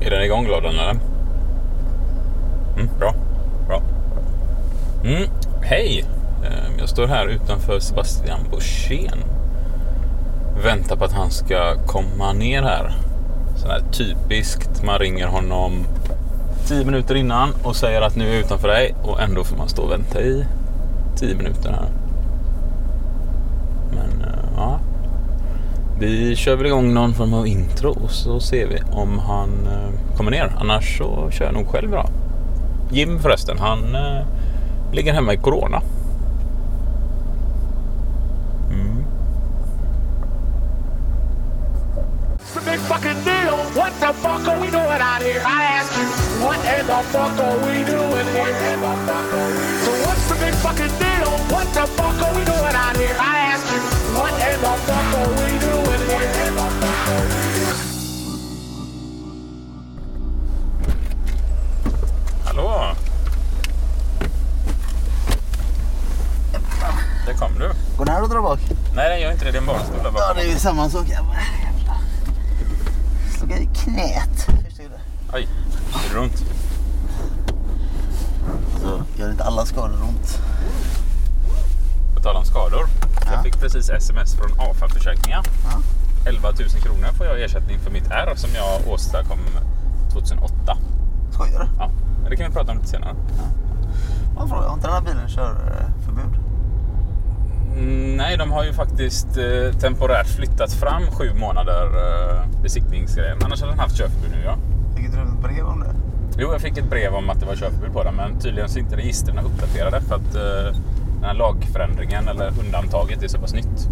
Är den igång lådan eller? Mm, bra. bra. Mm, hej! Ehm, jag står här utanför Sebastian Borssén. Väntar på att han ska komma ner här. Sån här typiskt. Man ringer honom tio minuter innan och säger att nu är jag utanför dig och ändå får man stå och vänta i tio minuter här. Men eh, ja. Vi kör väl igång någon form av intro och så ser vi om han eh, kommer ner. Annars så kör jag nog själv idag. Jim förresten, han eh, ligger hemma i Corona. Ja, det är ju samma sak. Jävlar. Slog jag i knät. Oj, är det ont? Så gör inte alla skador ont. På tal om skador. Ja. Jag fick precis sms från AFA-försäkringen. Ja. 11 000 kronor får jag ersättning för mitt R som jag åstadkom 2008. Skojar du? Ja, men det kan vi prata om lite senare. Man frågar, har inte den här bilen körförbud? Mm, nej, de har ju faktiskt eh, temporärt flyttat fram sju månader eh, besiktningsgrejen. Annars hade den haft körförbud nu ja. Fick du ett brev om det? Jo, jag fick ett brev om att det var körförbud på den, men tydligen så är inte registren uppdaterade för att eh, den här lagförändringen eller undantaget är så pass nytt.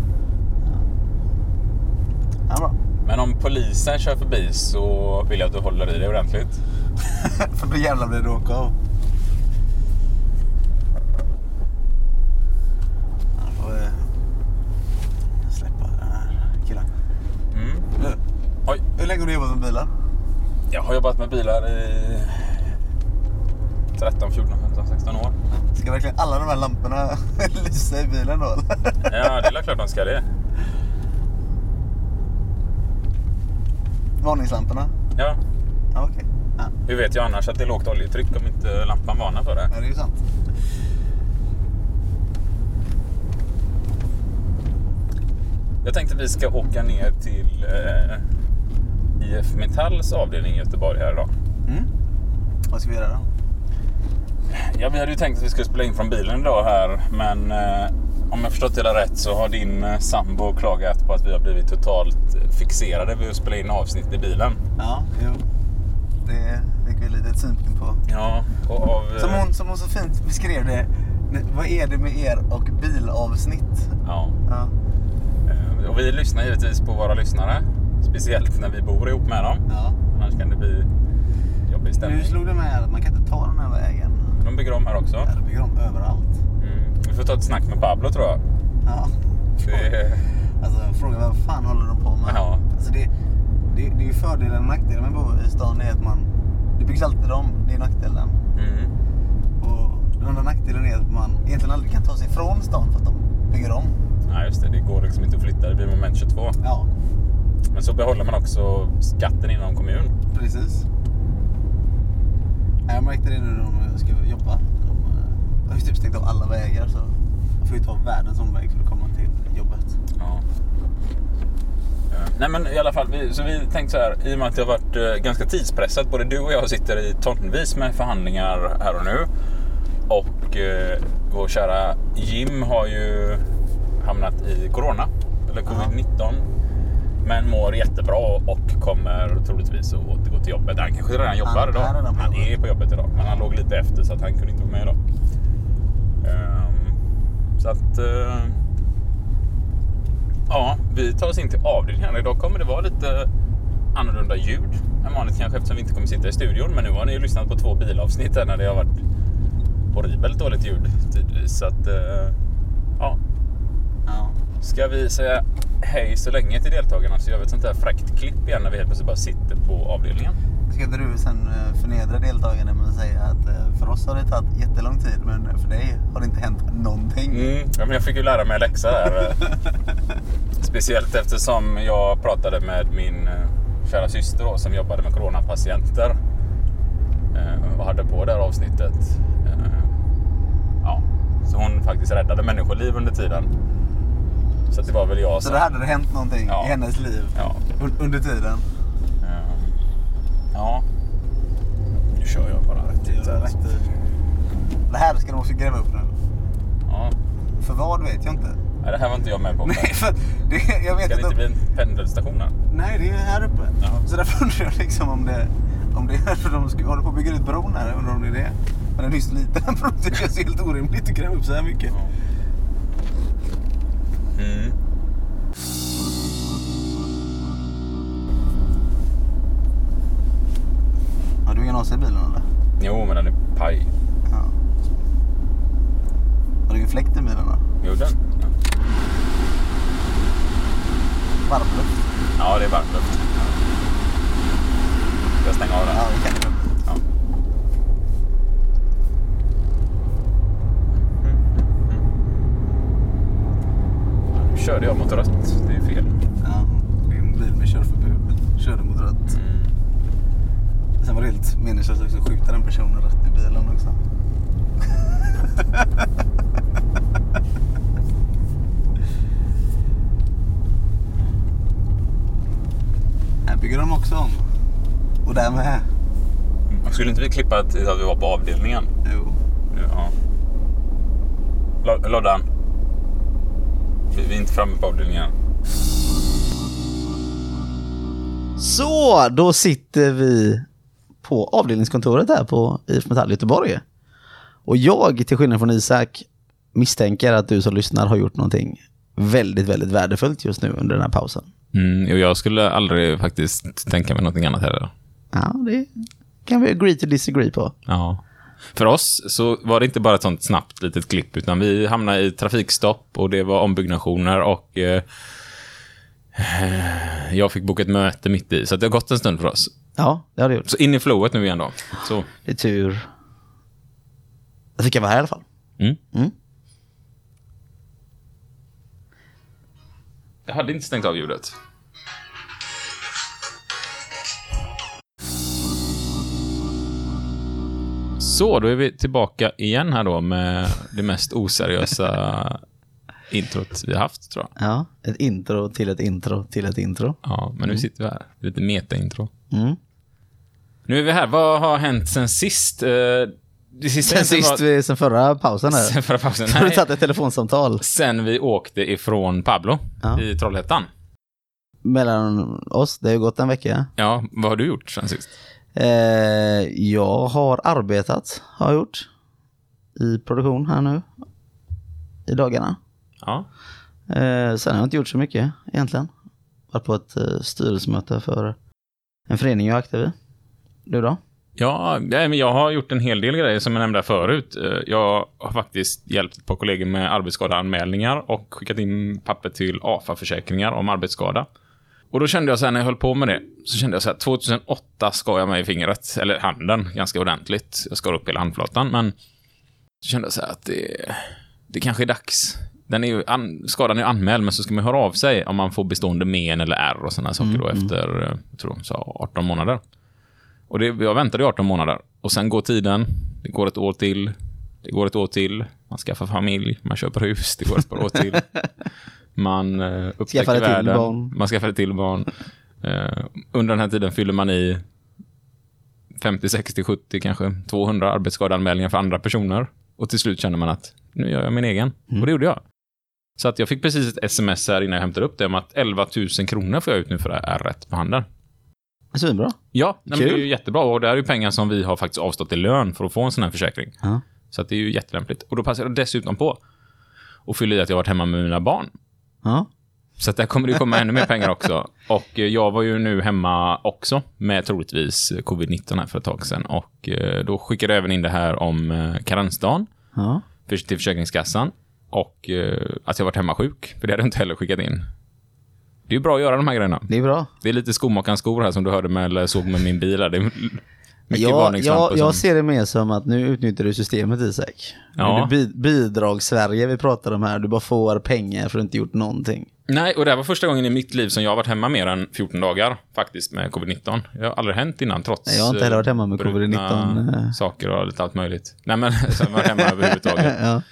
Ja, bra. Men om polisen kör förbi så vill jag att du håller i dig ordentligt. För då jävlar blir det åka av. Ja, då får vi släppa den här killen. Mm. Du, Oj, hur länge har du jobbat med bilar? jag har jobbat med bilar i 13, 14, 15, 16 år. Ska verkligen alla de här lamporna lysa i bilen då? Ja, det är klart de ska det. Varningslamporna? Ja, Ja, okej. Ja. hur vet jag annars att det är lågt oljetryck om inte lampan varnar för det? ja, det är ju sant. Jag tänkte vi ska åka ner till eh, IF Metalls avdelning i Göteborg här idag. Mm. Vad ska vi göra då? Ja, vi hade ju tänkt att vi skulle spela in från bilen idag här, men eh, om jag förstått det hela rätt så har din eh, sambo klagat på att vi har blivit totalt fixerade vid att spela in avsnitt i bilen. Ja, jo. Det fick vi lite syn på. Ja, och av... eh, Som hon, som hon så fint beskrev det. Vad är det med er och bilavsnitt? Ja. Ja. Eh, Och vi lyssnar givetvis på våra lyssnare. Speciellt när vi bor ihop med dem. ja. Annars kan det bli jobbig stämning. Nu slog det mig att man kan inte ta den här vägen. De bygger om här också. Ja, det bygger de överallt. Mm. Vi får ta ett snack med Pablo tror jag. Ja. Det, Alltså fråga vad fan håller de på med? Ja. Alltså, det, det, det är ju fördelen och nackdelen med att bo i stan är att man... Det byggs alltid om. Det är nackdelen. mm. Och den andra nackdelen är att man egentligen aldrig kan ta sig ifrån stan för att de bygger om. Nej, just det. Det går liksom inte att flytta. Det blir moment 22. Ja, Men så behåller man också skatten inom kommun. precis. Jag märkte det nu när de ska jobba. De eh, har ju typ stängt av alla vägar så man får ju ta världens omväg för att komma till jobbet. Ja. Eh, Nej men i alla fall, vi, så vi tänkte så här, i och med att det har varit eh, ganska tidspressat, både du och jag sitter i tonvis med förhandlingar här och nu. Och eh, vår kära Jim har ju hamnat i Corona, eller Covid-19. Men mår jättebra och kommer troligtvis att återgå till jobbet. Han kanske redan jobbar Han idag. redan Han är på jobbet idag, men han låg lite efter så att han kunde inte vara med idag. Ehm, så att... eh, Ja, vi tar oss in till avdelningen. Idag kommer det vara lite annorlunda ljud än vanligt kanske eftersom vi inte kommer sitta i studion. Men nu har ni ju lyssnat på två bilavsnitt här när det har varit horribelt dåligt ljud tidvis. Så att, eh, ja. Ja. Ska vi säga hej så länge till deltagarna så gör vi ett sånt här fräckt klipp igen när vi helt plötsligt bara sitter på avdelningen. Ska inte du sen eh, förnedra deltagarna med att säga att eh, för oss har det tagit jättelång tid men för dig har det inte hänt någonting. Mm, ja, men jag fick ju lära mig en läxa där. eh. Speciellt eftersom jag pratade med min kära syster då, som jobbade med coronapatienter och hade på det här avsnittet. Ja, så hon faktiskt räddade människoliv under tiden. Så det var väl jag Så som... då hade det hänt någonting Ja. i hennes liv Ja. un- under tiden. Eh, ja. Nu kör jag bara rätt ut här. Det här ska de också gräva upp nu. Ja. För vad vet jag inte. Nej, det här var inte jag med på. Nej, för det, jag vet Ska det inte. bli en pendelstation här? Nej, det är här uppe. Jaha. Så därför undrar jag liksom om det, om det är för de ska, håller på att bygga ut bron här. Undrar om det är det. Men den är ju så liten den bron. Det känns helt orimligt att gräva upp så här mycket. Mm. Har du ingen AC i bilen eller? Jo, men den är paj. Ja. Har du ingen fläkt i bilen då? Jo, den. Ja. Varmluft? Ja, det är varmluft. Ska jag stänga av den? Ja, det kan du. Ja. Nu körde jag mot rött. Det är fel. Ja, det är en bil med körförbud. Körde mot rött. Sen var det helt meningslöst också att skjuta den personen rätt i bilen också. Här bygger de också om. Och där med. Skulle inte vi klippa att, vi var på avdelningen? Jo. Ja. Lo- Loddan. Vi är inte framme på avdelningen. Så, då sitter vi på avdelningskontoret här på IF Metall Göteborg. Och jag, till skillnad från Isak, misstänker att du som lyssnar har gjort någonting väldigt, väldigt värdefullt just nu under den här pausen. Mm, och jag skulle aldrig faktiskt tänka mig någonting annat heller. Ja, det kan vi agree to disagree på. Ja. För oss så var det inte bara ett sånt snabbt litet klipp, utan vi hamnade i trafikstopp och det var ombyggnationer och eh, jag fick boka ett möte mitt i. Så det har gått en stund för oss. Ja, det har det gjort. Så in i flowet nu igen då. Så. Det är tur. Jag fick jag vara här i alla fall. Mm. Mm. Jag hade inte stängt av ljudet. Så, då är vi tillbaka igen här då med det mest oseriösa introt vi har haft, tror jag. Ja, ett intro till ett intro till ett intro. Ja, men nu sitter vi här. Lite meta-intro. Mm. Nu är vi här. Vad har hänt sen sist? Eh, Det sista Sen sist, var- vi, sen förra pausen här. Sen förra pausen. Har du tagit ett telefonsamtal Sen vi åkte ifrån Pablo Ja. i Trollhättan. mellan oss. Det har ju gått en vecka. Ja, vad har du gjort sen sist? Eh, jag har arbetat, har jag gjort. I produktion här nu. I dagarna. Ja. Eh, sen har jag inte gjort så mycket egentligen. Varit på ett eh, styrelsemöte för en förening jag är aktiv i. Du då? Ja, jag har gjort en hel del grejer som jag nämnde förut. Eh, Jag har faktiskt hjälpt ett par kollegor med arbetsskadeanmälningar och skickat in papper till AFA-försäkringar om arbetsskada. Och då kände jag så här när jag höll på med det, så kände jag så här 2008 skar jag mig i fingret, eller handen, ganska ordentligt. Jag skar upp hela handflatan, men så kände jag så här att det, det kanske är dags. Den är ju an, skadan är ju anmäld, men så ska man höra av sig om man får bestående men eller ärr och sådana saker då efter, eh, jag tror sa 18 månader. Och det, jag väntade i 18 månader. Och sen går tiden. Det går ett år till. Det går ett år till. Man skaffar familj. Man köper hus. Det går ett par år till. Man Skaffar upptäcker till världen. barn. Man skaffar ett till barn. Eh, under den här tiden fyller man i 50, 60, 70, kanske 200 arbetsskadeanmälningar för andra personer. Och till slut känner man att nu gör jag min egen. Mm. Och det gjorde jag. Så att jag fick precis ett sms här innan jag hämtade upp det om att 11 000 kronor får jag ut nu för det här rätt på handen. Svinbra. Ja, nej, det är ju jättebra. Och det här är ju pengar som vi har faktiskt avstått i lön för att få en sån här försäkring. Ja. Så att det är ju jättelämpligt. Och då passar jag dessutom på att fylla i att jag varit hemma med mina barn. Ja. Så att där kommer det komma ännu mer pengar också. Och eh, jag var ju nu hemma också med troligtvis covid-19 här för ett tag sedan. Och eh, då skickade jag även in det här om eh, karensdagen Ja. för- till Försäkringskassan. Och att jag varit hemma sjuk, för det hade jag inte heller skickat in. Det är ju bra att göra de här grejerna. Det är bra. Det är lite skomakarens skor här som du hörde med, eller såg med min bil. Här. Det är Mycket Jag, varningslampor jag, jag ser det mer som att nu utnyttjar du systemet Isak. Ja. Nu är det bi- bidrags-Sverige vi pratar om här. Du bara får pengar för att du inte gjort någonting. Nej, och det här var första gången i mitt liv som jag har varit hemma mer än 14 dagar, faktiskt, med covid-19. Det har aldrig hänt innan, trots... Nej, jag har inte heller varit hemma med eh, brutna covid-19, eh. saker och lite allt möjligt. Nej, men jag var hemma överhuvudtaget. ja.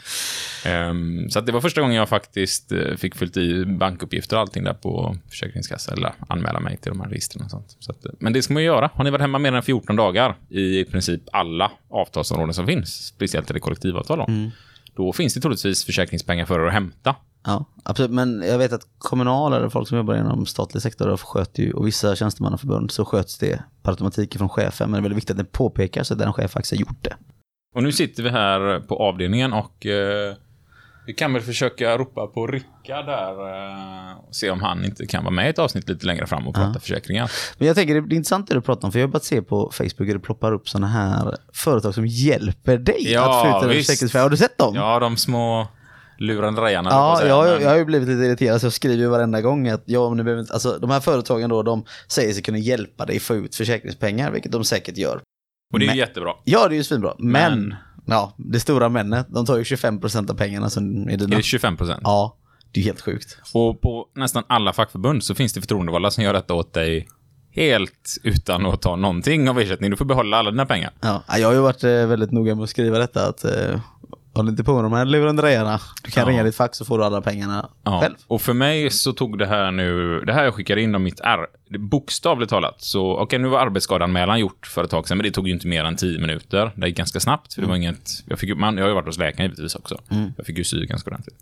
Ehm, så det var första gången jag faktiskt eh, fick fyllt i bankuppgifter och allting där på Försäkringskassan, eller anmäla mig till de här registren och sånt. Så att, eh, men det ska man ju göra. Har ni varit hemma mer än 14 dagar i princip alla avtalsområden som finns, speciellt i det kollektivavtal, då, Mm. då finns det troligtvis försäkringspengar för er att hämta. Ja, absolut. Men jag vet att kommunala eller folk som jobbar inom statlig sektor sköter ju, och vissa tjänstemannaförbund så sköts det per automatik från chefen. Men det är väldigt viktigt att det påpekas att den chef faktiskt har gjort det. Och nu sitter vi här på avdelningen och eh, vi kan väl försöka ropa på Rickard där eh, och se om han inte kan vara med i ett avsnitt lite längre fram och prata försäkringar. Men jag tänker det är intressant det du pratar om, för jag har börjat se på Facebook hur det ploppar upp sådana här företag som hjälper dig Ja, att få ut försäkringsfärg. Har du sett dem? Ja, de små luranderejarna. Ja, jag, att jag, har ju blivit lite irriterad så jag skriver ju varenda gång att ja, men behöver inte, alltså, de här företagen då, de säger sig kunna hjälpa dig få ut försäkringspengar, vilket de säkert gör. Och det är men- ju jättebra. Ja, det är ju svinbra. Men, Men- ja, det stora männet, de tar ju 25% av pengarna som är Är dina. det 25 procent? Ja, det är helt sjukt. Och på nästan alla fackförbund så finns det förtroendevalda som gör detta åt dig helt utan att ta någonting av ersättning. Du får behålla alla dina pengar. Ja, jag har ju varit eh, väldigt noga med att skriva detta att eh, håll inte på med de här luranderejarna. Du kan Ja. ringa ditt fack så får du alla pengarna Ja. själv. Och för mig så tog det här nu, det här jag skickade in om mitt R, bokstavligt talat, så okej nu var arbetsskadeanmälan gjort för ett tag sedan, men det tog ju inte mer än 10 minuter. Det gick ganska snabbt, för det var inget, jag fick man, jag har ju varit hos läkaren givetvis också. Jag fick ju sy ganska ordentligt.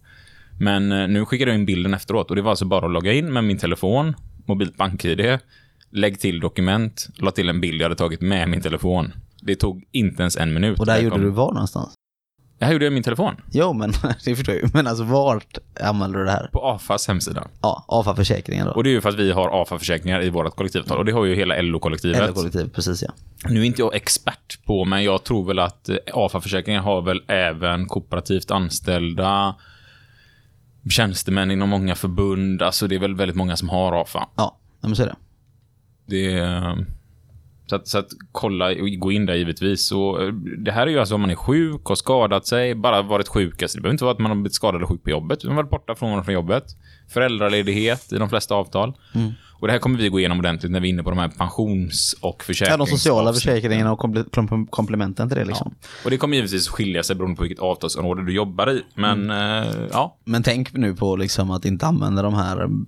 Men eh, nu skickade jag in bilden efteråt och det var alltså bara att logga in med min telefon, mobilt bank-id, lägg till dokument, la till en bild jag hade tagit med min telefon. Det tog inte ens en minut. Och där gjorde kom- du var någonstans? Det här gjorde jag i min telefon. Jo, men det förstår jag ju. Men alltså vart använder du det här? På AFAs hemsida. Ja, AFA Försäkringen då. Och det är ju för att vi har AFA-försäkringar i vårt kollektivavtal. Och det har ju hela LO-kollektivet. Eller kollektiv, precis ja. Nu är inte jag expert på, men jag tror väl att eh, AFA-försäkringar har väl även kooperativt anställda, tjänstemän inom många förbund. Alltså det är väl väldigt många som har AFA. Ja, ja, men så är det. Det är, så, att, så att kolla och gå in där givetvis. Så, eh, det här är ju alltså om man är sjuk, har skadat sig, bara varit sjuk. Alltså, det behöver inte vara att man har blivit skadad och sjuk på jobbet, utan varit borta från, från jobbet. Föräldraledighet i de flesta avtal. Och det här kommer vi gå igenom ordentligt när vi är inne på de här pensions och Ja, försäkrings... de sociala försäkringarna och komple- kom- komplementen till det liksom. Och det kommer givetvis skilja sig beroende på vilket avtalsområde du jobbar i. Men eh, ja, Men tänk nu på liksom att inte använda de här mm,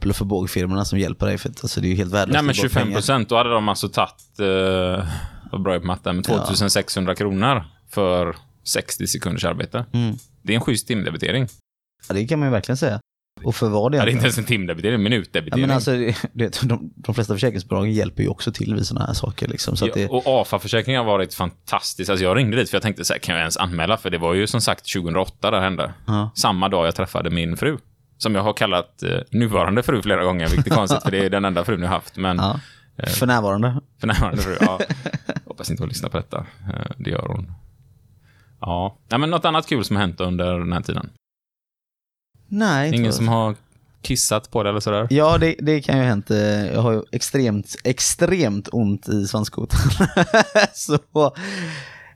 bluff och bågfirmorna som hjälper dig. För att, alltså, det är ju helt värdelöst. nej men att gå 25 pengar. procent, då hade de alltså tagit, eh, vad bra jag är på matte, men 2600 kronor för 60 sekunders arbete. Mm. Det är en schysst timdebitering. Ja, det kan man ju verkligen säga. Och för vad det Ja, det är är. inte ens en timdebitering, en Ja, minutdebitering. men alltså, det, det, de, de flesta försäkringsbolagen hjälper ju också till vid sådana här saker. Liksom, så att det, Ja, och AFA-försäkringen har varit fantastisk. Alltså jag ringde dit för jag tänkte så här, kan jag ens anmäla? För det var ju som sagt 2008 det hände. Ja. Samma dag jag träffade min fru. Som jag har kallat eh, nuvarande fru flera gånger, vilket är konstigt för det är den enda frun jag haft. Men ja, för närvarande. för närvarande fru, ja. Hoppas inte hon lyssnar på detta. Eh, det gör hon. Ja. Nej, men något annat kul som har hänt under den här tiden? Nej, Ingen som har kissat på det eller sådär? Ja, det, det kan ju ha hänt. Eh, Jag har ju extremt, extremt ont i svanskotan. så eh, eh,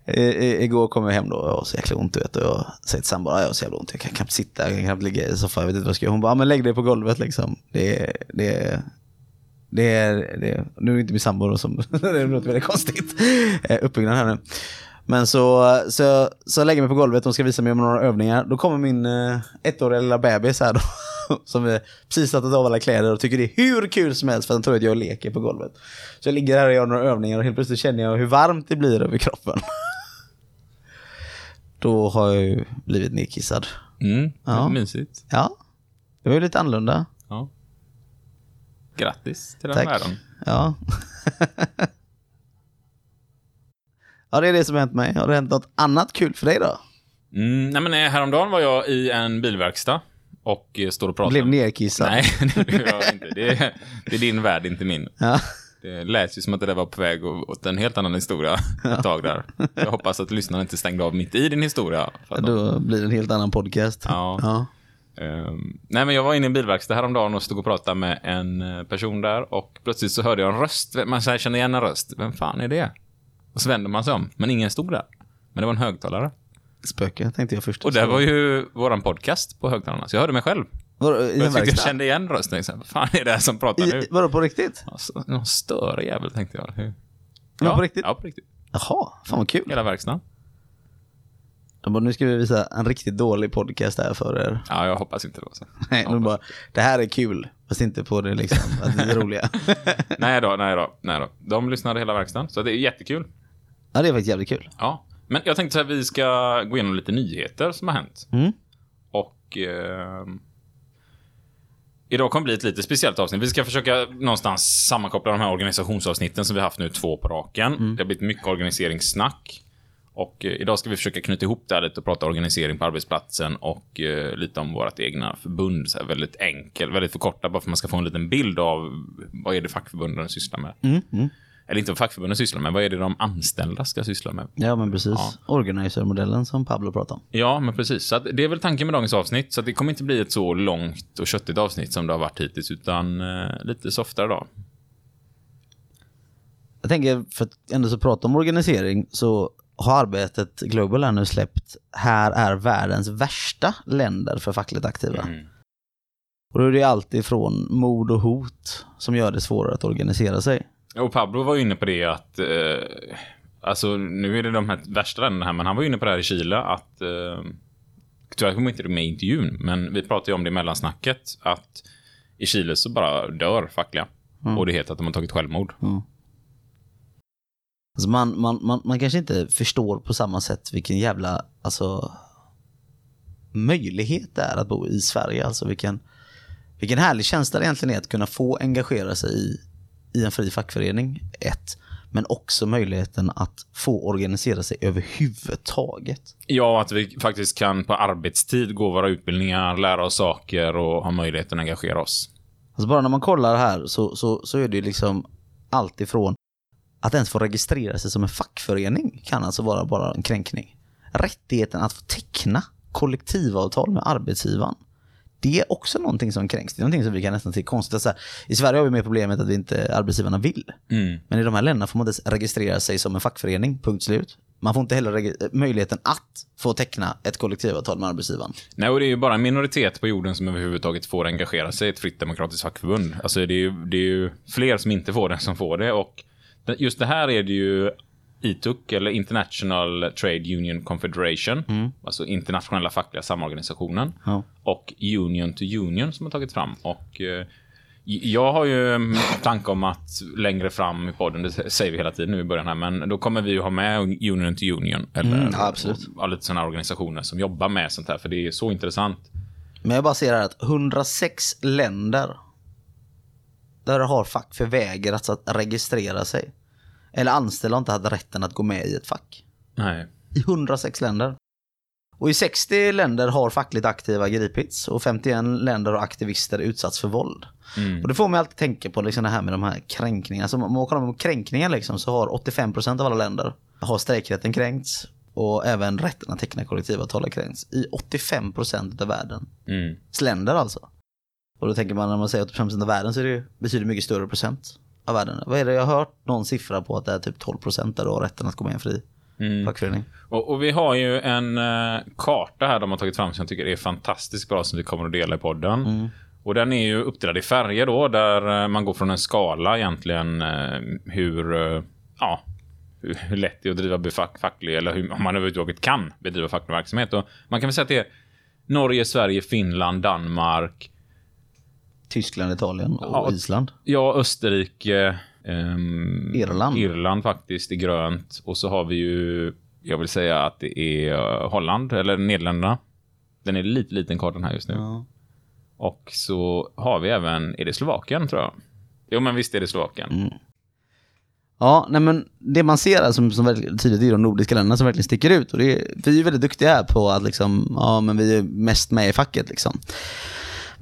igår kom jag hem då och jag har så jäkla ont du vet. Och jag säger till sambon, jag har så jävla ont, jag kan knappt sitta, jag kan knappt ligga i soffan, jag vet inte vad jag ska göra. Hon bara, "Ja, men lägg dig på golvet liksom. Det, är- det, är- det är, det är, nu är det inte min sambo då som, det låter väldigt konstigt, eh, uppbyggnaden här nu. Men så, så, så jag lägger mig på golvet Hon ska visa mig om några övningar. Då kommer min eh, ettåriga lilla bebis här då. Som är precis har tagit av alla kläder och tycker det är hur kul som helst för han tror att jag leker på golvet. Så jag ligger här och gör några övningar och helt plötsligt känner jag hur varmt det blir över kroppen. Då har jag ju blivit nedkissad. Mm, Ja. mysigt. Ja, det var ju lite annorlunda. Ja. Grattis till den Tack. världen. Ja. ja, det är det som har hänt mig. Har det hänt något annat kul för dig då? Mm, nej men eh, häromdagen var jag i en bilverkstad och eh, står och pratar. Blev nerkissad? Nej, det blev jag inte. Det är, det är din värld, inte min. Ja. Det lät ju som att det där var på väg åt en helt annan historia ett tag där. Jag hoppas att lyssnarna inte stängde av mitt i din historia. För att Då blir det en helt annan podcast. Ja. ja. Ehm, nej, men jag var inne i en bilverkstad häromdagen och stod och pratade med en eh, person där och plötsligt så hörde jag en röst. Man känner igen en röst. Vem fan är det? Och så vänder man sig om, men ingen stod där. Men det var en högtalare. Spöke tänkte jag först. Och där var ju våran podcast på högtalarna, så jag hörde mig själv. Vadå, i Jag tyckte jag kände igen rösten. Sa, Vad fan är det här som pratar nu? I, vadå på riktigt? Alltså, någon större jävel tänkte jag. Hur? Men på riktigt? Ja, på riktigt. Jaha, fan vad kul. Hela verkstaden. De bara, nu ska vi visa en riktigt dålig podcast här för er. Ja, jag hoppas inte det så. Nej, de bara, det här är kul. Fast inte på det liksom, att det är roliga. nej då, nej då, nej då. De lyssnade hela verkstaden, så det är jättekul. ja, det är faktiskt jävligt kul. Ja. Men jag tänkte att vi ska gå igenom lite nyheter som har hänt. Mm. Och... Eh, idag kommer bli ett lite speciellt avsnitt. Vi ska försöka någonstans sammankoppla de här organisationsavsnitten som vi haft nu två på raken. Det har blivit mycket organiseringssnack. Och eh, idag ska vi försöka knyta ihop det här lite och prata organisering på arbetsplatsen och eh, lite om vårt egna förbund. Så här, väldigt enkelt, väldigt förkortat, bara för att man ska få en liten bild av vad är det fackförbunden sysslar med. Mm, mm. Eller inte vad fackförbunden sysslar med, vad är det de anställda ska syssla med? Ja, men precis. Ja. Organizer-modellen som Pablo pratade om. Ja, men precis. Så det är väl tanken med dagens avsnitt. Så det kommer inte bli ett så långt och köttigt avsnitt som det har varit hittills, utan eh, lite softare då. Jag tänker, för att ändå så prata om organisering, så har arbetet Global här nu släppt Här är världens värsta länder för fackligt aktiva. Mm. Och då är det alltid ifrån mord och hot som gör det svårare att organisera sig. Och Pablo var ju inne på det att, eh, alltså nu är det de här värsta länderna här, men han var ju inne på det här i Chile att, eh, tyvärr kommer inte det med i intervjun, men vi pratade ju om det i mellansnacket, att i Chile så bara dör fackliga. Och det heter att de har tagit självmord. Alltså man, man, man, man kanske inte förstår på samma sätt vilken jävla alltså, möjlighet det är att bo i Sverige. Alltså vilken, vilken härlig känsla det egentligen är att kunna få engagera sig i, i en fri fackförening. Ett. Men också möjligheten att få organisera sig överhuvudtaget. Ja, att vi faktiskt kan på arbetstid gå våra utbildningar, lära oss saker och ha möjligheten att engagera oss. Alltså bara när man kollar här så, så, så är det ju liksom allt ifrån att ens få registrera sig som en fackförening kan alltså vara bara en kränkning. Rättigheten att få teckna kollektivavtal med arbetsgivaren. Det är också någonting som kränks. Det är någonting som vi kan nästan se konstigt. Alltså, I Sverige har vi med problemet att vi inte arbetsgivarna vill. Mm. Men i de här länderna får man inte registrera sig som en fackförening, punkt slut. Man får inte heller möjligheten att få teckna ett kollektivavtal med arbetsgivaren. Nej, och det är ju bara en minoritet på jorden som överhuvudtaget får engagera sig i ett fritt demokratiskt fackförbund. Alltså det är ju, det är ju fler som inte får det som får det och just det här är det ju ITUC, eller International Trade Union Confederation, alltså internationella fackliga samorganisationen, Ja. och Union to Union som har tagit fram. Och eh, jag har ju tanke om att längre fram i podden, det säger vi hela tiden nu i början här, men då kommer vi ju ha med Union to Union, eller Mm, absolut. ja, lite sådana organisationer som jobbar med sånt här, för det är så intressant. Men jag bara ser här att 106 länder där har fack förvägrats att registrera sig. Eller anställda har inte haft rätten att gå med i ett fack. Nej. I 106 länder. Och i 60 länder har fackligt aktiva gripits och 51 länder har aktivister utsatts för våld. Mm. Och det får mig alltid tänka på liksom det här med de här kränkningarna. Alltså om man kollar på kränkningar liksom, så har 85% av alla länder har strejkrätten kränkts och även rätten att teckna kollektivavtal har kränkts i 85% av världen. Mm. länder alltså. Och då tänker man när man säger 85% av världen så är det ju betydligt mycket större procent av världen. Vad är det jag har hört någon siffra på att det är typ 12% där du har rätten att gå med i en fri Mm. fackförening. Och, och vi har ju en eh, karta här de har tagit fram som jag tycker är fantastiskt bra som vi kommer att dela i podden. Mm. Och den är ju uppdelad i färger då, där eh, man går från en skala egentligen eh, hur, eh, ja, hur, lätt det är att driva befack, facklig, eller hur, om man överhuvudtaget kan bedriva facklig verksamhet. Och man kan väl säga att det är Norge, Sverige, Finland, Danmark, Tyskland, Italien och Ja. Island. ja, Österrike, ehm, Irland. Irland faktiskt i grönt. Och så har vi ju, jag vill säga att det är eh, Holland, eller Nederländerna. Den är lite liten kartan här just nu. Ja. Och så har vi även, är det Slovakien tror jag? Jo men visst är det Slovakien. Mm. Ja, nej men det man ser här som, som tydligt är de nordiska länderna som verkligen sticker ut. Och är, vi är väldigt duktiga här på att liksom, ja men vi är mest med i facket liksom.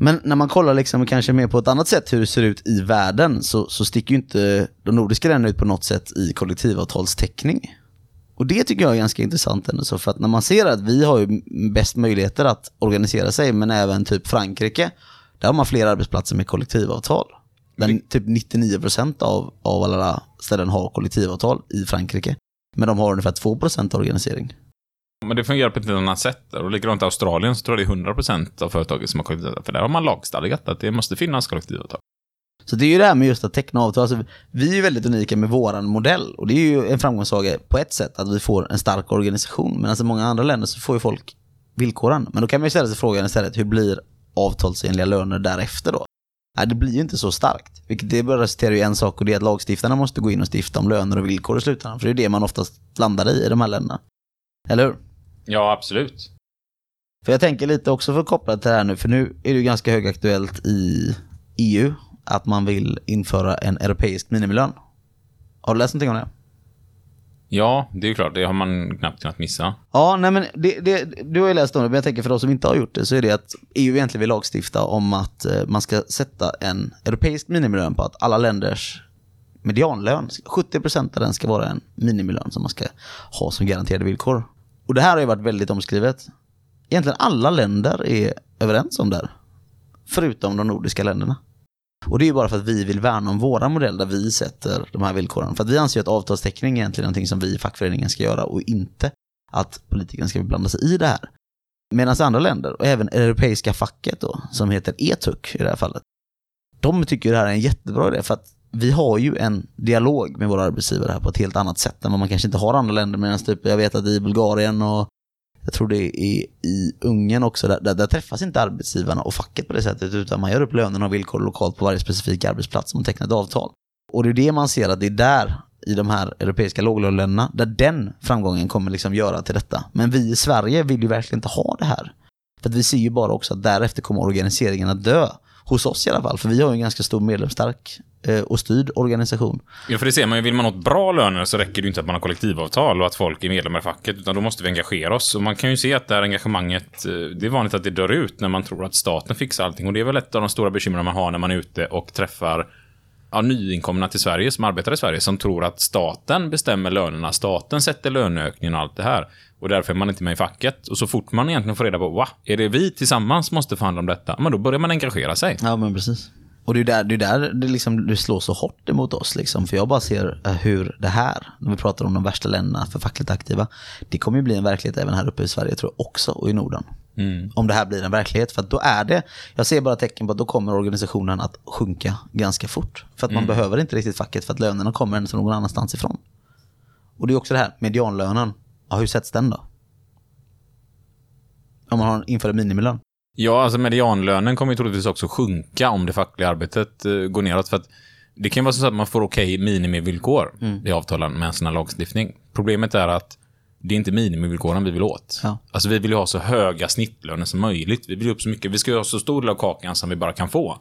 Men när man kollar liksom kanske mer på ett annat sätt hur det ser ut i världen så, så sticker ju inte de nordiska länderna ut på något sätt i kollektivavtalstäckning. Och det tycker jag är ganska intressant ändå, så för att när man ser att vi har ju bäst möjligheter att organisera sig, men även typ Frankrike, där har man fler arbetsplatser med kollektivavtal. Där typ 99% av, av alla ställen har kollektivavtal i Frankrike. Men de har ungefär 2% organisering. Men det fungerar på ett annat sätt. Och likadant i Australien så tror jag det är 100% av företagen som har kollektivavtal. För där har man lagstadgat att det måste finnas kollektivavtal. Så det är ju det här med just att teckna avtal. Alltså, vi är ju väldigt unika med våran modell. Och det är ju en framgångssaga på ett sätt, att vi får en stark organisation. Men alltså i många andra länder så får ju folk villkoren. Men då kan man ju ställa sig frågan istället, hur blir avtalsenliga löner därefter då? Nej, det blir ju inte så starkt. Vilket det bara resulterar i en sak och det är att lagstiftarna måste gå in och stifta om löner och villkor i slutändan. För det är det man oftast landar i i de här länderna. Eller hur? Ja, absolut. För jag tänker lite också för att koppla till det här nu, för nu är det ju ganska högaktuellt i EU att man vill införa en europeisk minimilön. Har du läst någonting om det? Ja, det är ju klart. Det har man knappt kunnat missa. Ja, nej men det, det, du har ju läst om det, men jag tänker för de som inte har gjort det så är det att EU egentligen vill lagstifta om att eh, man ska sätta en europeisk minimilön på att alla länders medianlön, 70% av den ska vara en minimilön som man ska ha som garanterade villkor. Och det här har ju varit väldigt omskrivet. Egentligen alla länder är överens om det här. Förutom de nordiska länderna. Och det är ju bara för att vi vill värna om våra modell där vi sätter de här villkoren. För att vi anser att avtalsteckning är egentligen någonting som vi i fackföreningen ska göra och inte att politikerna ska blanda sig i det här. Medan andra länder, och även europeiska facket då, som heter ETUC i det här fallet, de tycker det här är en jättebra idé för att vi har ju en dialog med våra arbetsgivare här på ett helt annat sätt än vad man kanske inte har i andra länder. Medan typ, jag vet att i Bulgarien och jag tror det är i Ungern också, där, där, där, träffas inte arbetsgivarna och facket på det sättet, utan man gör upp lönerna och villkor lokalt på varje specifik arbetsplats som tecknar ett avtal. Och det är det man ser att det är där, i de här europeiska låglöneländerna, där den framgången kommer liksom göra till detta. Men vi i Sverige vill ju verkligen inte ha det här. För att vi ser ju bara också att därefter kommer organiseringen att dö. Hos oss i alla fall, för vi har ju en ganska stor medlemsstark eh, och styrd organisation. Ja, för det ser man ju. Vill man ha bra löner så räcker det ju inte att man har kollektivavtal och att folk är medlemmar i facket, utan då måste vi engagera oss. Och man kan ju se att det här engagemanget, eh, det är vanligt att det dör ut när man tror att staten fixar allting. Och det är väl ett av de stora bekymren man har när man är ute och träffar ja, nyinkomna till Sverige som arbetar i Sverige som tror att staten bestämmer lönerna, staten sätter löneökningen och allt det här. Och därför är man inte med i facket. Och så fort man egentligen får reda på, va, är det vi tillsammans måste förhandla om detta? Men då börjar man engagera sig. Ja, men precis. Och det är där det, är där det, liksom, det slår så hårt emot oss. Liksom. För jag bara ser eh, hur det här, när vi pratar om de värsta länderna för fackligt aktiva, det kommer ju bli en verklighet även här uppe i Sverige tror jag också och i Norden. Mm. Om det här blir en verklighet. För då är det, jag ser bara tecken på att då kommer organisationen att sjunka ganska fort. För att man behöver inte riktigt facket för att lönerna kommer ändå någon annanstans ifrån. Och det är också det här, medianlönen. Ja, hur sätts den då? Om man har inför en minimilön. Ja, alltså medianlönen kommer ju troligtvis också sjunka om det fackliga arbetet eh, går neråt. För att det kan vara så att man får okej minimivillkor i avtalen med en sån här lagstiftning. Problemet är att det är inte minimivillkoren vi vill åt. Ja. Alltså vi vill ju ha så höga snittlöner som möjligt. Vi vill upp så mycket. Vi ska ha så stor del av kakan som vi bara kan få.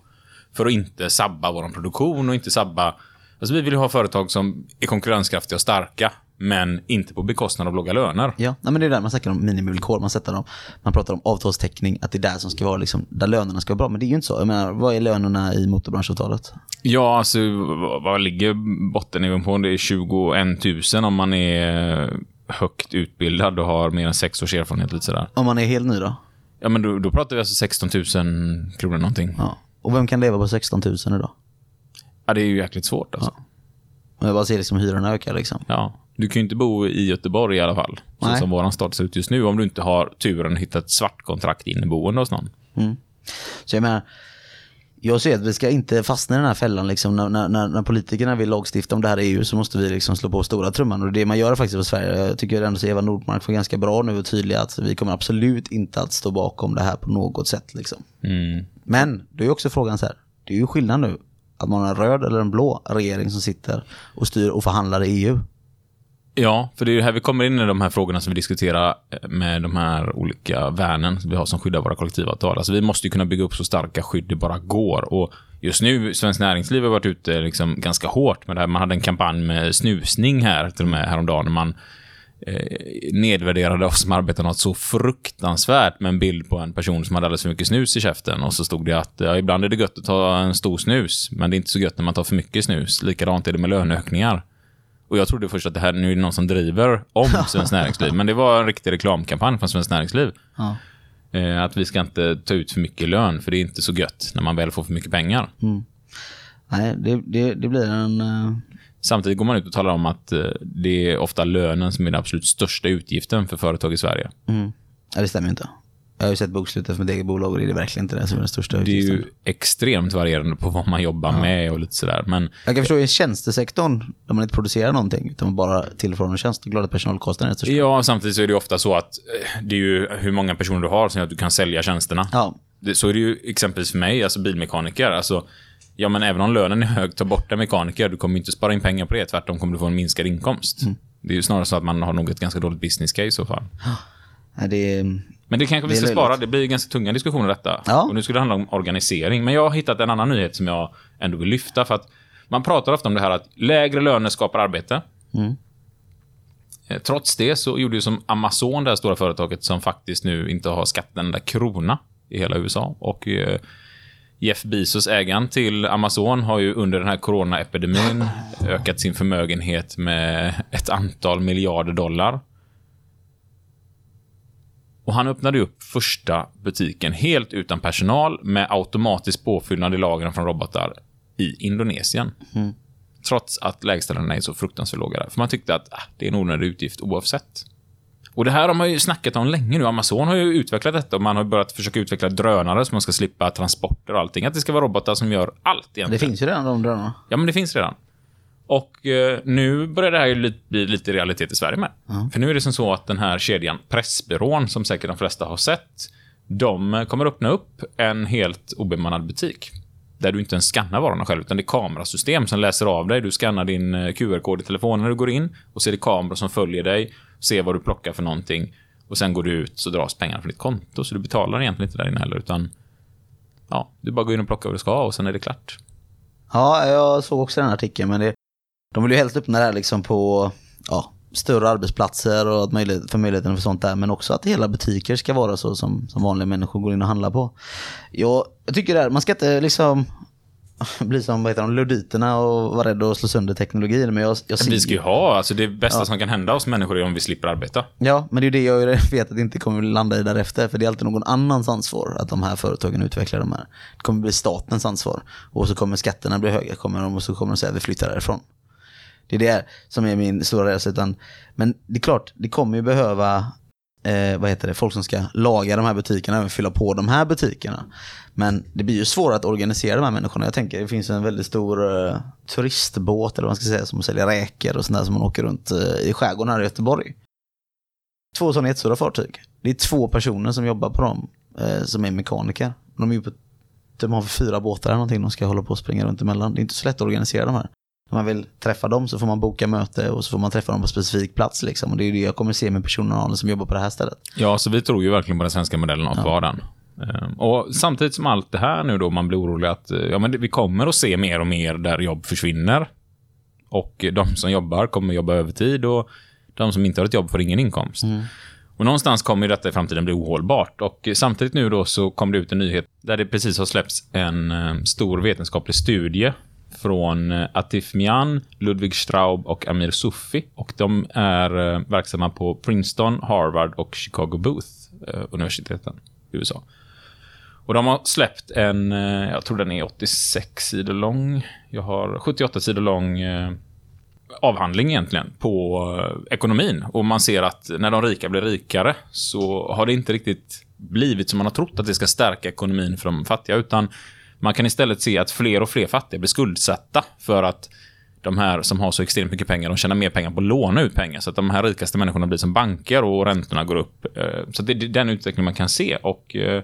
För att inte sabba vår produktion och inte sabba... Alltså vi vill ju ha företag som är konkurrenskraftiga och starka. Men inte på bekostnad av låga löner. Ja, nej, men det är där man snackar om minimivillkor. Man, sätter dem, man pratar om avtalstäckning, att det är där som ska vara liksom, där lönerna ska vara bra. Men det är ju inte så. Jag menar, vad är lönerna i motorbranschavtalet? Ja, alltså vad vad ligger bottennivån på? Det är 21 000 om man är högt utbildad och har mer än sex års erfarenhet. Lite sådär. Om man är helt ny då? Ja, men då, då pratar vi alltså 16 000 kronor någonting. Ja. Och vem kan leva på 16 000 idag? Ja, det är ju jäkligt svårt alltså. Om jag bara ser liksom hyrorna öka liksom. Ja. Du kan ju inte bo i Göteborg i alla fall. Så Nej. som våran stad ser ut just nu. Om du inte har turen att hitta ett svartkontrakt inneboende hos någon. Så jag menar, jag ser att vi ska inte fastna i den här fällan. Liksom, när, när, när, politikerna vill lagstifta om det här i EU så måste vi liksom slå på stora trumman. Och det man gör faktiskt i Sverige, jag tycker ändå att Eva Nordmark var ganska bra nu och tydlig att vi kommer absolut inte att stå bakom det här på något sätt. Liksom. Mm. Men det är också frågan så här, det är ju skillnad nu att man har en röd eller en blå regering som sitter och styr och förhandlar i EU. Ja, för det är ju här vi kommer in i de här frågorna som vi diskuterar eh, med de här olika värnen vi har som skyddar våra kollektivavtal. Alltså vi måste ju kunna bygga upp så starka skydd det bara går. Och just nu, Svenskt Näringsliv har varit ute liksom ganska hårt med det här. Man hade en kampanj med snusning här till och med häromdagen. När man eh, nedvärderade oss som arbetar något så fruktansvärt med en bild på en person som hade alldeles för mycket snus i käften. Och så stod det att ja, ibland är det gött att ta en stor snus, men det är inte så gött när man tar för mycket snus. Likadant är det med löneökningar. Och jag trodde först att det här nu är det någon som driver om Svenskt Näringsliv. Men det var en riktig reklamkampanj från Svenskt Näringsliv. Ja. Eh, att vi ska inte ta ut för mycket lön, för det är inte så gött när man väl får för mycket pengar. Nej, det, det, det blir en... eh, Samtidigt går man ut och talar om att eh, det är ofta lönen som är den absolut största utgiften för företag i Sverige. Mm. Ja, det stämmer inte. Jag har ju sett bokslutet för mitt eget bolag och det är verkligen inte det som är den största Det är ju extremt varierande på vad man jobbar med och lite sådär. Men Jag kan förstå i tjänstesektorn, där man inte producerar någonting, utan man bara tillför en tjänst, är det klart att personalkostnaden är störst. ja, samtidigt så är det ju ofta så att eh, det är ju hur många personer du har som gör att du kan sälja tjänsterna. Ja, så är det ju exempelvis för mig, alltså bilmekaniker. Alltså, ja, men även om lönen är hög, ta bort en mekaniker. Du kommer inte spara in pengar på det. Tvärtom kommer du få en minskad inkomst. Mm. Det är ju snarare så att man har nog ett ganska dåligt business case i så fall. det är... Men det kanske vi Det ska löjligt. spara. Det blir ganska tunga diskussioner detta. Ja. Och nu ska det handla om organisering. Men jag har hittat en annan nyhet som jag ändå vill lyfta. För att man pratar ofta om det här att lägre löner skapar arbete. Mm. Eh, Trots det så gjorde ju som Amazon, det här stora företaget, som faktiskt nu inte har skatt en enda krona i hela USA. Och eh, Jeff Bezos, ägaren till Amazon, har ju under den här coronaepidemin ökat sin förmögenhet med ett antal miljarder dollar. Och han öppnade upp första butiken helt utan personal med automatisk påfyllnad i lagren från robotar i Indonesien. Trots att lägstalönerna är så fruktansvärt låga där. För man tyckte att ah, det är en onödig utgift oavsett. Och det här har man ju snackat om länge nu. Amazon har ju utvecklat detta och man har börjat försöka utveckla drönare så man ska slippa transporter och allting. Att det ska vara robotar som gör allt egentligen. Det finns ju redan de drönarna. Ja, men det finns redan. Och eh, nu börjar det här ju bli lite realitet i Sverige med. För nu är det som så att den här kedjan Pressbyrån, som säkert de flesta har sett, de eh, kommer öppna upp en helt obemannad butik. Där du inte ens skannar varorna själv, utan det är kamerasystem som läser av dig. Du skannar din eh, QR-kod i telefonen när du går in och så är det kameror som följer dig, ser vad du plockar för någonting och sen går du ut så dras pengarna från ditt konto. Så du betalar egentligen inte där inne heller, utan ja, du bara går in och plockar vad du ska och sen är det klart. Ja, jag såg också den här artikeln, men det, de vill ju helst öppna det här liksom på ja, större arbetsplatser och att möjlighet, för möjligheten för sånt där, men också att hela butiker ska vara så som, som vanliga människor går in och handlar på. Jag, jag tycker det här, man ska inte liksom bli som vad heter de, luditerna och vara rädd att slå sönder teknologin. Men jag, jag ser, Vi ska ju ha, alltså det bästa som kan hända oss människor är om vi slipper arbeta. Ja, men det är ju det jag vet att det inte kommer landa i därefter. För det är alltid någon annans ansvar att de här företagen utvecklar de här. Det kommer bli statens ansvar. Och så kommer skatterna bli höga, kommer de, och så kommer de säga att vi flyttar därifrån. Det är det som är min stora rädsla. utan- Men det är klart, det kommer ju behöva eh, vad heter det, folk som ska laga de här butikerna, även fylla på de här butikerna. Men det blir ju svårare att organisera de här människorna. Jag tänker det finns en väldigt stor eh, turistbåt eller vad man ska säga som säljer räkor och sånt där som man åker runt eh, i skärgården här i Göteborg. Två sådana jättestora fartyg. Det är två personer som jobbar på dem eh, som är mekaniker. De är ju på de har fyra båtar eller någonting de ska hålla på och springa runt emellan. Det är inte så lätt att organisera de här. Om man vill träffa dem så får man boka möte och så får man träffa dem på specifik plats. Liksom. Och det är det jag kommer se med personalen som jobbar på det här stället. Ja, så vi tror ju verkligen på den svenska modellen och att vara den. Ehm, Och samtidigt som allt det här nu då, man blir orolig att eh, ja, men vi kommer att se mer och mer där jobb försvinner. Och de som jobbar kommer jobba övertid och de som inte har ett jobb får ingen inkomst. Och någonstans kommer ju detta i framtiden bli ohållbart. Och samtidigt nu då så kom det ut en nyhet där det precis har släppts en eh, stor vetenskaplig studie från eh, Atif Mian, Ludwig Straub och Amir Sufi. Och de är eh, verksamma på Princeton, Harvard och Chicago Booth eh, universiteten i USA. Och de har släppt en, jag tror den är 86 sidor lång. Jag har 78 sidor lång avhandling egentligen på ekonomin. Och man ser att när de rika blir rikare så har det inte riktigt blivit som man har trott att det ska stärka ekonomin för de fattiga. Utan man kan istället se att fler och fler fattiga blir skuldsatta för att de här som har så extremt mycket pengar, de tjänar mer pengar på att låna ut pengar. Så att de här rikaste människorna blir som banker och räntorna går upp. Eh, Så det är den utveckling man kan se. Och eh,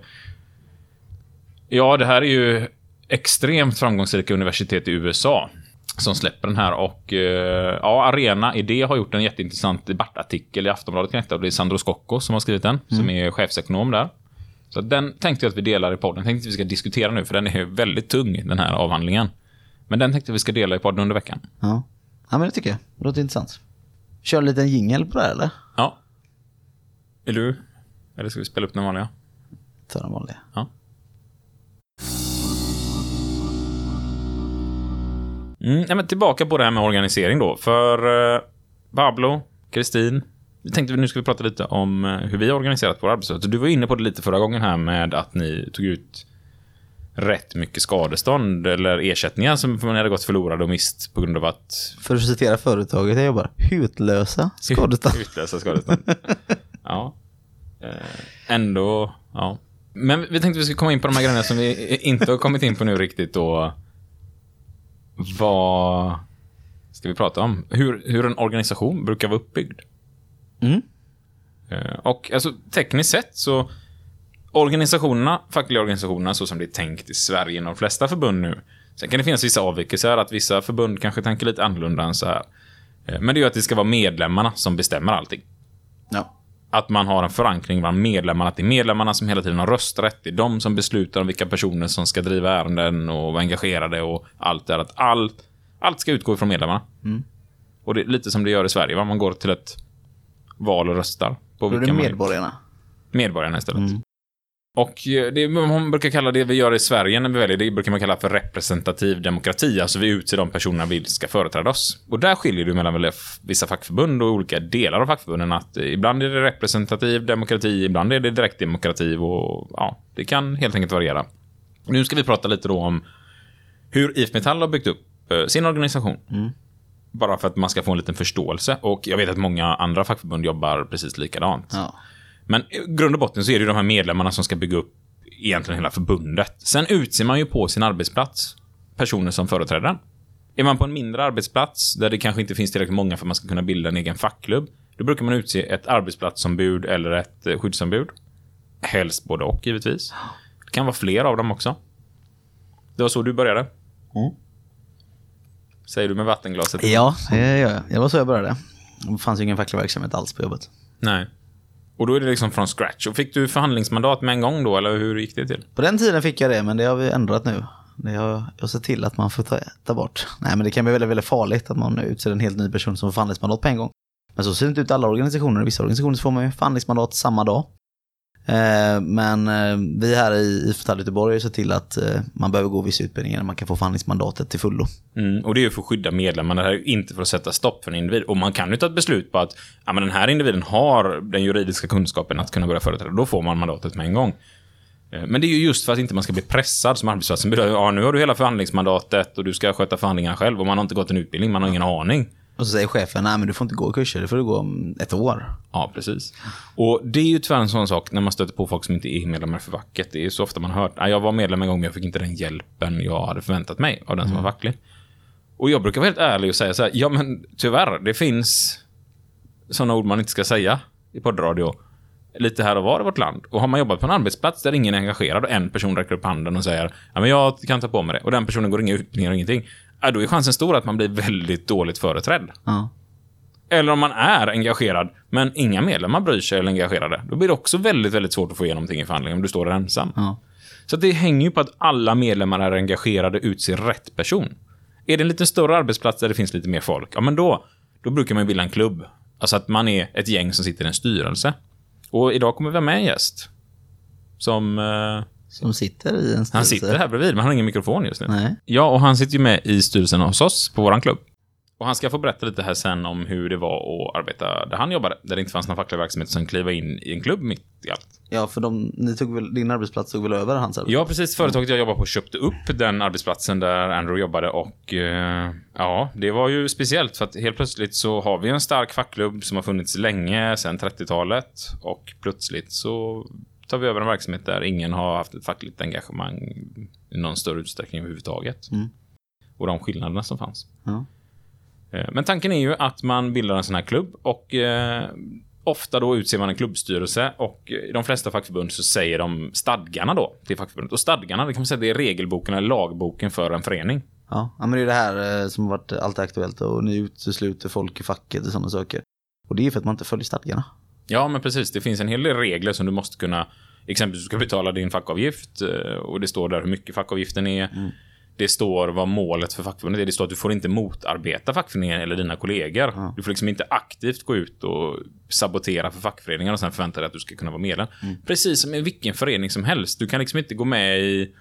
Ja, det här är ju extremt framgångsrika universitet i USA som släpper den här och eh, ja, Arena Idé har gjort en jätteintressant debattartikel i Aftonbladet och det är Sandro Scocco som har skrivit den, som är chefsekonom där. Så den tänkte jag att vi delar i podden. tänkte att vi ska diskutera nu, för den är väldigt tung, den här avhandlingen. Men den tänkte vi ska dela i podden under veckan. Ja, ja men det tycker jag. Det låter intressant. Kör en liten jingel på det här eller? Ja. Är du? Eller ska vi spela upp den vanliga? Ta den vanliga. Ja. Mm, ja, men tillbaka på det här med organisering då. För eh, Pablo, Kristin, tänkte nu ska vi prata lite om eh, hur vi har organiserat vår arbetsrätt. Du var inne på det lite förra gången här med att ni tog ut rätt mycket skadestånd eller ersättningar som man hade gått förlorade och mist på grund av att För att citera företaget jag jobbar, hutlösa skadestånd. utlösa skadestånd. ja. Eh, ändå, ja. Men vi tänkte vi skulle komma in på de här grejerna som vi inte har kommit in på nu riktigt då. Vad ska vi prata om? Hur, hur en organisation brukar vara uppbyggd. Mm. Eh, Och alltså tekniskt sett så organisationerna, fackliga organisationerna så som det är tänkt i Sverige i de flesta förbund nu. Sen kan det finnas vissa avvikelser, att vissa förbund kanske tänker lite annorlunda än så här. Eh, Men det är ju att det ska vara medlemmarna som bestämmer allting. Ja. Att man har en förankring bland medlemmarna, att det är medlemmarna som hela tiden har rösträtt. Det är de som beslutar om vilka personer som ska driva ärenden och vara engagerade och allt det där. Att allt, allt ska utgå ifrån medlemmarna. Och det är lite som det gör i Sverige, va? man går till ett val och röstar. På Då är det man- medborgarna. medborgarna istället. Och eh, det man brukar kalla det vi gör i Sverige när vi väljer, det brukar man kalla för representativ demokrati. Alltså vi utser de personerna vi ska företräda oss. Och där skiljer det mellan vissa fackförbund och olika delar av fackförbunden. Att eh, ibland är det representativ demokrati, ibland är det direktdemokrati och ja, det kan helt enkelt variera. Nu ska vi prata lite då om hur IF Metall har byggt upp eh, sin organisation. Bara för att man ska få en liten förståelse. Och jag vet att många andra fackförbund jobbar precis likadant. Ja. Men i grund och botten så är det ju de här medlemmarna som ska bygga upp egentligen hela förbundet. Sen utser man ju på sin arbetsplats personer som företräder den. Är man på en mindre arbetsplats där det kanske inte finns tillräckligt många för att man ska kunna bilda en egen fackklubb, då brukar man utse ett arbetsplatsombud eller ett eh, skyddsombud. Helst både och givetvis. Det kan vara fler av dem också. Det var så du började. Säger du med vattenglaset? Ja, det gör jag. Det var så jag började. Det fanns ju ingen facklig verksamhet alls på jobbet. Nej. Och då är det liksom från scratch. Och fick du förhandlingsmandat med en gång då, eller hur gick det till? På den tiden fick jag det, men det har vi ändrat nu. Det har jag sett till att man får ta, ta bort. Nej, men det kan bli väldigt, väldigt farligt att man utser en helt ny person som får förhandlingsmandat på en gång. Men så ser det inte ut i alla organisationer. I vissa organisationer får man ju förhandlingsmandat samma dag. Eh, men eh, vi här i IF Metall Göteborg har ju sett till att eh, man behöver gå vissa utbildningar när man kan få förhandlingsmandatet till fullo. Mm, och det är ju för att skydda medlemmarna, det här är inte för att sätta stopp för en individ. Och man kan ju ta ett beslut på att ja, men den här individen har den juridiska kunskapen att kunna börja företräda. Då får man mandatet med en gång. Men det är ju just för att inte man ska bli pressad som arbetsplatsen. Ja, nu har du hela förhandlingsmandatet och du ska sköta förhandlingarna själv och man har inte gått en utbildning, man har ingen aning. Och så säger chefen, nej men du får inte gå kurser, det får du gå om ett år. Ja, precis. Och det är ju tyvärr en sån sak när man stöter på folk som inte är medlemmar för facket. Det är så ofta man har hört, "Nej, jag var medlem en gång men jag fick inte den hjälpen jag hade förväntat mig av den som var facklig. Och jag brukar vara helt ärlig och säga så här, ja men tyvärr, det finns sådana ord man inte ska säga i poddradio. Lite här och var i vårt land. Och har man jobbat på en arbetsplats där ingen är engagerad och en person räcker upp handen och säger ja men jag kan ta på mig det. Och den personen går inga utbildningar och ingenting. Ja, då är chansen stor att man blir väldigt dåligt företrädd. Ja. Eller om man är engagerad, men inga medlemmar bryr sig eller engagerade. Då blir det också väldigt, väldigt svårt att få igenom någonting i förhandlingen om du står där ensam. Ja. Så det hänger ju på att alla medlemmar är engagerade och utser rätt person. Är det en lite större arbetsplats där det finns lite mer folk, ja men då, då brukar man bilda en klubb. Alltså att man är ett gäng som sitter i en styrelse. Och idag kommer vi ha med en gäst. Som... Eh, Som sitter i en styrelse. han sitter här bredvid, men han har ingen mikrofon just nu. Nej. Ja, och han sitter ju med i styrelsen hos oss på våran klubb. Och han ska få berätta lite här sen om hur det var att arbeta där han jobbade, där det inte fanns någon facklig verksamhet, som kliva in i en klubb mitt i allt. Ja, för de, ni tog väl, din arbetsplats tog väl över hans arbetsplats? Ja, precis. Företaget jag jobbar på köpte upp den arbetsplatsen där Andrew jobbade och eh, ja, det var ju speciellt för att helt plötsligt så har vi en stark fackklubb som har funnits länge, sedan 30-talet och plötsligt så tar vi över en verksamhet där ingen har haft ett fackligt engagemang i någon större utsträckning överhuvudtaget. Mm. Och de skillnaderna som fanns. Ja. Eh, Men tanken är ju att man bildar en sån här klubb och eh, ofta då utser man en klubbstyrelse och i de flesta fackförbund så säger de stadgarna då till fackförbundet. Och stadgarna, det kan man säga, det är regelboken eller lagboken för en förening. Ja, men det är det här eh, som har varit alltid aktuellt och ni utesluter folk i facket och sådana saker. Och det är för att man inte följer stadgarna. Ja, men precis. Det finns en hel del regler som du måste kunna... Exempelvis du ska betala din fackavgift eh, och det står där hur mycket fackavgiften är. Det står vad målet för fackförbundet är. Det står att du får inte motarbeta fackföreningen eller dina kollegor. Du får liksom inte aktivt gå ut och sabotera för fackföreningar och sen förvänta dig att du ska kunna vara medlem. Precis som i vilken förening som helst. Du kan liksom inte gå med i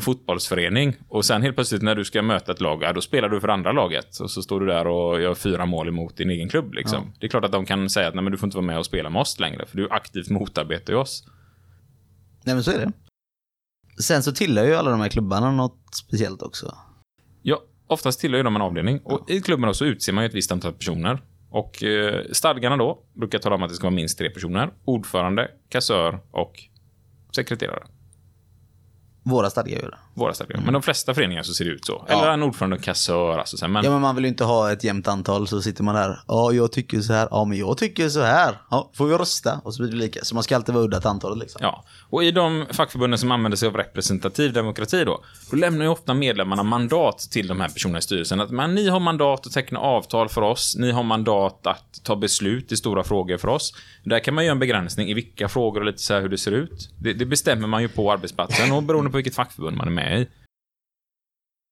fotbollsförening och sen helt plötsligt när du ska möta ett lag, ja, då spelar du för andra laget och så står du där och gör fyra mål emot din egen klubb. Liksom. Det är klart att de kan säga att Nej, men du får inte vara med och spela med oss längre, för du aktivt motarbetar ju oss. Nej men så är det. Sen så tillhör ju alla de här klubbarna något speciellt också. Ja, oftast tillhör ju de en avdelning. Och i klubben så utser man ju ett visst antal personer. Och eh, stadgarna då brukar tala om att det ska vara minst tre personer. Ordförande, kassör och sekreterare. Våra stadgar gör det. Våra stadgar. Men de flesta föreningar så ser det ut så. Eller en ordförande och kassör. Alltså, så men, Ja men man vill ju inte ha ett jämnt antal så sitter man där. Ja jag tycker så här. Ja men jag tycker så här. Ja får vi rösta? Och så blir det lika. Så man ska alltid vara udda till antalet liksom. Ja, och i de fackförbunden som använder sig av representativ demokrati då, då lämnar ju ofta medlemmarna mandat till de här personerna i styrelsen. Att men, ni har mandat att teckna avtal för oss, ni har mandat att ta beslut i stora frågor för oss. Där kan man göra en begränsning i vilka frågor och lite så här hur det ser ut. Det, det bestämmer man ju på arbetsplatsen och beroende på vilket fackförbund man är med i.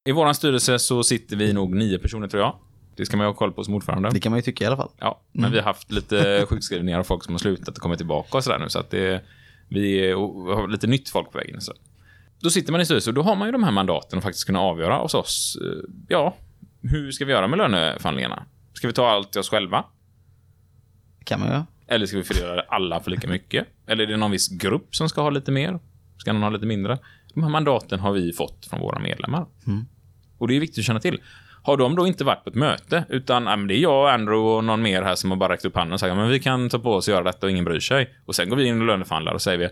I våran styrelse så sitter vi nog nio personer tror jag. Det ska man ju ha koll på som ordförande. Det kan man ju tycka i alla fall. Ja, men vi har haft lite sjukskrivningar och folk som har slutat och kommit tillbaka och sådär nu. Så att det, vi har lite nytt folk på vägen. Så. Då sitter man i styrelsen och då har man ju de här mandaten att faktiskt kunna avgöra hos oss. eh, Ja, hur ska vi göra med löneförhandlingarna? Ska vi ta allt till oss själva? kan man ju. Eller ska vi fördela alla för lika mycket? Eller är det någon viss grupp som ska ha lite mer? Ska någon ha lite mindre? De här mandaten har vi fått från våra medlemmar. Och det är viktigt att känna till. Har de då inte varit på ett möte, utan men det är jag, Andrew och någon mer här som har bara räckt upp handen och sagt att vi kan ta på oss och göra detta och ingen bryr sig. Och sen går vi in och löneförhandlar och säger vi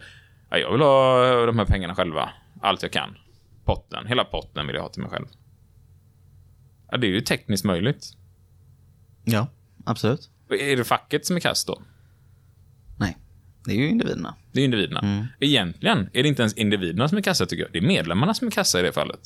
ja, jag vill ha de här pengarna själva. Allt jag kan. Potten, hela potten vill jag ha till mig själv. Ja, det är ju tekniskt möjligt. Ja, absolut. Är det facket som är kast då? Nej, det är ju individerna. Det är individerna. Egentligen är det inte ens individerna som är kassa tycker jag. Det är medlemmarna som är kassa i det fallet.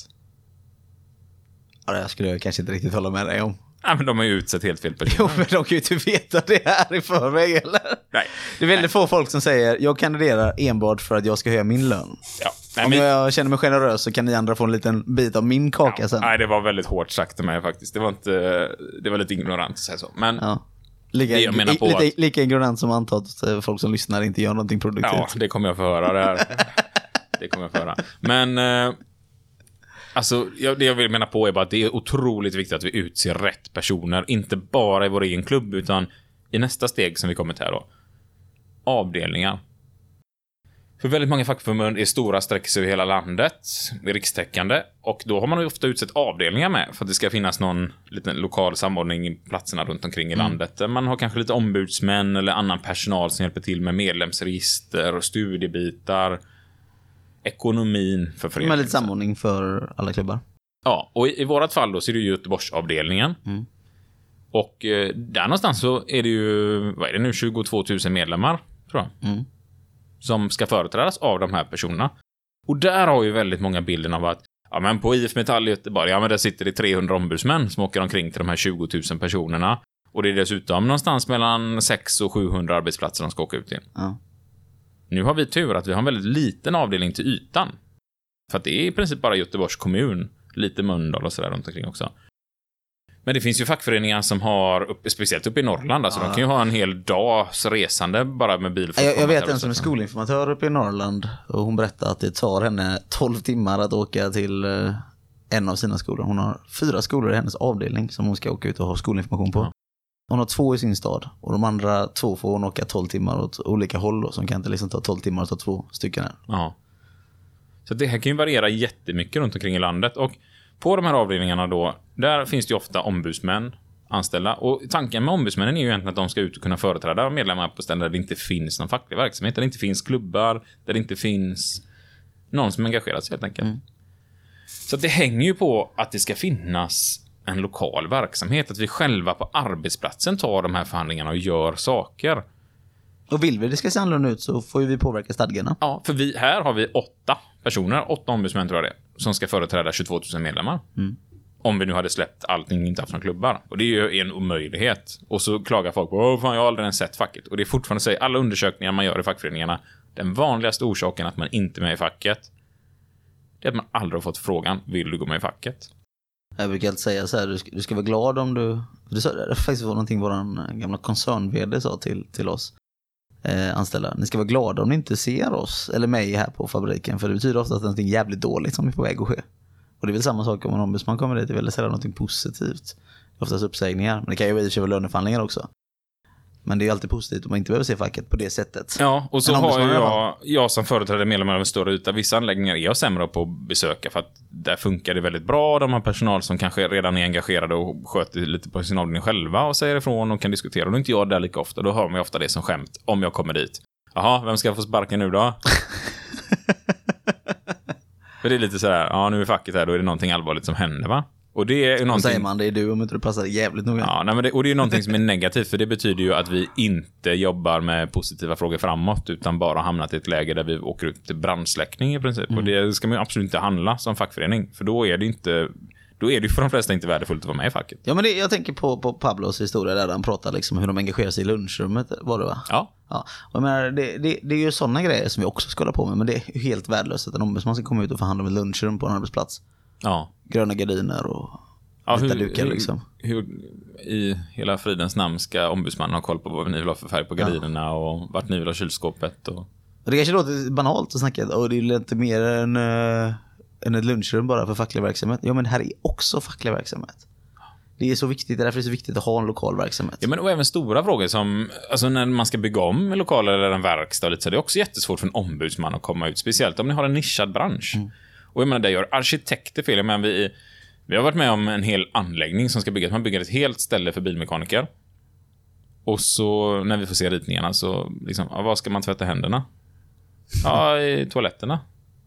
Ja, det skulle jag kanske inte riktigt hålla med dig om. Ja, men de har ju utsett helt fel personer. Jo, men de kan ju inte veta det här i förväg eller? Nej. Det är väldigt få folk som säger jag kandiderar enbart för att jag ska höja min lön. Ja. Nej, Om men, jag känner mig generös så kan ni andra få en liten bit av min kaka sen. nej, det var väldigt hårt sagt av mig faktiskt. Det var, inte, det var lite ignorant så. Men ja. Ja. Lika, jag menar på lite, att- lika ignorant som antar att eh, folk som lyssnar inte gör någonting produktivt. det kommer jag få höra. Det, här. det kommer jag få höra. Men eh, alltså, jag, det jag vill mena på är bara att det är otroligt viktigt att vi utser rätt personer. Inte bara i vår egen klubb, utan i nästa steg som vi kommer till här då. Avdelningar. För väldigt många fackförbund är stora, sträcker sig över hela landet, är rikstäckande. Och då har man ju ofta utsett avdelningar med för att det ska finnas någon liten lokal samordning i platserna runt omkring i landet. Där Man har kanske lite ombudsmän eller annan personal som hjälper till med medlemsregister och studiebitar. Ekonomin för Med föreningen. lite samordning för alla klubbar. Ja, och i, i vårat fall då så är det ju Göteborgsavdelningen. Mm. Och eh, där någonstans så är det ju, vad är det nu, 22 000 medlemmar, tror jag. Mm. Som ska företrädas av de här personerna. Och där har ju väldigt många bilden av att Ja, men på IF Metall i Göteborg, ja men där sitter det 300 ombudsmän som åker omkring till de här 20 000 personerna. Och det är dessutom någonstans mellan 600 och 700 arbetsplatser de ska åka ut till. Ja. Nu har vi tur att vi har en väldigt liten avdelning till ytan. För att det är i princip bara Göteborgs kommun, lite Mölndal och sådär runt omkring också. Men det finns ju fackföreningar som har, uppe, speciellt uppe i Norrland, alltså Ja. de kan ju ha en hel dags resande bara med bil. Jag, jag vet en som är skolinformatör uppe i Norrland och hon berättade att det tar henne 12 timmar att åka till eh, en av sina skolor. Hon har fyra skolor i hennes avdelning som hon ska åka ut och ha skolinformation på. Ja. Hon har två i sin stad och de andra två får hon åka 12 timmar åt olika håll då, som kan inte liksom ta 12 timmar att ta två stycken här. Ja. Så det här kan ju variera jättemycket runt omkring i landet. Och på de här avdelningarna då, där finns det ju ofta ombudsmän anställda. Och tanken med ombudsmännen är ju egentligen att de ska ut och kunna företräda medlemmar på ställen där det inte finns någon facklig verksamhet, där det inte finns klubbar, där det inte finns någon som engagerar sig helt enkelt. Mm. Så det hänger ju på att det ska finnas en lokal verksamhet, att vi själva på arbetsplatsen tar de här förhandlingarna och gör saker. Och vill vi det ska se annorlunda ut så får ju vi påverka stadgarna. Ja, för vi, här har vi åtta personer, åtta ombudsmän tror jag det som ska företräda 22 000 medlemmar. Om vi nu hade släppt allting och inte haft några klubbar. Och det är ju en omöjlighet. Och så klagar folk på Åh, fan, jag har aldrig ens sett facket. Och det är fortfarande så, alla undersökningar man gör i fackföreningarna, den vanligaste orsaken att man inte är med i facket, det är att man aldrig har fått frågan, vill du gå med i facket? Jag brukar alltid säga så här, du ska, du ska vara glad om du... Det det faktiskt var någonting vår gamla koncern sa till, till oss eh, anställda. Ni ska vara glada om ni inte ser oss eller mig här på fabriken. För det betyder ofta att det är någonting jävligt dåligt som är på väg att ske. Och det är väl samma sak om en ombudsman kommer dit. Det är väldigt sällan någonting positivt. Det är oftast uppsägningar. Men det kan ju i och för sig vara löneförhandlingar också. Men det är alltid positivt om man inte behöver se facket på det sättet. Ja, och så har jag, jag som företräder medlemmar av en större yta, vissa anläggningar är jag sämre på att besöka för att där funkar det väldigt bra. De har personal som kanske redan är engagerade och sköter lite på sin avdelning själva och säger ifrån och kan diskutera. Och då är inte jag där lika ofta. Då hör man ju ofta det som skämt om jag kommer dit. Jaha, vem ska få sparken nu då? för det är lite sådär, ja nu är facket här, då är det någonting allvarligt som händer va? Och det är ju Då någonting... säger man det är du om inte du passar jävligt noga. Ja, nej, men det, och det är någonting som är negativt, för det betyder ju att vi inte jobbar med positiva frågor framåt, utan bara hamnat i ett läge där vi åker ut till brandsläckning i princip. Och det ska man ju absolut inte handla som fackförening, för då är det inte då är det för de flesta inte värdefullt att vara med i facket. Ja men det, jag tänker på, på Pablos historia där han pratar liksom hur de engagerar sig i lunchrummet var det va? Ja. Ja, och jag menar, det, det, det är ju sådana grejer som vi också ska hålla på med, men det är helt värdelöst att en ombudsman ska komma ut och förhandla om ett lunchrum på en arbetsplats. Ja. Gröna gardiner och ja vita hur, dukar liksom. hur i hela fridens namn ska ombudsmannen ha koll på vad ni vill ha för färg på gardinerna och vart ni vill ha kylskåpet och... Det kanske låter banalt att snacka, och det är lite mer än, äh, än ett lunchrum bara för facklig verksamhet. Ja men det här är också facklig verksamhet. Det är så viktigt, det är därför det är så viktigt att ha en lokal verksamhet. Ja, men och även stora frågor som, alltså när man ska bygga om en lokal eller en verkstad lite så, det är också jättesvårt för en ombudsman att komma ut, speciellt om ni har en nischad bransch. Och jag menar, det gör arkitekter fel. Men vi, vi har varit med om en hel anläggning som ska byggas. Man bygger ett helt ställe för bilmekaniker. Och så när vi får se ritningarna så, liksom, ja, var ska man tvätta händerna? Ja, i toaletterna.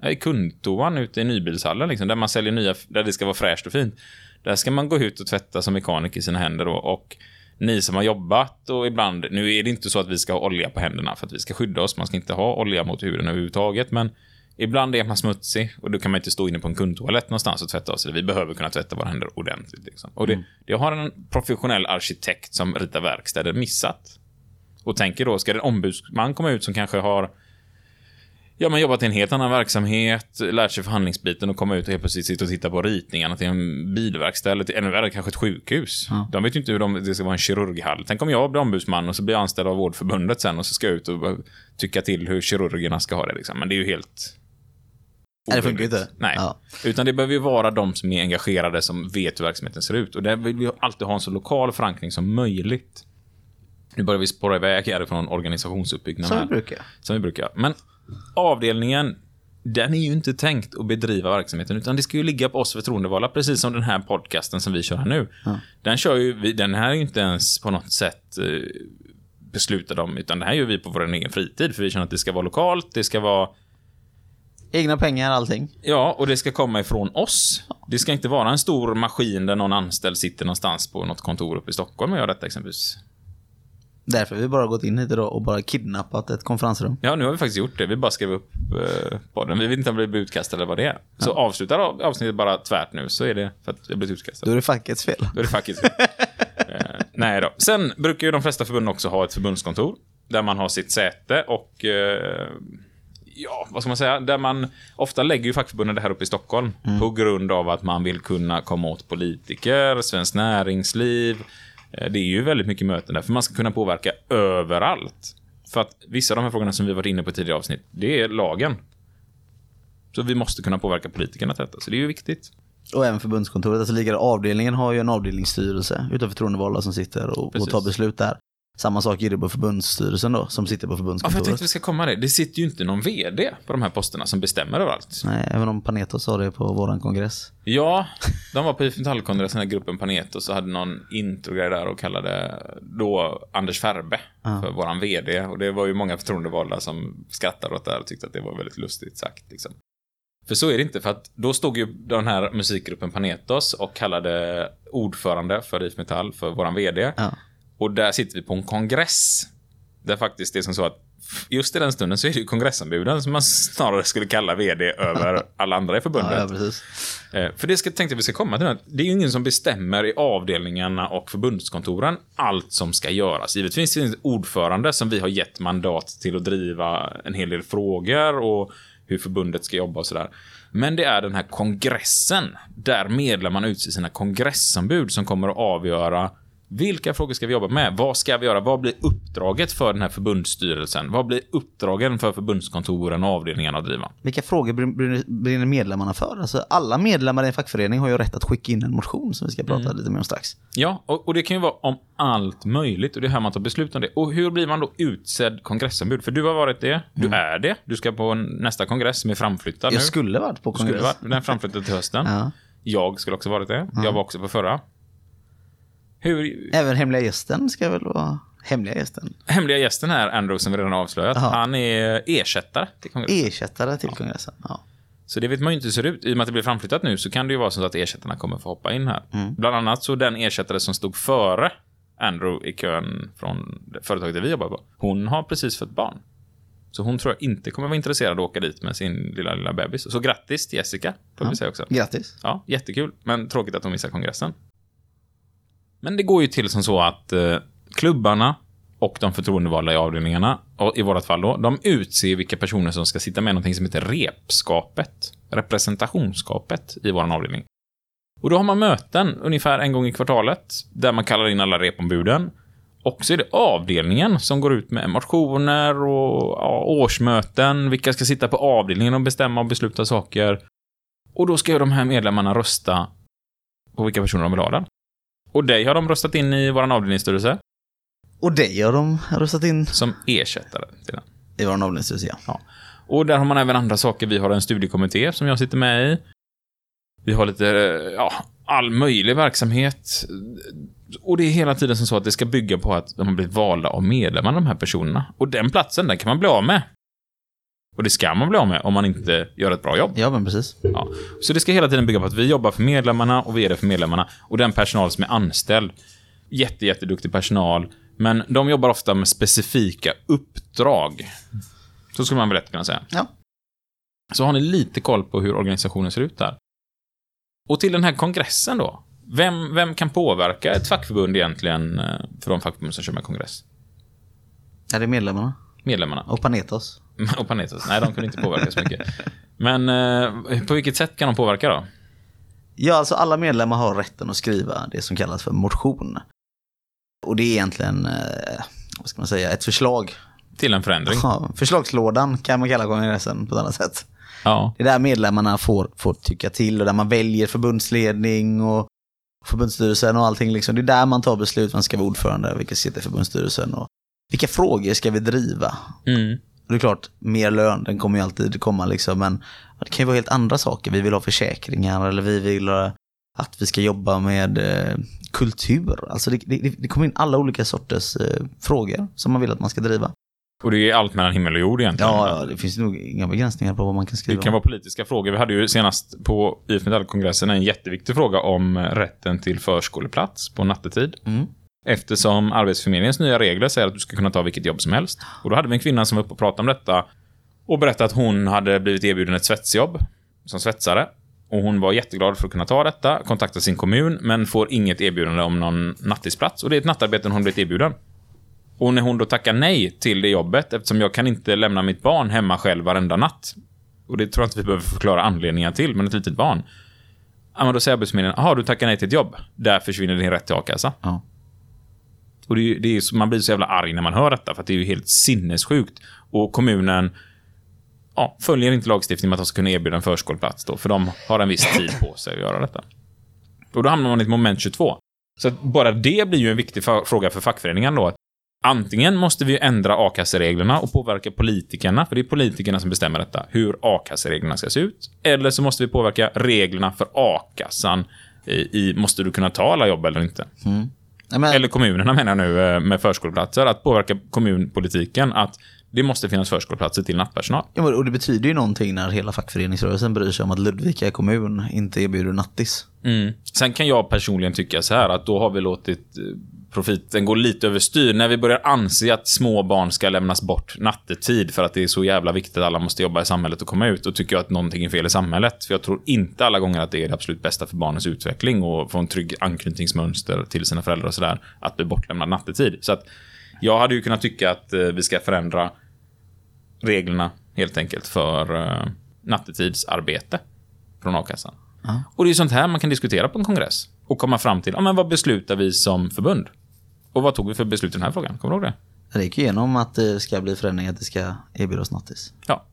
Ja, I kundtoan ute i nybilshallen, liksom, där man säljer nya, där det ska vara fräscht och fint. Där ska man gå ut och tvätta som mekaniker sina händer då, och ni som har jobbat och ibland, nu är det inte så att vi ska ha olja på händerna för att vi ska skydda oss, man ska inte ha olja mot huden överhuvudtaget, men ibland är man smutsig och då kan man inte stå inne på en kundtoalett någonstans och tvätta sig. Vi behöver kunna tvätta våra händer ordentligt. Liksom. Och det, det har en professionell arkitekt som ritar verkstäder missat. Och tänker då, ska en ombudsman komma ut som kanske har Ja, men jobbat i en helt annan verksamhet, lärt sig förhandlingsbiten och komma ut och helt plötsligt sitta och titta på ritningarna till en bilverkstad eller till, ännu värre, kanske ett sjukhus. De vet ju inte hur de, det ska vara en kirurghall. Tänk om jag blir ombudsman och så blir jag anställd av Vårdförbundet sen och så ska jag ut och tycka till hur kirurgerna ska ha det. Liksom. Men det är ju helt... Nej, det funkar inte. Nej. Ja. Utan det behöver ju vara de som är engagerade, som vet hur verksamheten ser ut. Och där vill vi alltid ha en så lokal förankring som möjligt. Nu börjar vi spåra iväg härifrån organisationsuppbyggnaden. Som vi brukar. Som vi brukar. Men avdelningen, den är ju inte tänkt att bedriva verksamheten, utan det ska ju ligga på oss förtroendevalda, precis som den här podcasten som vi kör här nu. Den kör ju vi, den här är ju inte ens på något sätt eh, beslutad om, utan det här gör vi på vår egen fritid, för vi känner att det ska vara lokalt, det ska vara Egna pengar, allting. Ja, och det ska komma ifrån oss. Det ska inte vara en stor maskin där någon anställd sitter någonstans på något kontor uppe i Stockholm och gör detta exempelvis. Därför har vi bara gått in hit idag och bara kidnappat ett konferensrum. Ja, nu har vi faktiskt gjort det. Vi bara skrev upp eh, podden. Vi vet inte om vi blir utkastade eller vad det är. Så avslutar av- avsnittet bara tvärt nu, så är det för att vi blivit utkastade. Då är det fackets fel. Då är det fackets fel. eh, Nej då. Sen brukar ju de flesta förbund också ha ett förbundskontor. Där man har sitt säte och... Eh, ja, vad ska man säga? Där man... Ofta lägger ju fackförbunden det här uppe i Stockholm. På grund av att man vill kunna komma åt politiker, svenskt näringsliv. Eh, Det är ju väldigt mycket möten där, för man ska kunna påverka överallt. För att vissa av de här frågorna som vi varit inne på i tidigare avsnitt, det är lagen. Så vi måste kunna påverka politikerna till detta, så det är ju viktigt. Och även förbundskontoret. Alltså likadant, avdelningen har ju en avdelningsstyrelse utav förtroendevalda som sitter och, och tar beslut där. Samma sak är det på förbundsstyrelsen då, som sitter på Ja, för jag förbundskontoret. tänkte vi ska komma det. Det sitter ju inte någon VD på de här posterna som bestämmer överallt. Nej, även om Panetos sa det på våran kongress. Ja, de var på IF Metall-kongressen, den här gruppen Panetos, och hade någon introgrej där och kallade då Anders Färbe för våran VD. Och det var ju många förtroendevalda som skrattade åt det här och tyckte att det var väldigt lustigt sagt. Liksom. För så är det inte, för att då stod ju den här musikgruppen Panetos och kallade ordförande för IF Metall för våran VD. Ja. Och där sitter vi på en kongress. Där faktiskt det är som så att just i den stunden så är det ju kongressombuden som man snarare skulle kalla VD över alla andra i förbundet. Ja, ja. Eh, För det ska, tänkte jag vi ska komma till. Det är ju ingen som bestämmer i avdelningarna och förbundskontoren allt som ska göras. Givetvis finns det ordförande som vi har gett mandat till att driva en hel del frågor och hur förbundet ska jobba och sådär. Men det är den här kongressen där medlemmarna utser sina kongressombud som kommer att avgöra Vilka frågor ska vi jobba med? Vad ska vi göra? Vad blir uppdraget för den här förbundsstyrelsen? Vad blir uppdragen för förbundskontoren och avdelningarna att driva? Vilka frågor brin- brinner- medlemmarna för? Alltså, alla medlemmar i en fackförening har ju rätt att skicka in en motion som vi ska prata lite mer om strax. Ja, och, och det kan ju vara om allt möjligt och det är här man tar beslut om det. Och hur blir man då utsedd kongressombud? För du har varit det, du är det, du ska på nästa kongress som är framflyttad nu. Jag skulle varit på Skulle kongress. varit, den är framflyttad till hösten. Ja. Jag skulle också varit det. Jag var också på förra. Hur, Även hemliga gästen ska väl vara hemliga gästen. hemliga gästen här, Andrew, som vi redan avslöjat, Jaha. han är ersättare till kongressen. Ersättare till kongressen. Ja. Så det vet man ju inte hur det ser ut. I och med att det blir framflyttat nu så kan det ju vara så att ersättarna kommer få hoppa in här. Bland annat så den ersättare som stod före Andrew i kön från företaget där vi jobbar på, hon har precis fött barn. Så hon tror jag inte kommer vara intresserad av att åka dit med sin lilla, lilla bebis. Så grattis till Jessica, får vi säga också. Grattis. Ja, jättekul. Men tråkigt att de missar kongressen. Men det går ju till som så att eh, klubbarna och de förtroendevalda i avdelningarna, och i vårt fall då, de utser vilka personer som ska sitta med någonting som heter repskapet, representationsskapet i vår avdelning. Och då har man möten ungefär en gång i kvartalet där man kallar in alla repombuden. Och så är det avdelningen som går ut med motioner och ja, årsmöten, vilka ska sitta på avdelningen och bestämma och besluta saker. Och då ska ju de här medlemmarna rösta på vilka personer de vill ha där. Och dig har de röstat in i vår avdelningsstyrelse Och dig har de röstat in som ersättare till den. i vår avdelningsstyrelse, ja. Och där har man även andra saker. Vi har en studiekommitté som jag sitter med i. Vi har lite, eh, ja, all möjlig verksamhet. Och det är hela tiden som så att det ska bygga på att de har blivit valda av medlemmarna, de här personerna. Och den platsen, den kan man bli av med. Och det ska man bli av med om man inte gör ett bra jobb. Ja, men precis. Ja. Så det ska hela tiden bygga på att vi jobbar för medlemmarna och vi är det för medlemmarna. Och den personal som är anställd, jätte, jätteduktig personal, men de jobbar ofta med specifika uppdrag. Så skulle man väl lätt kunna säga. Ja. Så har ni lite koll på hur organisationen ser ut där. Och till den här kongressen då. Vem, vem kan påverka ett fackförbund egentligen eh, för de fackförbund som kör med kongress? Ja, det är medlemmarna. Medlemmarna. Och Panetos. Och Panetos. Nej, de kunde inte påverka så mycket. Men eh, på vilket sätt kan de påverka då? Ja, alltså alla medlemmar har rätten att skriva det som kallas för motion. Och det är egentligen, eh, vad ska man säga, ett förslag. Till en förändring? Ja, förslagslådan kan man kalla kongressen på ett annat sätt. Ja. Det är där medlemmarna får, får tycka till och där man väljer förbundsledning och förbundsstyrelsen och allting. Liksom. Det är där man tar beslut, vem ska vara ordförande, vilka sitta i förbundsstyrelsen och vilka frågor ska vi driva. Mm. Det är klart, mer lön, den kommer ju alltid komma liksom, men det kan ju vara helt andra saker. Vi vill ha försäkringar eller vi vill eh, att vi ska jobba med eh, kultur. Alltså det, det, det kommer in alla olika sorters eh, frågor som man vill att man ska driva. Och det är allt mellan himmel och jord egentligen. Ja, ja, det finns nog inga begränsningar på vad man kan skriva. Det kan vara politiska frågor. Vi hade ju senast på IF Metall-kongressen en jätteviktig fråga om rätten till förskoleplats på nattetid. Mm. Eftersom Arbetsförmedlingens nya regler säger att du ska kunna ta vilket jobb som helst. Och då hade vi en kvinna som var uppe och pratade om detta och berättade att hon hade blivit erbjuden ett svetsjobb som svetsare. Och hon var jätteglad för att kunna ta detta, kontaktade sin kommun, men får inget erbjudande om någon nattisplats. Och det är ett nattarbete hon blivit erbjuden. Och när hon då tackar nej till det jobbet, eftersom jag kan inte lämna mitt barn hemma själv varenda natt. Och det tror jag inte vi behöver förklara anledningar till, men ett litet barn. Ja, men då säger Arbetsförmedlingen, jaha, du tackar nej till ett jobb. Där försvinner din rätt till a-kassa. Ja. Och det är, det är, man blir så jävla arg när man hör detta, för att det är ju helt sinnessjukt. Och kommunen ja, följer inte lagstiftningen med att de ska kunna erbjuda en förskoleplats då, för de har en viss tid på sig att göra detta. Och då hamnar man i ett moment 22. Så att bara det blir ju en viktig fråga för fackföreningen då. Antingen måste vi ändra a-kassereglerna och påverka politikerna, för det är politikerna som bestämmer detta, hur a-kassereglerna ska se ut. Eller så måste vi påverka reglerna för a-kassan. I, i, måste du kunna ta alla jobb eller inte? Mm men, eller kommunerna menar jag nu eh, med förskoleplatser, att påverka kommunpolitiken att det måste finnas förskoleplatser till nattpersonal. ja, och det betyder ju någonting när hela fackföreningsrörelsen bryr sig om att Ludvika kommun inte erbjuder nattis. Mm. Sen kan jag personligen tycka så här att då har vi låtit eh, profiten gå lite överstyr när vi börjar anse att små barn ska lämnas bort nattetid för att det är så jävla viktigt att alla måste jobba i samhället och komma ut. Då tycker jag att någonting är fel i samhället. För jag tror inte alla gånger att det är det absolut bästa för barnens utveckling och få en trygg anknytningsmönster till sina föräldrar och sådär. Att bli bortlämnad nattetid. Så att jag hade ju kunnat tycka att eh, vi ska förändra reglerna helt enkelt för uh, nattetidsarbete från a-kassan. Och det är sånt här man kan diskutera på en kongress och komma fram till, ja men vad beslutar vi som förbund? Och vad tog vi för beslut i den här frågan? Kommer du ihåg det? Det gick igenom att det ska bli förändring, att det ska erbjudas nattis. Ja.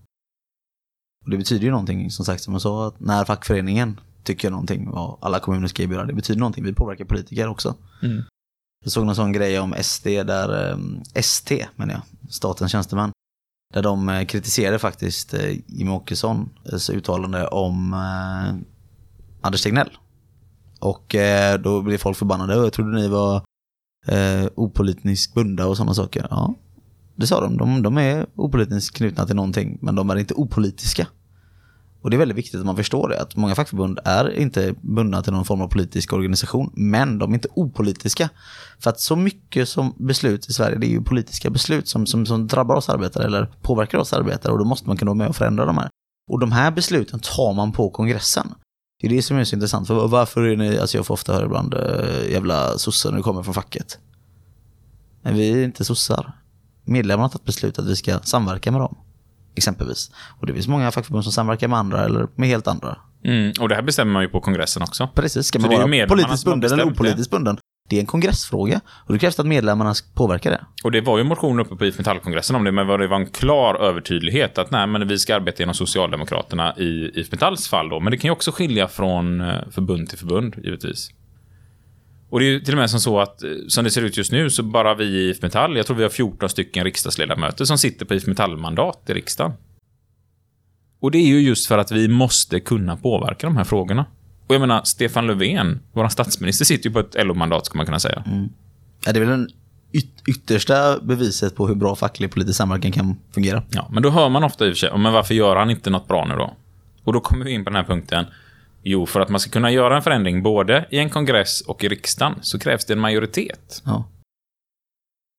Och det betyder ju någonting, som sagt, som jag sa, att när fackföreningen tycker någonting vad alla kommuner ska erbjuda, det betyder någonting. Vi påverkar politiker också. Mm. Jag såg någon sån grej om SD, där, eh, ST menar jag, statens tjänstemän. Där de eh, kritiserade faktiskt eh, Jimmie Åkessons eh, uttalande om eh, Anders Tegnell. Och eh, då blev folk förbannade. Jag trodde ni var eh, opolitiskt bundna och sådana saker. Ja, det sa de. de. De är opolitiskt knutna till någonting, men de är inte opolitiska. Och det är väldigt viktigt att man förstår det, att många fackförbund är inte bundna till någon form av politisk organisation, men de är inte opolitiska. För att så mycket som beslut i Sverige, det är ju politiska beslut som, som, som drabbar oss arbetare eller påverkar oss arbetare och då måste man kunna vara med och förändra de här. Och de här besluten tar man på kongressen. Det är det som är så intressant, för varför är ni, alltså jag får ofta höra ibland, äh, jävla sossar när det kommer från facket. Men vi är inte sossar. Medlemmarna har tagit beslut att vi ska samverka med dem. Exempelvis. Och det finns många fackförbund som samverkar med andra eller med helt andra. Mm, och det här bestämmer man ju på kongressen också. Precis, ska man vara politiskt bunden eller opolitiskt bunden? Det är en kongressfråga och det krävs att medlemmarna ska påverka det. Och det var ju en motion uppe på IF Metall-kongressen om det, men det var en klar övertydlighet att nej, men vi ska arbeta genom Socialdemokraterna i IF Metalls fall då. Men det kan ju också skilja från eh, förbund till förbund, givetvis. Och det är till och med som så att, eh, som det ser ut just nu, så bara vi i IF Metall, jag tror vi har 14 stycken riksdagsledamöter som sitter på IF Metall-mandat i riksdagen. Och det är ju just för att vi måste kunna påverka de här frågorna. Och jag menar, Stefan Löfven, vår statsminister, sitter ju på ett LO-mandat, ska man kunna säga. Ja, det är väl den yt- yttersta beviset på hur bra facklig politisk samverkan kan fungera. Ja, men då hör man ofta i och för sig, men varför gör han inte något bra nu då? Och då kommer vi in på den här punkten. Jo, för att man ska kunna göra en förändring både i en kongress och i riksdagen så krävs det en majoritet. Ja.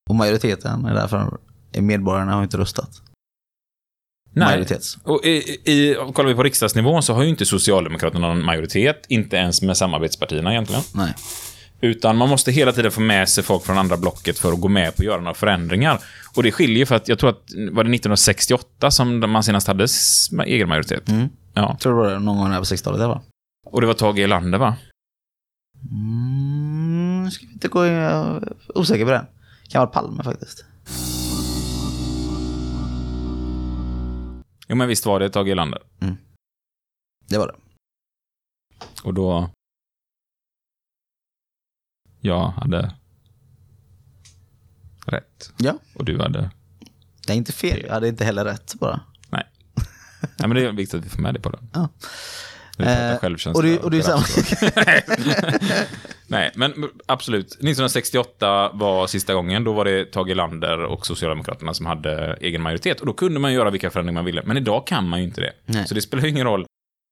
Och majoriteten är därför är medborgarna har inte röstat. Majoritets. Och i, i, kollar vi på riksdagsnivån så har ju inte Socialdemokraterna någon majoritet, inte ens med samarbetspartierna egentligen. Nej. Utan man måste hela tiden få med sig folk från andra blocket för att gå med på att göra några förändringar. Och det skiljer för att jag tror att var det 1968 som man senast hade egen majoritet. Mm. Ja. Jag tror det var det någon gång här på 60-talet. det var. Och det var Tage Erlander va? Mm, ska vi inte gå... Är osäker på det. Kan vara Palme faktiskt. Jo men visst var det Tage Erlander. Det var det. Och då... Jag hade rätt. Ja. Och du hade... Det är inte fel. Jag hade inte heller rätt bara. Nej men det är viktigt att vi får med det på den. Ja. Eh, självkänsla och det, och det är samma. Nej, men absolut. 1968 var sista gången. Då var det Tage Erlander och Socialdemokraterna som hade egen majoritet. Och då kunde man göra vilka förändringar man ville. Men idag kan man ju inte det. Nej. Så det spelar ju ingen roll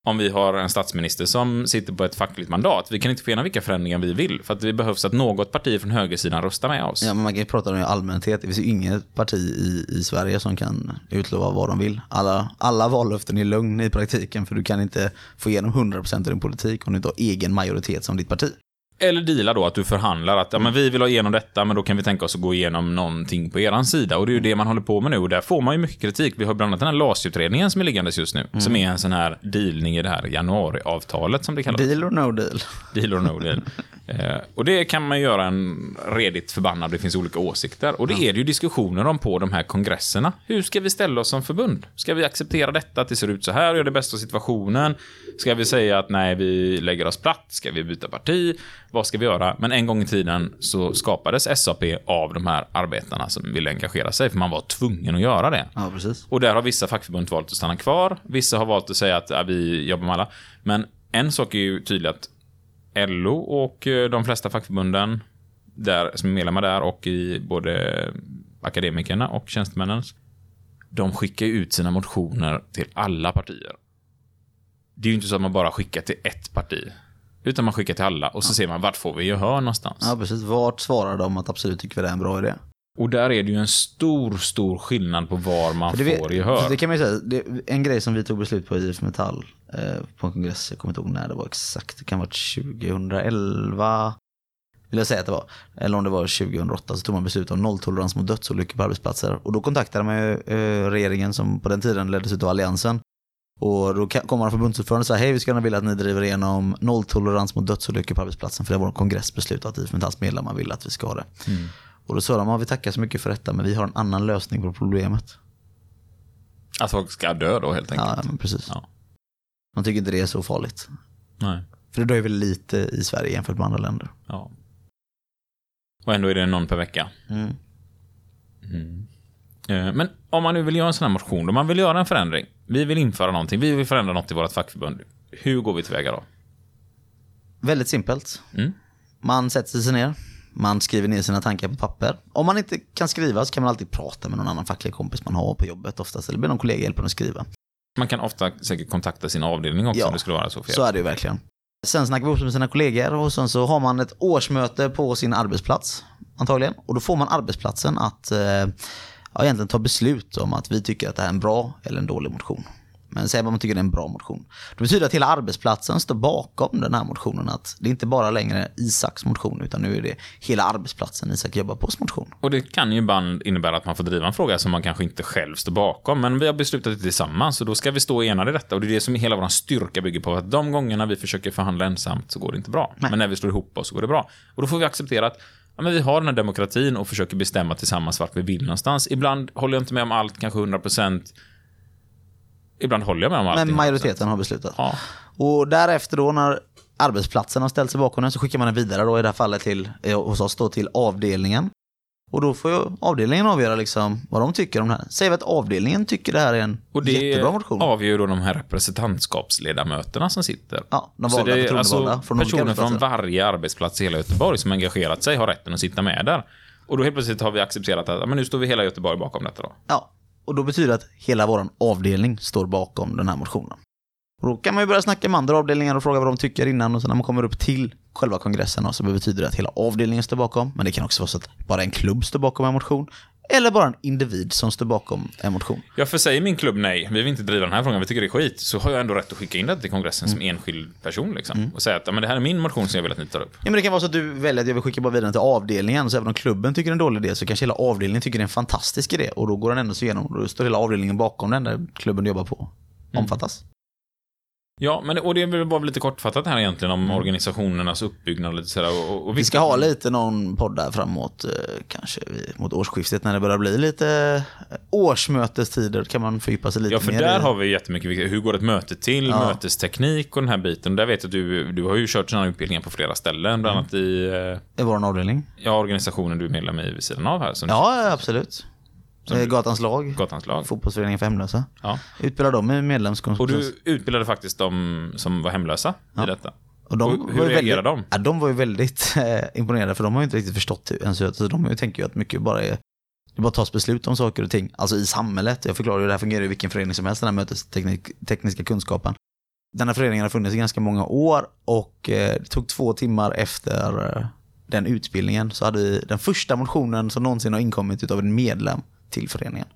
om vi har en statsminister som sitter på ett fackligt mandat. Vi kan inte få igenom vilka förändringar vi vill. För att det behövs att något parti från högersidan röstar med oss. Ja, men man kan ju prata om det i allmänhet. Det finns ju inget parti i, i Sverige som kan utlova vad de vill. Alla, alla vallöften är lögn i praktiken för du kan inte få igenom 100% av din politik om du inte har egen majoritet som ditt parti. Eller deala då, att du förhandlar att ja, men vi vill ha igenom detta, men då kan vi tänka oss att gå igenom någonting på eran sida. Och det är ju det man håller på med nu. Och där får man ju mycket kritik. Vi har bland annat den här LAS-utredningen som är liggandes just nu. Som är en sån här dealning i det här januariavtalet som det kallas. Deal or no deal? Deal or no deal. Eh, och det kan man göra en redigt förbannad, det finns olika åsikter. Och det är det ju diskussioner om på de här kongresserna. Hur ska vi ställa oss som förbund? Ska vi acceptera detta, att det ser ut så här och gör det bästa av situationen? Ska vi säga att nej, vi lägger oss platt? Ska vi byta parti? Vad ska vi göra? Men en gång i tiden så skapades SAP av de här arbetarna som ville engagera sig, för man var tvungen att göra det. Ja, precis. Och där har vissa fackförbund valt att stanna kvar. Vissa har valt att säga att ja, vi jobbar med alla. Men en sak är ju tydlig att LO och eh, de flesta fackförbunden där, som är medlemmar där och i både akademikerna och tjänstemännens, de skickar ut sina motioner till alla partier. Det är ju inte så att man bara skickar till ett parti. Utan man skickar till alla och så ser man vart får vi gehör någonstans. Ja, precis. Vart svarar de att absolut tycker vi det är en bra idé? Och där är det ju en stor, stor skillnad på var man det, får gehör. det kan man ju säga, det, en grej som vi tog beslut på i IF Metall eh, på en kongress, jag kommer inte ihåg när det var exakt, det kan ha varit 2011, vill jag säga att det var, eller om det var 2008, så tog man beslut om nolltolerans mot dödsolyckor på arbetsplatser. Och då kontaktade man ju eh, regeringen som på den tiden leddes av Alliansen Och då kommer han förbundsordförande och säger hej vi skulle gärna vilja att ni driver igenom nolltolerans mot dödsolyckor på arbetsplatsen för det har vår kongress beslutat att IF Metalls medlemmar vill att vi ska ha det. Och då sa de, ja, vi tackar så mycket för detta men vi har en annan lösning på problemet. Att folk ska dö då helt enkelt. Ja, men precis. Ja. De tycker inte det är så farligt. Nej. För det dör ju väl lite i Sverige jämfört med andra länder. Ja. Och ändå är det någon per vecka. Mm. Eh, Men om man nu vill göra en sån här motion, om man vill göra en förändring, vi vill införa någonting, vi vill förändra något i vårt fackförbund. Hur går vi tillväga då? Väldigt simpelt. Mm. Man sätter sig ner, man skriver ner sina tankar på papper. Om man inte kan skriva så kan man alltid prata med någon annan facklig kompis man har på jobbet oftast, eller be någon kollega hjälpa en att skriva. Man kan ofta säkert kontakta sin avdelning också Ja, om det skulle vara så fel. Så är det ju verkligen. Sen snackar vi ihop med sina kollegor och sen så har man ett årsmöte på sin arbetsplats antagligen. Och då får man arbetsplatsen att eh, ja, egentligen ta beslut om att vi tycker att det här är en bra eller en dålig motion. Men säg vad man tycker det är en bra motion. Det betyder att hela arbetsplatsen står bakom den här motionen. Att det är inte bara längre Isaks motion utan nu är det hela arbetsplatsen Isak jobbar pås motion. Och det kan ju ibland innebära att man får driva en fråga som man kanske inte själv står bakom. Men vi har beslutat det tillsammans och då ska vi stå enade i detta. Och det är det som hela vår styrka bygger på. Att de gångerna vi försöker förhandla ensamt så går det inte bra. Men när vi slår ihop oss så går det bra. Och då får vi acceptera att ja, men vi har den här demokratin och försöker bestämma tillsammans vart vi vill någonstans. Ibland håller jag inte med om allt, kanske 100%. Ibland håller jag med om allt. Men majoriteten har beslutat. Ja. Och därefter då när arbetsplatsen har ställt sig bakom den så skickar man den vidare då i det här fallet till, eh, hos oss då till avdelningen. Och då får ju avdelningen avgöra liksom vad de tycker om det här. Säger vi att avdelningen tycker det här är en Och det jättebra motion. avgör ju då de här representantskapsledamöterna som sitter. Ja, de valda det alltså från personer från varje arbetsplats i hela Göteborg som engagerat sig har rätten att sitta med där. Och då helt plötsligt har vi accepterat att men nu står vi hela Göteborg bakom detta då. Ja, och då betyder det att hela vår avdelning står bakom den här motionen. Och då kan man ju börja snacka med andra avdelningar och fråga vad de tycker innan och sen när man kommer upp till själva kongressen så betyder det att hela avdelningen står bakom. Men det kan också vara så att bara en klubb står bakom en motion. Eller bara en individ som står bakom en motion. Ja, för säger min klubb nej, vi vill inte driva den här frågan, vi tycker det är skit, så har jag ändå rätt att skicka in det till kongressen som enskild person liksom. Och säga att ja, men det här är min motion som jag vill att ni tar upp. Ja, men det kan vara så att du väljer att jag vill skicka bara vidare till avdelningen. Så även om klubben tycker det är en dålig idé så kanske hela avdelningen tycker det är en fantastisk idé. Och då går den ändå så igenom. Och då står hela avdelningen bakom den där klubben du jobbar på. Omfattas. Ja, men och det var väl lite kortfattat här egentligen om organisationernas uppbyggnad lite sådär. Och, och Mm. Vi ska ha lite någon podd där framåt, eh, kanske mot årsskiftet när det börjar bli lite eh, årsmötestider. kan man fördjupa sig lite Ja, för mer där i. har vi jättemycket. Hur går ett möte till? Ja. Mötesteknik och den här biten. Där vet jag att du, du har ju kört sådana utbildningar på flera ställen. Bland annat i eh, I vår avdelning. ja, organisationen du är medlem i vid sidan av här. Ja, ja, absolut. Eh, Gatans lag, Gatans lag. fotbollsföreningen för hemlösa. Ja. Utbildar dem i medlemskompetens. Och du utbildade faktiskt de som var hemlösa i detta. Och de Och hur var reagerar väldigt, de? Ja, de var ju väldigt eh, imponerade för de har ju inte riktigt förstått hur ens så De tänker ju att mycket bara är det bara tas beslut om saker och ting, alltså i samhället. Jag förklarar ju det här fungerar i vilken förening som helst, den här mötestekniska kunskapen. Den här föreningen har funnits i ganska många år och eh, det tog två timmar efter eh, den utbildningen så hade vi den första motionen som någonsin har inkommit utav en medlem till föreningen.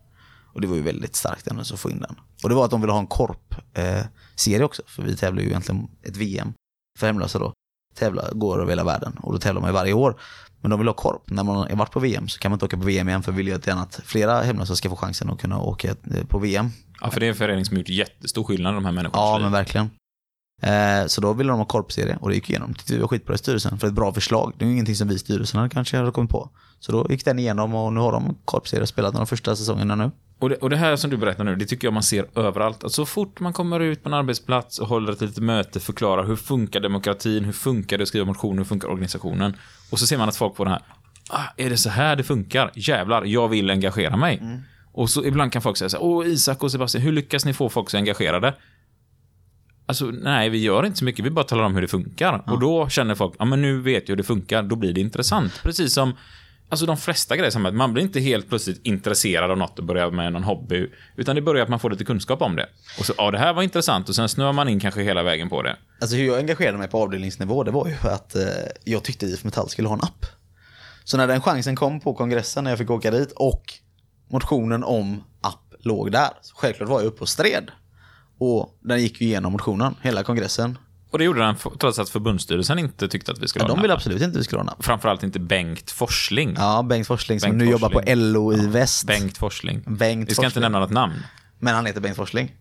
Och det var ju väldigt starkt ändå att få in den. Och det var att de ville ha en korp-serie också, för vi tävlar ju egentligen ett VM för hemlösa då. Tävlar, går över hela världen och då tävlar man ju varje år. Men de vill ha korp. När man har varit på VM så kan man inte åka på VM igen för vi vill ju gärna att flera hemlösa ska få chansen att kunna åka eh, på VM. Ja, för det är en förening som gjort jättestor skillnad i de här människornas Ja, men verkligen. Eh, så då ville de ha korpserie och det gick igenom. Vi var skitbra i styrelsen för ett bra förslag. Det är ju ingenting som vi i styrelsen hade kanske hade kommit på. Så då gick den igenom och nu har de korpserie spelat de första säsongerna nu. Och det, och det här som du berättar nu, det tycker jag man ser överallt. Att så fort man kommer ut på en arbetsplats och håller ett litet möte, förklarar hur funkar demokratin, hur funkar det att skriva motioner, hur funkar organisationen? Och så ser man att folk får den här, ah, är det så här det funkar? Jävlar, jag vill engagera mig. Och så ibland kan folk säga så här, åh Isak och Sebastian, hur lyckas ni få folk så engagerade? Alltså, nej, vi gör inte så mycket, vi bara talar om hur det funkar. Och då känner folk, ja men nu vet jag hur det funkar, då blir det intressant. Precis som, alltså de flesta grejer i samhället, man blir inte helt plötsligt intresserad av något och börjar med någon hobby, utan det börjar att man får lite kunskap om det. Och så, ja det här var intressant, och sen snöar man in kanske hela vägen på det. Alltså hur jag engagerade mig på avdelningsnivå, det var ju att eh, jag tyckte IF Metall skulle ha en app. Så när den chansen kom på kongressen när jag fick åka dit och motionen om app låg där, så självklart var jag uppe och stred. Och den gick ju igenom motionen, hela kongressen. Och det gjorde den trots att förbundsstyrelsen inte tyckte att vi skulle Ja, ha de den ville absolut inte vi skulle ha en app. Framförallt inte Bengt Forsling. Ja, Bengt Forsling som Bengt nu jobbar på Forsling. LO i väst. Bengt Forsling. Bengt vi ska inte Forsling. nämna något namn. Men han heter Bengt Forsling.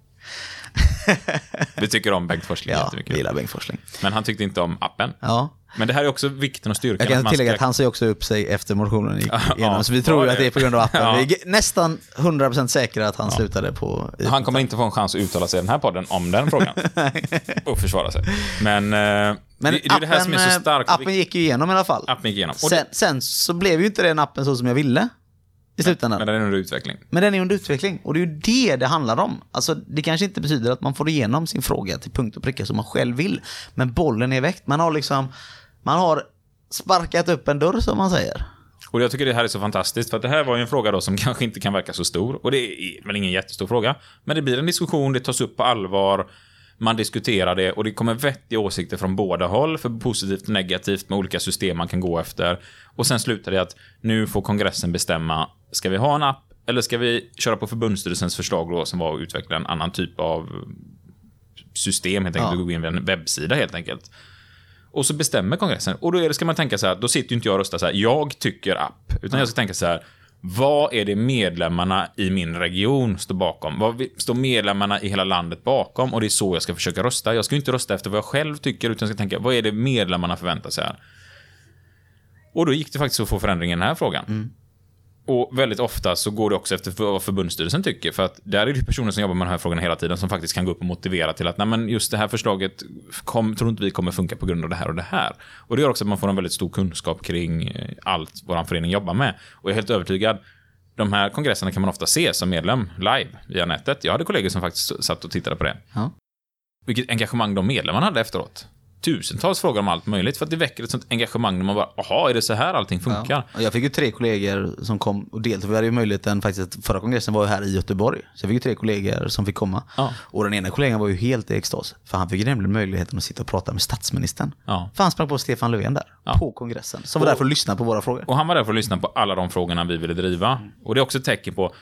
Vi tycker om Bengt Forsling Ja, vi jättemycket. gillar Bengt Forsling. Men han tyckte inte om appen. Ja. Men det här är också vikten och styrkan. Jag att kan tillägga ska- att han säger också upp sig efter motionen gick Ja, igenom, så vi tror det? att det är på grund av appen. Ja. Vi är nästan 100% säkra att han slutade på... Han kommer inte få en chans att uttala sig i den här podden om den frågan. och försvara sig. Men, eh, Men det, det är det här som är så eh, starkt. appen gick ju igenom i alla fall. Appen gick igenom. Sen, sen så blev ju inte den appen så som jag ville i slutändan. Men den är under utveckling. Men den är under utveckling och det är ju det det handlar om. Alltså, det kanske inte betyder att man får igenom sin fråga till punkt och pricka som man själv vill. Men bollen är väckt. Man har liksom, man har sparkat upp en dörr som man säger. Och jag tycker det här är så fantastiskt, för att det här var ju en fråga då som kanske inte kan verka så stor. Och det är väl ingen jättestor fråga. Men det blir en diskussion, det tas upp på allvar, man diskuterar det och det kommer vettiga åsikter från båda håll, för positivt och negativt med olika system man kan gå efter. Och sen slutar det att nu får kongressen bestämma, ska vi ha en app eller ska vi köra på förbundsstyrelsens förslag då som var att utveckla en annan typ av system helt enkelt, Ja. gå in via en webbsida helt enkelt. Och så bestämmer kongressen. Och då ska man tänka så här, då sitter ju inte jag och röstar så här, jag tycker app. Utan jag ska tänka så här, vad är det medlemmarna i min region står bakom? Vad står medlemmarna i hela landet bakom? Och det är så jag ska försöka rösta. Jag ska ju inte rösta efter vad jag själv tycker, utan jag ska tänka, vad är det medlemmarna förväntar sig här? Och då gick det faktiskt att få förändring i den här frågan. Och väldigt ofta så går det också efter vad förbundsstyrelsen tycker. För att där är det personer som jobbar med de här frågorna hela tiden som faktiskt kan gå upp och motivera till att nej men just det här förslaget kom, tror inte vi kommer funka på grund av det här och det här. Och det gör också att man får en väldigt stor kunskap kring eh, allt vår förening jobbar med. Och jag är helt övertygad, de här kongresserna kan man ofta se som medlem live via nätet. Jag hade kollegor som faktiskt satt och tittade på det. Ja. Vilket engagemang de medlemmarna hade efteråt. Tusentals frågor om allt möjligt för att det väcker ett sånt engagemang när man bara, jaha, är det så här allting funkar? Och Jag fick ju tre kollegor som kom och deltog. Vi hade ju möjligheten faktiskt, förra kongressen var ju här i Göteborg. Så jag fick ju tre kollegor som fick komma. Ja. Och den ena kollegan var ju helt i extas. För han fick ju nämligen möjligheten att sitta och prata med statsministern. Ja. För han sprang på Stefan Löfven där, Ja. på kongressen. Som var där för att lyssna på våra frågor. Och han var där för att lyssna på alla de frågorna vi ville driva. Och det är också ett tecken på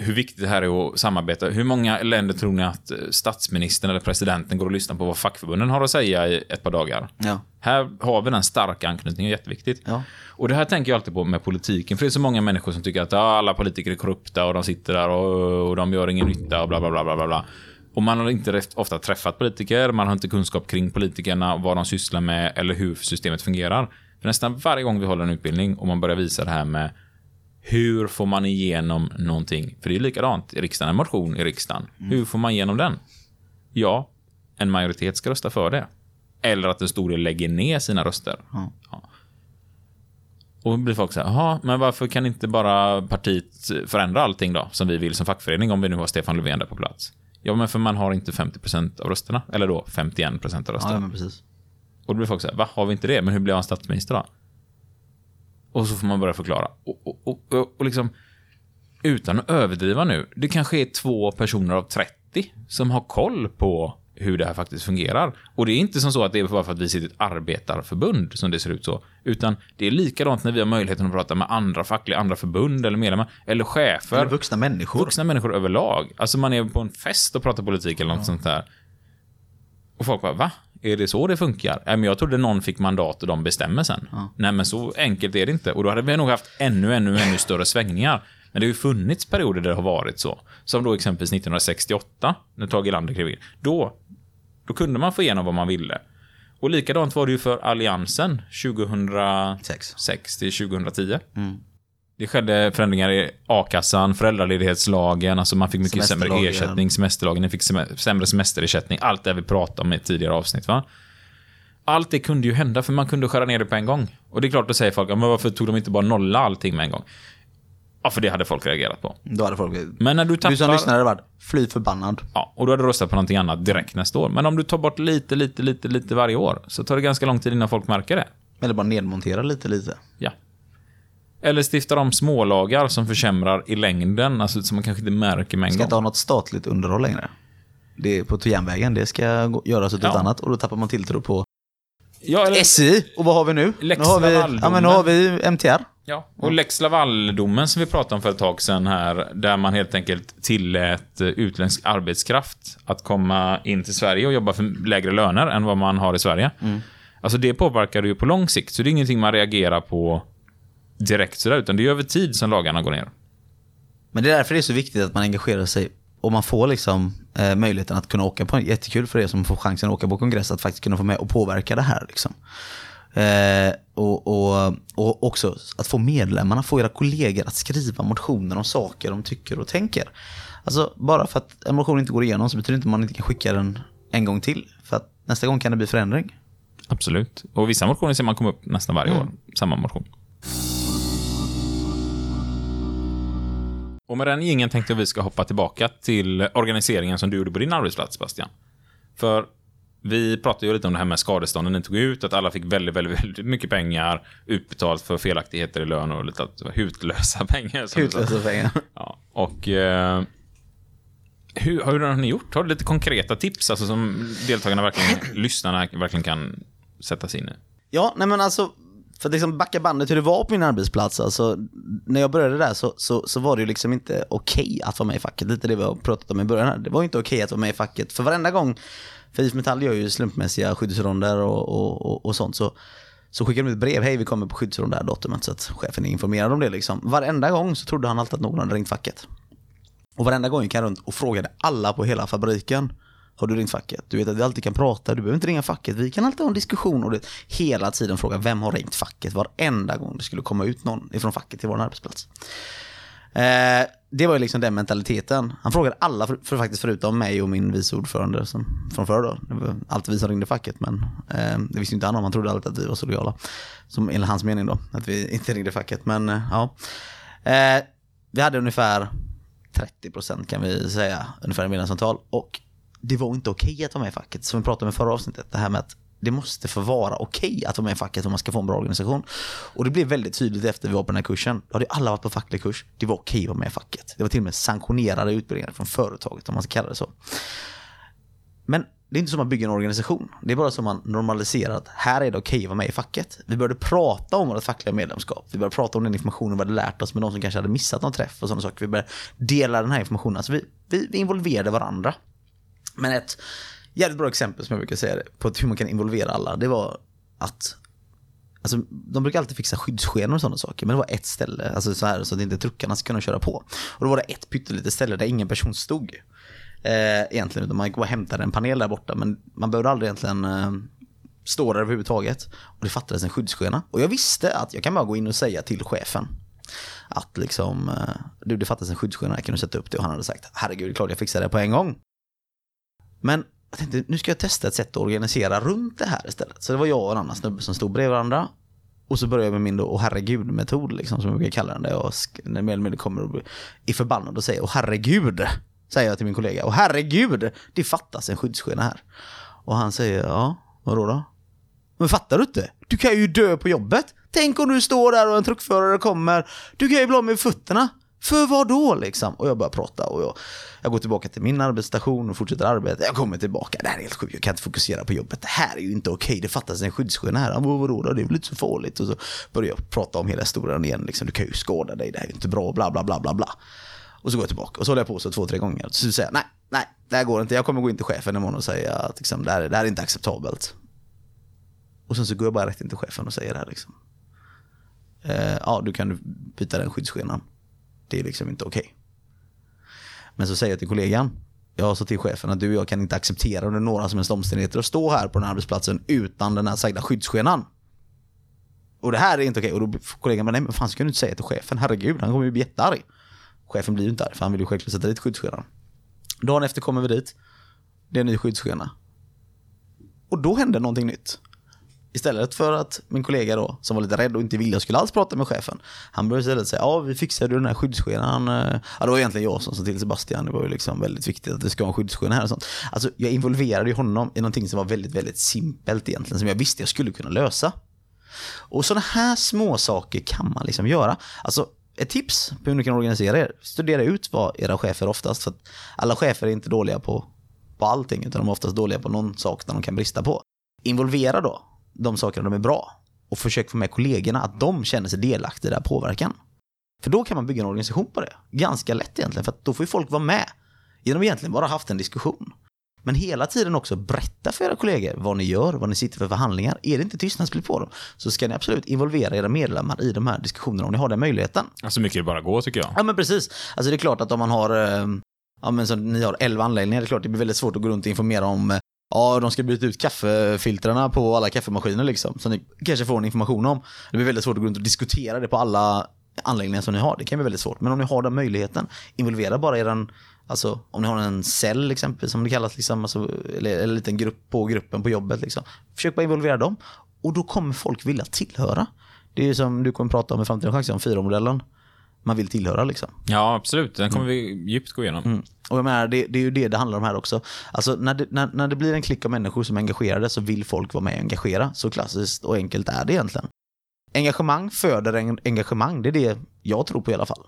hur viktigt det här är att samarbeta. Hur många länder tror ni att eh, statsministern eller presidenten går och lyssnar på vad fackförbunden har att säga i ett par dagar? Ja. Här har vi den starka anknytningen, jätteviktigt. Ja. Och det här tänker jag alltid på med politiken, för det är så många människor som tycker att ja, alla politiker är korrupta och de sitter där och, och de gör ingen nytta och bla bla bla bla bla. Och man har inte ofta träffat politiker, man har inte kunskap kring politikerna, vad de sysslar med eller hur systemet fungerar. För nästan varje gång vi håller en utbildning och man börjar visa det här med hur får man igenom någonting? För det är likadant i riksdagen, en motion i riksdagen. Hur får man igenom den? Ja, en majoritet ska rösta för det. Eller att en stor del lägger ner sina röster. Ja. Ja. Och blir folk så här, jaha, men varför kan inte bara partiet förändra allting då, som vi vill som fackförening, om vi nu har Stefan Löfven där på plats? Ja, men för man har inte 50% av rösterna, eller då 51% av rösterna. Ja, men precis. Och då blir folk så här, va, har vi inte det? Men hur blir han statsminister då? Och så får man börja förklara. Och, och, och, och, och liksom, utan att överdriva nu, det kanske är två personer av 30 som har koll på hur det här faktiskt fungerar. Och det är inte som så att det är bara för att vi sitter i ett arbetarförbund som det ser ut så, utan det är likadant när vi har möjligheten att prata med andra fackliga, andra förbund eller medlemmar, eller chefer. Eller vuxna människor. Vuxna människor överlag. Alltså man är på en fest och pratar politik eller något sånt där. Och folk bara, va? Är det så det funkar? Nej, men jag trodde någon fick mandat och de bestämmer sen. Nej, men så enkelt är det inte. Och då hade vi nog haft ännu, ännu, ännu större svängningar. Men det har ju funnits perioder där det har varit så. Som då exempelvis 1968, när Tage Erlander klev in. Då, då kunde man få igenom vad man ville. Och likadant var det ju för Alliansen 2006 Sex. till 2010. Det skedde förändringar i a-kassan, föräldraledighetslagen, alltså man fick mycket sämre ersättning, semesterlagen, ni fick sämre semesterersättning, allt det vi pratade om i tidigare avsnitt. Va? Allt det kunde ju hända, för man kunde skära ner det på en gång. Och det är klart, då säger folk, "Ja, men varför tog de inte bara nolla allting med en gång? Ja, för det hade folk reagerat på. Då hade folk... Men när du tappar... Du som lyssnare hade varit fly förbannad. Ja, och du hade röstat på någonting annat direkt nästa år. Men om du tar bort lite, lite, lite, lite varje år, så tar det ganska lång tid innan folk märker det. Eller bara nedmontera lite, lite. Ja. Eller stiftar de smålagar som försämrar i längden, alltså som man kanske inte märker med en Ska gång. inte ha något statligt underhåll längre. Det är på järnvägen, det ska gå- göras åt ett Ja. annat och då tappar man tilltro på Ja, eller, SJ. Och vad har vi nu? Lex nu har vi, ja, men nu har vi MTR. ja. Och Lex Laval-domen som vi pratade om för ett tag sedan här, där man helt enkelt tillät eh, utländsk arbetskraft att komma in till Sverige och jobba för lägre löner än vad man har i Sverige. Alltså det påverkar ju på lång sikt, så det är ingenting man reagerar på direkt sådär, utan det är över tid som lagarna går ner. Men det är därför det är så viktigt att man engagerar sig och man får liksom eh, möjligheten att kunna åka på, jättekul för er som får chansen att åka på kongress, att faktiskt kunna få med och påverka det här. Liksom. Eh, och, och, och också att få medlemmarna, få era kollegor att skriva motioner om saker de tycker och tänker. Alltså bara för att en motion inte går igenom så betyder det inte att man inte kan skicka den en gång till. För att nästa gång kan det bli förändring. Absolut. Och vissa motioner ser man komma upp nästan varje år. Samma motion. Och med den ingen tänkte jag vi ska hoppa tillbaka till organiseringen som du gjorde på din arbetsplats, Bastian. För vi pratade ju lite om det här med skadestånden ni tog ut, att alla fick väldigt, väldigt, väldigt mycket pengar utbetalt för felaktigheter i lön och lite hutlösa pengar. som du sa. Utlösa pengar. Ja, och eh, hur, hur har ni gjort? Har du lite konkreta tips alltså, som deltagarna verkligen, lyssnarna verkligen kan sätta sig in i? Ja, nej men alltså, för att liksom backa bandet hur det var på min arbetsplats. Alltså, när jag började där så, så, så var det ju liksom inte okej att vara med i facket. Lite det vi har pratat om i början här. Det var ju inte okej att vara med i facket. För varenda gång, för IF Metall gör ju slumpmässiga skyddsronder och, och, och, och sånt. Så, så skickade de ett brev, hej vi kommer på skyddsrond det här datumet. Så att chefen är informerad om det liksom. Varenda gång så trodde han alltid att någon hade ringt facket. Och varenda gång gick han runt och frågade alla på hela fabriken. Har du ringt facket? Du vet att vi alltid kan prata, du behöver inte ringa facket. Vi kan alltid ha en diskussion och det, hela tiden fråga vem har ringt facket? Varenda gång det skulle komma ut någon ifrån facket till vår arbetsplats. Eh, det var ju liksom den mentaliteten. Han frågade alla, för, för faktiskt förutom mig och min vice ordförande som, från förr då. Det var alltid vi som ringde facket, men eh, det visste inte han om. Han trodde alltid att vi var så lojala. Som enligt hans mening då, att vi inte ringde facket. Men eh, ja. Eh, vi hade ungefär 30% kan vi säga, ungefär i medlemsantal. Och det var inte okej att vara med i facket. Som vi pratade om i förra avsnittet, det här med att det måste få vara okej att vara med i facket om man ska få en bra organisation. Och det blev väldigt tydligt efter vi var på den här kursen. Då hade alla varit på facklig kurs. Det var okej att vara med i facket. Det var till och med sanktionerade utbildningar från företaget om man ska kalla det så. Men det är inte så man bygger en organisation. Det är bara så man normaliserar att här är det okej att vara med i facket. Vi började prata om vårt fackliga medlemskap. Vi började prata om den informationen vi hade lärt oss med de som kanske hade missat någon träff och sådana saker. Vi började dela den här informationen. Alltså vi, vi, vi involverade varandra. Men ett jävligt bra exempel som jag brukar säga det, på hur man kan involvera alla, det var att Alltså, de brukar alltid fixa skyddsskenor och sådana saker, men det var ett ställe, alltså så, här, så att inte truckarna ska kunna köra på. Och då var det ett pyttelitet ställe där ingen person stod. Eh, egentligen, utan man gick bara och hämtade en panel där borta, men man behövde aldrig egentligen eh, stå där överhuvudtaget. Och det fattades en skyddsskena. Och jag visste att jag kan bara gå in och säga till chefen att liksom, eh, du det fattas en skyddsskena, jag kan du sätta upp det? Och han hade sagt, herregud, det är klart jag fixar det på en gång. Men jag tänkte, nu ska jag testa ett sätt att organisera runt det här istället. Så det var jag och en annan snubbe som stod bredvid varandra. Och så började jag med min då, åh herregud-metod, liksom, som jag brukar kalla den. Där jag när mer eller mindre kommer och blir- är förbannad och säger, åh herregud, säger jag till min kollega. Åh herregud, det fattas en skyddsskena här. Och han säger, ja, vadå då? Men fattar du inte? Du kan ju dö på jobbet. Tänk om du står där och en truckförare kommer. Du kan ju bli av med fötterna. För vad då liksom? Och jag börjar prata och jag, jag går tillbaka till min arbetsstation och fortsätter arbeta. Jag kommer tillbaka. Det här är helt sjukt. Jag kan inte fokusera på jobbet. Det här är ju inte okej. Det fattas en skyddsskena här. Han bara, Vadå då? Det är väl inte så farligt. Och så börjar jag prata om hela historien igen. Liksom, du kan ju skada dig. Det här är ju inte bra. Bla bla bla bla bla. Och så går jag tillbaka och så håller jag på så två, tre gånger. Så säger jag nej, nej, det här går inte. Jag kommer gå in till chefen imorgon och säga att liksom, det, här, det här är inte acceptabelt. Och sen så går jag bara rätt in till chefen och säger det här liksom. Eh, ja, du kan byta den skyddsskenan. Det är liksom inte okej. Men så säger jag till kollegan, jag sa till chefen att du och jag kan inte acceptera under några som helst omständigheter att stå här på den här arbetsplatsen utan den här sagda skyddsskenan. Och det här är inte okej. Och då får kollegan bara, nej men fan ska du inte säga till chefen? Herregud, han kommer ju bli jättearg. Chefen blir ju inte arg, för han vill ju självklart sätta dit skyddsskenan. Dagen efter kommer vi dit. Det är en ny skyddsskena. Och då händer någonting nytt. Istället för att min kollega då, som var lite rädd och inte ville jag skulle alls prata med chefen. Han började istället säga, ja vi fixade den här skyddsskenan. Eh, ja det var egentligen jag som sa till Sebastian, det var ju liksom väldigt viktigt att det ska vara en skyddsskena här och sånt. Alltså jag involverade ju honom i någonting som var väldigt, väldigt simpelt egentligen, som jag visste jag skulle kunna lösa. Och sådana här små saker kan man liksom göra. Alltså ett tips på hur ni kan organisera er. Studera ut vad era chefer oftast, för att alla chefer är inte dåliga på, på allting, utan de är oftast dåliga på någon sak där de kan brista på. Involvera då de sakerna de är bra och försök få med kollegorna att de känner sig delaktiga i den här påverkan. För då kan man bygga en organisation på det. Ganska lätt egentligen, för då får ju folk vara med. Genom egentligen bara haft en diskussion. Men hela tiden också berätta för era kollegor vad ni gör, vad ni sitter för förhandlingar. Är det inte tystnadsplikt på dem så ska ni absolut involvera era medlemmar i de här diskussionerna om ni har den möjligheten. Så mycket det bara går tycker jag. Ja men precis. Alltså det är klart att om man har, eh, ja men som ni har 11 anläggningar, det är klart det blir väldigt svårt att gå runt och informera om eh, Ja, de ska byta ut kaffefiltrarna på alla kaffemaskiner liksom. Så ni kanske får en information om. Det blir väldigt svårt att gå runt och diskutera det på alla anläggningar som ni har. Det kan bli väldigt svårt. Men om ni har den möjligheten, involvera bara eran, alltså om ni har en cell exempelvis, som det kallas, liksom, alltså, eller, eller en liten grupp på gruppen på jobbet. Liksom. Försök bara involvera dem. Och då kommer folk vilja tillhöra. Det är ju som du kommer prata om i framtiden chanser, om fyra-modellen. Man vill tillhöra liksom. Ja, absolut. Den kommer vi djupt gå igenom. Mm. Och jag menar, det, det är ju det det handlar om här också. Alltså när det, när, när det blir en klick av människor som är engagerade så vill folk vara med och engagera. Så klassiskt och enkelt är det egentligen. Engagemang föder en, engagemang, det är det jag tror på i alla fall.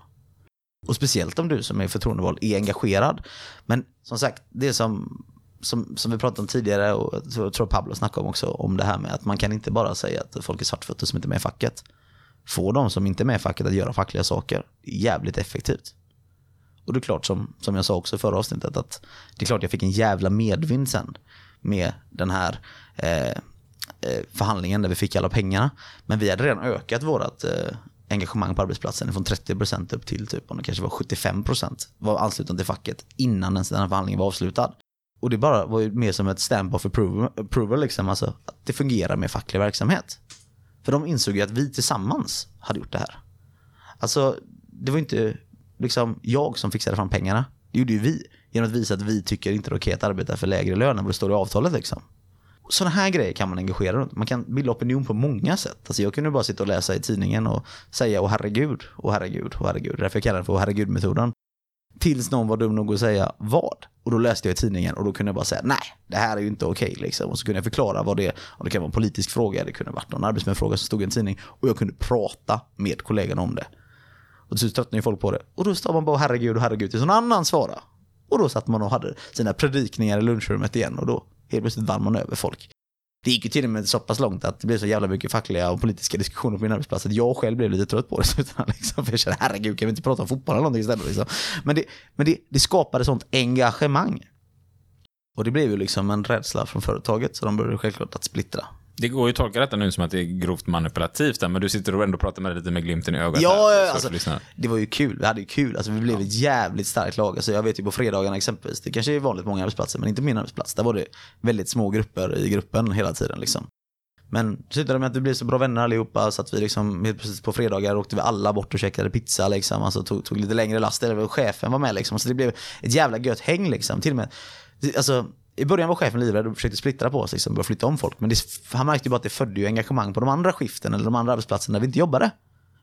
Och speciellt om du som är förtroendevald är engagerad. Men som sagt, det som, som, som vi pratade om tidigare och jag tror Pablo snackade om också, om det här med att man kan inte bara säga att folk är svartfötter som inte är med i facket. Få de som inte är med i facket att göra fackliga saker. Jävligt effektivt. Och det är klart, som, som jag sa också i förra avsnittet, att det är klart jag fick en jävla medvind sen med den här eh, eh, förhandlingen där vi fick alla pengarna. Men vi hade redan ökat vårt eh, engagemang på arbetsplatsen från 30% upp till typ, om det kanske var 75% var anslutna till facket innan den här förhandlingen var avslutad. Och det bara var ju mer som ett stamp of approval, approval liksom, alltså att det fungerar med facklig verksamhet. För de insåg ju att vi tillsammans hade gjort det här. Alltså, det var inte liksom jag som fixade fram pengarna. Det gjorde ju vi. Genom att visa att vi tycker inte det är okej att arbeta för lägre lön än vad det står i avtalet. Liksom. Sådana här grejer kan man engagera runt. Man kan bilda opinion på många sätt. Alltså jag kunde bara sitta och läsa i tidningen och säga åh herregud, åh herregud, åh herregud. Därför jag kallar den för åh herregud-metoden. Tills någon var dum nog att säga vad. Och då läste jag i tidningen och då kunde jag bara säga nej, det här är ju inte okej. liksom. Och så kunde jag förklara vad det är. Och det kan vara en politisk fråga, det kunde ha varit någon arbetsmiljöfråga som stod i en tidning. Och jag kunde prata med kollegorna om det. Och till slut tröttnade ju folk på det. Och då sa man bara herregud och herregud tills någon annan svarade. Och då satt man och hade sina predikningar i lunchrummet igen och då helt plötsligt vann man över folk. Det gick ju till och med så pass långt att det blev så jävla mycket fackliga och politiska diskussioner på min arbetsplats att jag själv blev lite trött på det. Utan liksom, för jag kände herregud kan vi inte prata om fotboll eller någonting istället? Liksom. Men, det, men det, det skapade sånt engagemang. Och det blev ju liksom en rädsla från företaget så de började självklart att splittra. Det går ju att tolka detta nu som att det är grovt manipulativt, men du sitter och ändå pratar med det lite med glimten i ögat. Ja, där, alltså, det var ju kul. Vi hade ju kul. Alltså, vi blev ett jävligt starkt lag. Alltså, jag vet ju på fredagarna exempelvis, det kanske är vanligt på många arbetsplatser, men inte min arbetsplats. Där var det väldigt små grupper i gruppen hela tiden. Liksom. Men det slutade med att vi blev så bra vänner allihopa så att vi liksom helt precis på fredagar åkte vi alla bort och käkade pizza liksom. Alltså tog, tog lite längre last, eller chefen var med liksom. Så det blev ett jävla gött häng liksom. Till och med, alltså i början var chefen livrädd och försökte splittra på sig liksom, börja flytta om folk. Men det, han märkte ju bara att det födde ju engagemang på de andra skiften eller de andra arbetsplatserna där vi inte jobbade.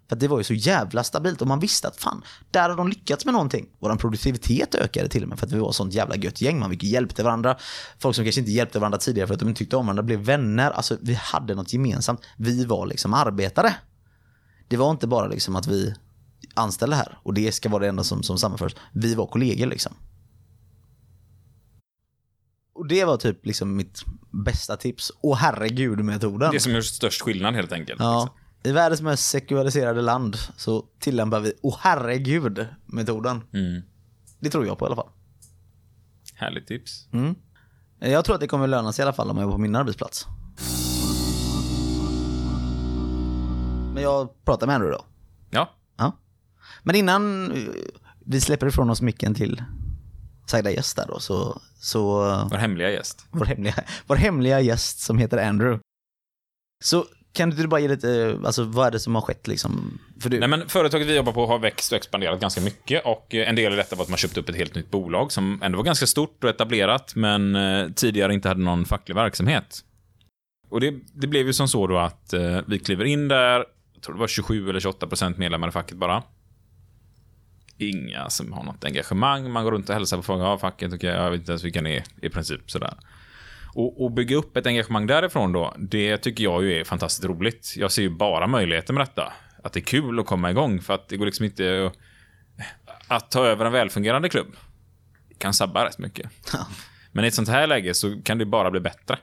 För det var ju så jävla stabilt och man visste att fan, där har de lyckats med någonting. Vår produktivitet ökade till och med för att vi var ett sånt jävla gött gäng. Man hjälpte varandra. Folk som kanske inte hjälpte varandra tidigare för att de inte tyckte om varandra blev vänner. Alltså vi hade något gemensamt. Vi var liksom arbetare. Det var inte bara liksom att vi anställde här och det ska vara det enda som, som sammanförs. Vi var kollegor liksom. Och det var typ liksom mitt bästa tips. Och herregud-metoden. Det som gör störst skillnad helt enkelt. Ja. Liksom. I världens mest sekulariserade land så tillämpar vi oh herregud-metoden. Mm. Det tror jag på i alla fall. Härligt tips. Mm. Jag tror att det kommer löna sig i alla fall om jag är på min arbetsplats. Men jag pratar med Andrew då. Ja. ja. Men innan vi släpper ifrån oss micken till sagda gäst där då, så... så vår hemliga gäst. Vår hemliga, vår hemliga gäst som heter Andrew. Så kan du bara ge lite, alltså vad är det som har skett liksom? För du... Nej men företaget vi jobbar på har växt och expanderat ganska mycket och en del i detta var att man köpte upp ett helt nytt bolag som ändå var ganska stort och etablerat men eh, tidigare inte hade någon facklig verksamhet. Och det, det blev ju som så då att eh, vi kliver in där, jag tror det var 27 eller 28 procent medlemmar i facket bara inga som har något engagemang. Man går runt och hälsar på folk. Ja, facket, okay, jag vet inte ens vilka ni är i princip sådär. Och, och, bygga upp ett engagemang därifrån då, det tycker jag ju är fantastiskt roligt. Jag ser ju bara möjligheter med detta. Att det är kul att komma igång, för att det går liksom inte att, att ta över en välfungerande klubb. Det kan sabba rätt mycket. Men i ett sånt här läge så kan det bara bli bättre.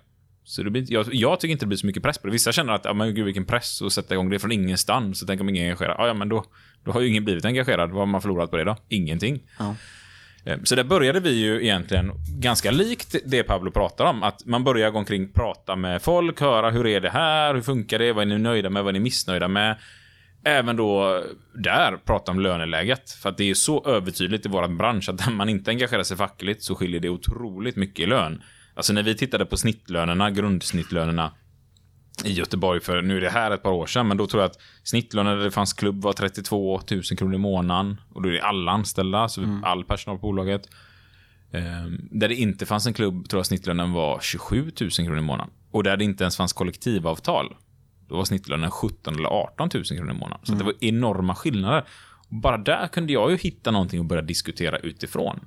Så det blir, jag, jag, tycker inte det blir så mycket press på det. Vissa känner att, ja men gud vilken press att sätta igång det från ingenstans. Så tänk om ingen engagerar. Ja, ja men då, då har ju ingen blivit engagerad. Vad har man förlorat på det då? Ingenting. Ja. Eh, så där började vi ju egentligen ganska likt det Pablo pratar om. Att man börjar gå omkring prata med folk, höra hur är det här, hur funkar det, vad är ni nöjda med, vad är ni missnöjda med. även då där prata om löneläget. För att det är så övertydligt i vår bransch att när man inte engagerar sig fackligt så skiljer det otroligt mycket i lön. Alltså när vi tittade på snittlönerna, grundsnittlönerna i Göteborg för, nu är det här ett par år sedan, men då tror jag att snittlönen där det fanns klubb var 32 000 kronor i månaden. Och då är det alla anställda, så all personal på bolaget. Ehm, där det inte fanns en klubb tror jag snittlönen var 27 000 kronor i månaden. Och där det inte ens fanns kollektivavtal, då var snittlönen 17 eller 18 000 kronor i månaden. Så det var enorma skillnader. Och bara där kunde jag ju hitta någonting att börja diskutera utifrån.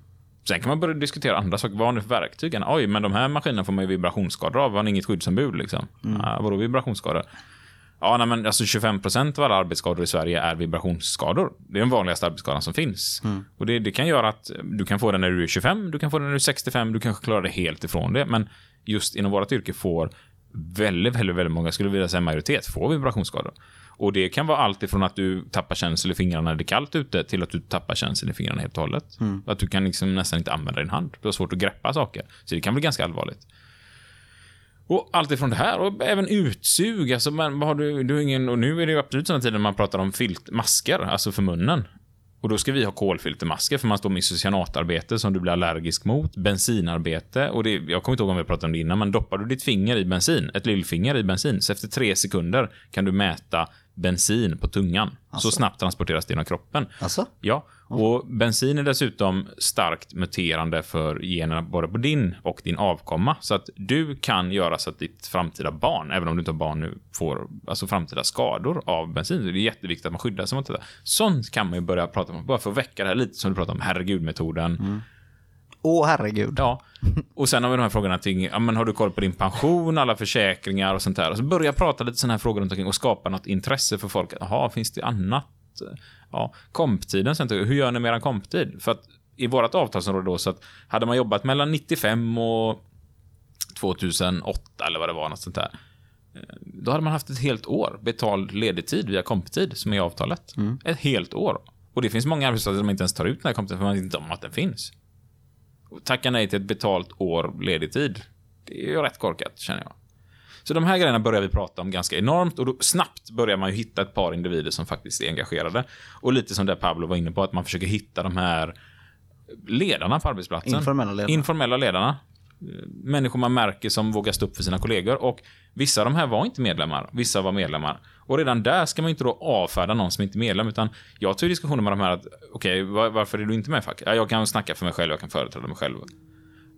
Sen kan man börja diskutera andra saker. Vad har ni för verktyg? Oj, men de här maskinerna får man ju vibrationsskador av. Har ni inget skyddsombud liksom? Mm. Ah, vadå vibrationsskador? Ja, nej, men alltså 25% av alla arbetsskador i Sverige är vibrationsskador. Det är den vanligaste arbetsskadan som finns. Mm. Och det, det kan göra att du kan få den när du är 25, du kan få den när du är 65, du kanske klarar det helt ifrån det. Men just inom vårt yrke får väldigt, väldigt, väldigt många, skulle vilja säga majoritet, får vibrationsskador. Och det kan vara allt ifrån att du tappar känsel i fingrarna när det är kallt ute till att du tappar känsel i fingrarna helt och hållet. Att du kan liksom nästan inte använda din hand. Du har svårt att greppa saker. Så det kan bli ganska allvarligt. Och allt ifrån det här och även utsug. Alltså, vad har du, du har ingen, och nu är det ju absolut sådana tider man pratar om filt, masker, alltså för munnen. Och då ska vi ha kolfiltermasker för man står med isocyanatarbete som du blir allergisk mot, bensinarbete och det, jag kommer inte ihåg om vi pratade om det innan, men doppar du ditt finger i bensin, ett lillfinger i bensin, så efter tre sekunder kan du mäta bensin på tungan. Så snabbt transporteras det genom kroppen. Alltså? Ja, och bensin är dessutom starkt muterande för generna både på din och din avkomma. Så att du kan göra så att ditt framtida barn, även om du inte har barn nu, får alltså framtida skador av bensin. Det är jätteviktigt att man skyddar sig mot det. Sånt kan man ju börja prata om, bara för att väcka det här lite som du pratar om, herregud-metoden. Åh herregud. Ja, och sen har vi de här frågorna kring, ja, men har du koll på din pension, alla försäkringar och sånt där. Och så börja prata lite sådana här frågor runt omkring och skapa något intresse för folk. Jaha, finns det annat? Ja, komptiden, sen, hur gör ni med er komptid? För att i vårt avtalsområde då, så att hade man jobbat mellan 95 och 2008 eller vad det var, något sånt där. eh, Då hade man haft ett helt år betald ledig tid via komptid, som är i avtalet. Ett helt år. Och det finns många arbetsplatser som inte ens tar ut den här komptiden, för man vet inte om att den finns. Tacka nej till ett betalt år ledig tid. Det är ju rätt korkat, känner jag. Så de här grejerna börjar vi prata om ganska enormt och då snabbt börjar man ju hitta ett par individer som faktiskt är engagerade. Och lite som det Pablo var inne på, att man försöker hitta de här ledarna på arbetsplatsen. Informella ledarna. Informella ledarna. Människor man märker som vågar stå upp för sina kollegor. Och vissa av de här var inte medlemmar, vissa var medlemmar. Och redan där ska man inte då avfärda någon som inte är medlem, utan jag tog diskussioner med de här att okej, okay, varför är du inte med i facket? Ja, jag kan snacka för mig själv, jag kan företräda mig själv.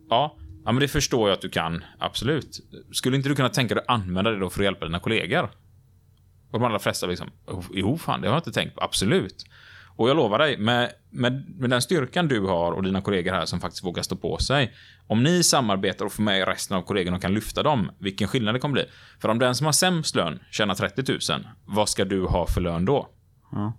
Ja, ja, men det förstår jag att du kan, absolut. Skulle inte du kunna tänka dig att använda det då för att hjälpa dina kollegor? Och de allra flesta liksom, oh, jo fan, det har jag inte tänkt på, absolut. Och jag lovar dig, med, med, med den styrkan du har och dina kollegor här som faktiskt vågar stå på sig. Om ni samarbetar och får med resten av kollegorna och kan lyfta dem, vilken skillnad det kommer bli. För om den som har sämst lön tjänar 30 000, vad ska du ha för lön då? Ja.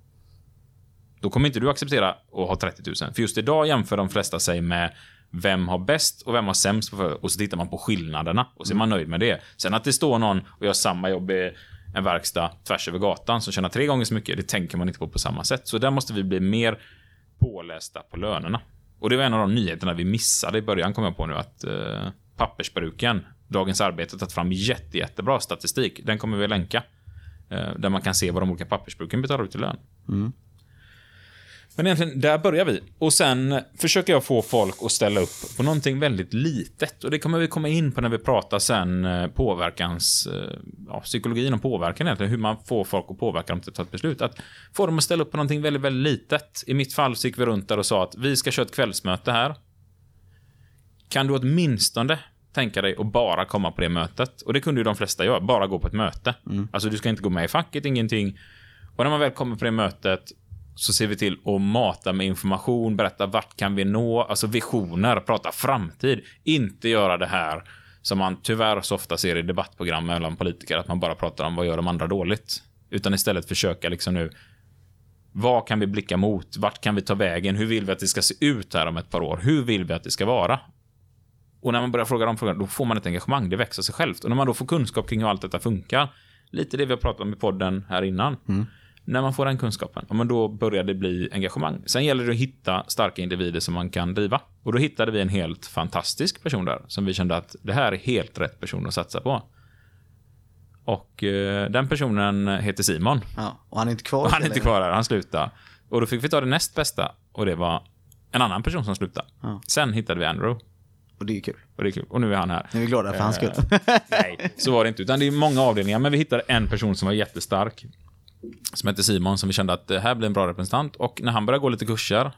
Då kommer inte du acceptera att ha 30 000. För just idag jämför de flesta sig med vem har bäst och vem har sämst och så tittar man på skillnaderna och så är man nöjd med det. Sen att det står någon och gör samma jobb i en verkstad tvärs över gatan som tjänar tre gånger så mycket, det tänker man inte på på samma sätt. Så där måste vi bli mer pålästa på lönerna. Och det var en av de nyheterna vi missade i början, kom jag på nu, att eh, pappersbruken, Dagens Arbete, har tagit fram jätte, jättebra statistik. Den kommer vi länka. Eh, där man kan se vad de olika pappersbruken betalar ut i lön. Mm. Men egentligen, där börjar vi. Och sen försöker jag få folk att ställa upp på någonting väldigt litet. Och det kommer vi komma in på när vi pratar sen eh, påverkans... eh, Ja, psykologin och påverkan egentligen. Hur man får folk att påverka dem till att ta ett beslut. Att få dem att ställa upp på någonting väldigt, väldigt litet. I mitt fall så gick vi runt där och sa att vi ska köra ett kvällsmöte här. Kan du åtminstone tänka dig att bara komma på det mötet? Och det kunde ju de flesta göra, bara gå på ett möte. Alltså du ska inte gå med i facket, ingenting. Och när man väl kommer på det mötet så ser vi till att mata med information, berätta vart kan vi nå, alltså visioner, prata framtid. Inte göra det här som man tyvärr så ofta ser i debattprogram mellan politiker, att man bara pratar om vad gör de andra dåligt. Utan istället försöka liksom nu, vad kan vi blicka mot? Vart kan vi ta vägen? Hur vill vi att det ska se ut här om ett par år? Hur vill vi att det ska vara? Och när man börjar fråga de frågorna, då får man ett engagemang. Det växer sig självt. Och när man då får kunskap kring hur allt detta funkar, lite det vi har pratat om i podden här innan. Mm. När man får den kunskapen, men då börjar det bli engagemang. Sen gäller det att hitta starka individer som man kan driva. Och då hittade vi en helt fantastisk person där, som vi kände att det här är helt rätt person att satsa på. Och eh, den personen heter Simon. Ja, och han är inte kvar. Och han är inte kvar här, han slutade. Och då fick vi ta det näst bästa och det var en annan person som slutade. Ja. Sen hittade vi Andrew Och det är kul. och det är kul. Och nu är han här. Nu är vi glada för hans skull. Nej, så var det inte. Utan det är många avdelningar, men vi hittade en person som var jättestark. Som hette Simon, som vi kände att det här blir en bra representant. Och när han började gå lite kurser,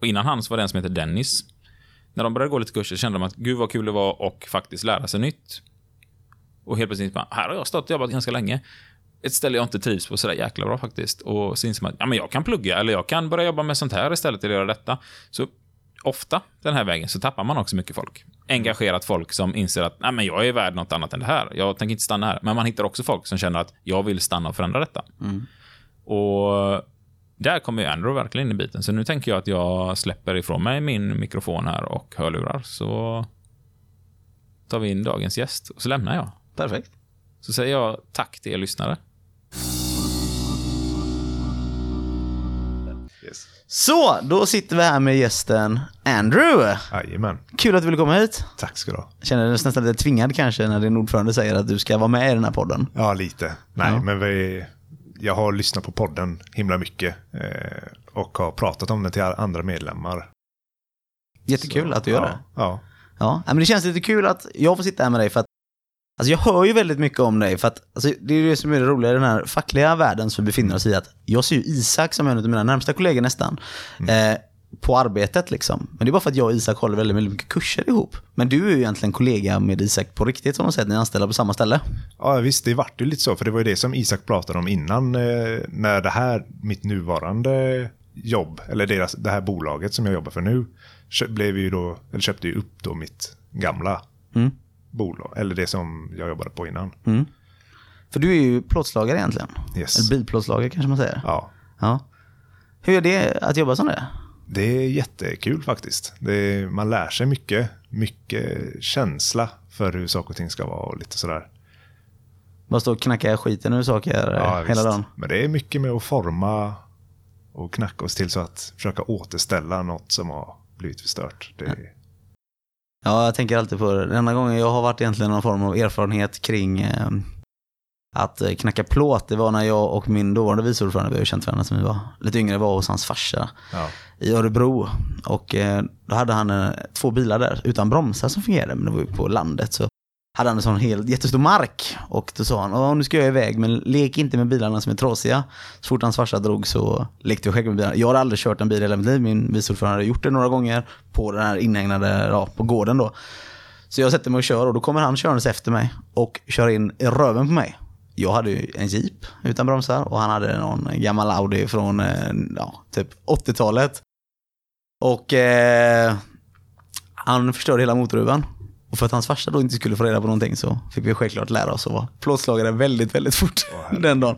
och innan han var det en som heter Dennis. När de började gå lite kurser kände de att gud vad kul det var och faktiskt lära sig nytt. Och helt plötsligt bara, här har jag stått och jobbat ganska länge. Ett ställe jag inte trivs på sådär jäkla bra faktiskt. Och så inser man att ja, men jag kan plugga eller jag kan börja jobba med sånt här istället eller göra detta. Så ofta den här vägen så tappar man också mycket folk. Engagerat folk som inser att Nej, men jag är värd något annat än det här. Jag tänker inte stanna här. Men man hittar också folk som känner att jag vill stanna och förändra detta. Och där kommer ju Andrew verkligen in i biten. Så nu tänker jag att jag släpper ifrån mig min mikrofon här och hörlurar. Så tar vi in dagens gäst och så lämnar jag. Perfekt. Så säger jag tack till er lyssnare. Så, då sitter vi här med gästen Andrew. Jajamän. Kul att du ville komma hit. Tack ska du ha. Känner dig nästan lite tvingad kanske när din ordförande säger att du ska vara med i den här podden. Ja, lite. Nej, Ja. men vi, jag har lyssnat på podden himla mycket eh, och har pratat om den till andra medlemmar. Jättekul Så, att du gör ja, det. Ja, Ja, men det känns lite kul att jag får sitta här med dig för att Alltså jag hör ju väldigt mycket om dig för att alltså det är det som är det roliga i den här fackliga världen som vi befinner oss i att jag ser ju Isak som en av mina närmsta kollegor nästan. Eh, på arbetet liksom. Men det är bara för att jag och Isak håller väldigt, väldigt mycket kurser ihop. Men du är ju egentligen kollega med Isak på riktigt som de säger, ni är anställda på samma ställe. ja visst, det vart ju lite så, för det var ju det som Isak pratade om innan, eh, när det här, mitt nuvarande jobb, eller deras, det här bolaget som jag jobbar för nu, blev ju då, eller köpte ju upp då mitt gamla Mm. Bolag, eller det som jag jobbade på innan. För du är ju plåtslagare egentligen. Yes. Eller bilplåtslagare kanske man säger. Ja, Ja. Hur är det att jobba som det? Det är jättekul faktiskt. Är, man lär sig mycket. Mycket känsla för hur saker och ting ska vara och lite sådär. Bara stå och knacka skiten ur saker Ja, hela visst. dagen. Men det är mycket med att forma och knacka oss till så att försöka återställa något som har blivit förstört. Det, Ja, jag tänker alltid på det. Den enda gången jag har varit egentligen någon form av erfarenhet kring eh, att eh, knacka plåt, det var när jag och min dåvarande vice ordförande, vi har ju känt varandra sedan vi var lite yngre, var hos hans farsa ja. i Örebro. Och eh, då hade han eh, två bilar där utan bromsar som fungerade, men det var ju på landet. Så hade han en sån hel, jättestor mark. Och då sa han, nu ska jag iväg, men lek inte med bilarna som är trasiga. Så fort hans farsa drog så lekte vi själv med bilarna. Jag hade aldrig kört en bil i hela mitt liv, min vice ordförande hade gjort det några gånger på den här inhägnade, ja, på gården då. Så jag sätter mig och kör och då kommer han körandes efter mig och kör in i röven på mig. Jag hade ju en Jeep utan bromsar och han hade någon gammal Audi från eh, ja, typ 80-talet. Och eh, han förstörde hela motorhuven. Och för att hans farsa då inte skulle få reda på någonting så fick vi självklart lära oss att vara plåtslagare väldigt, väldigt fort den dagen.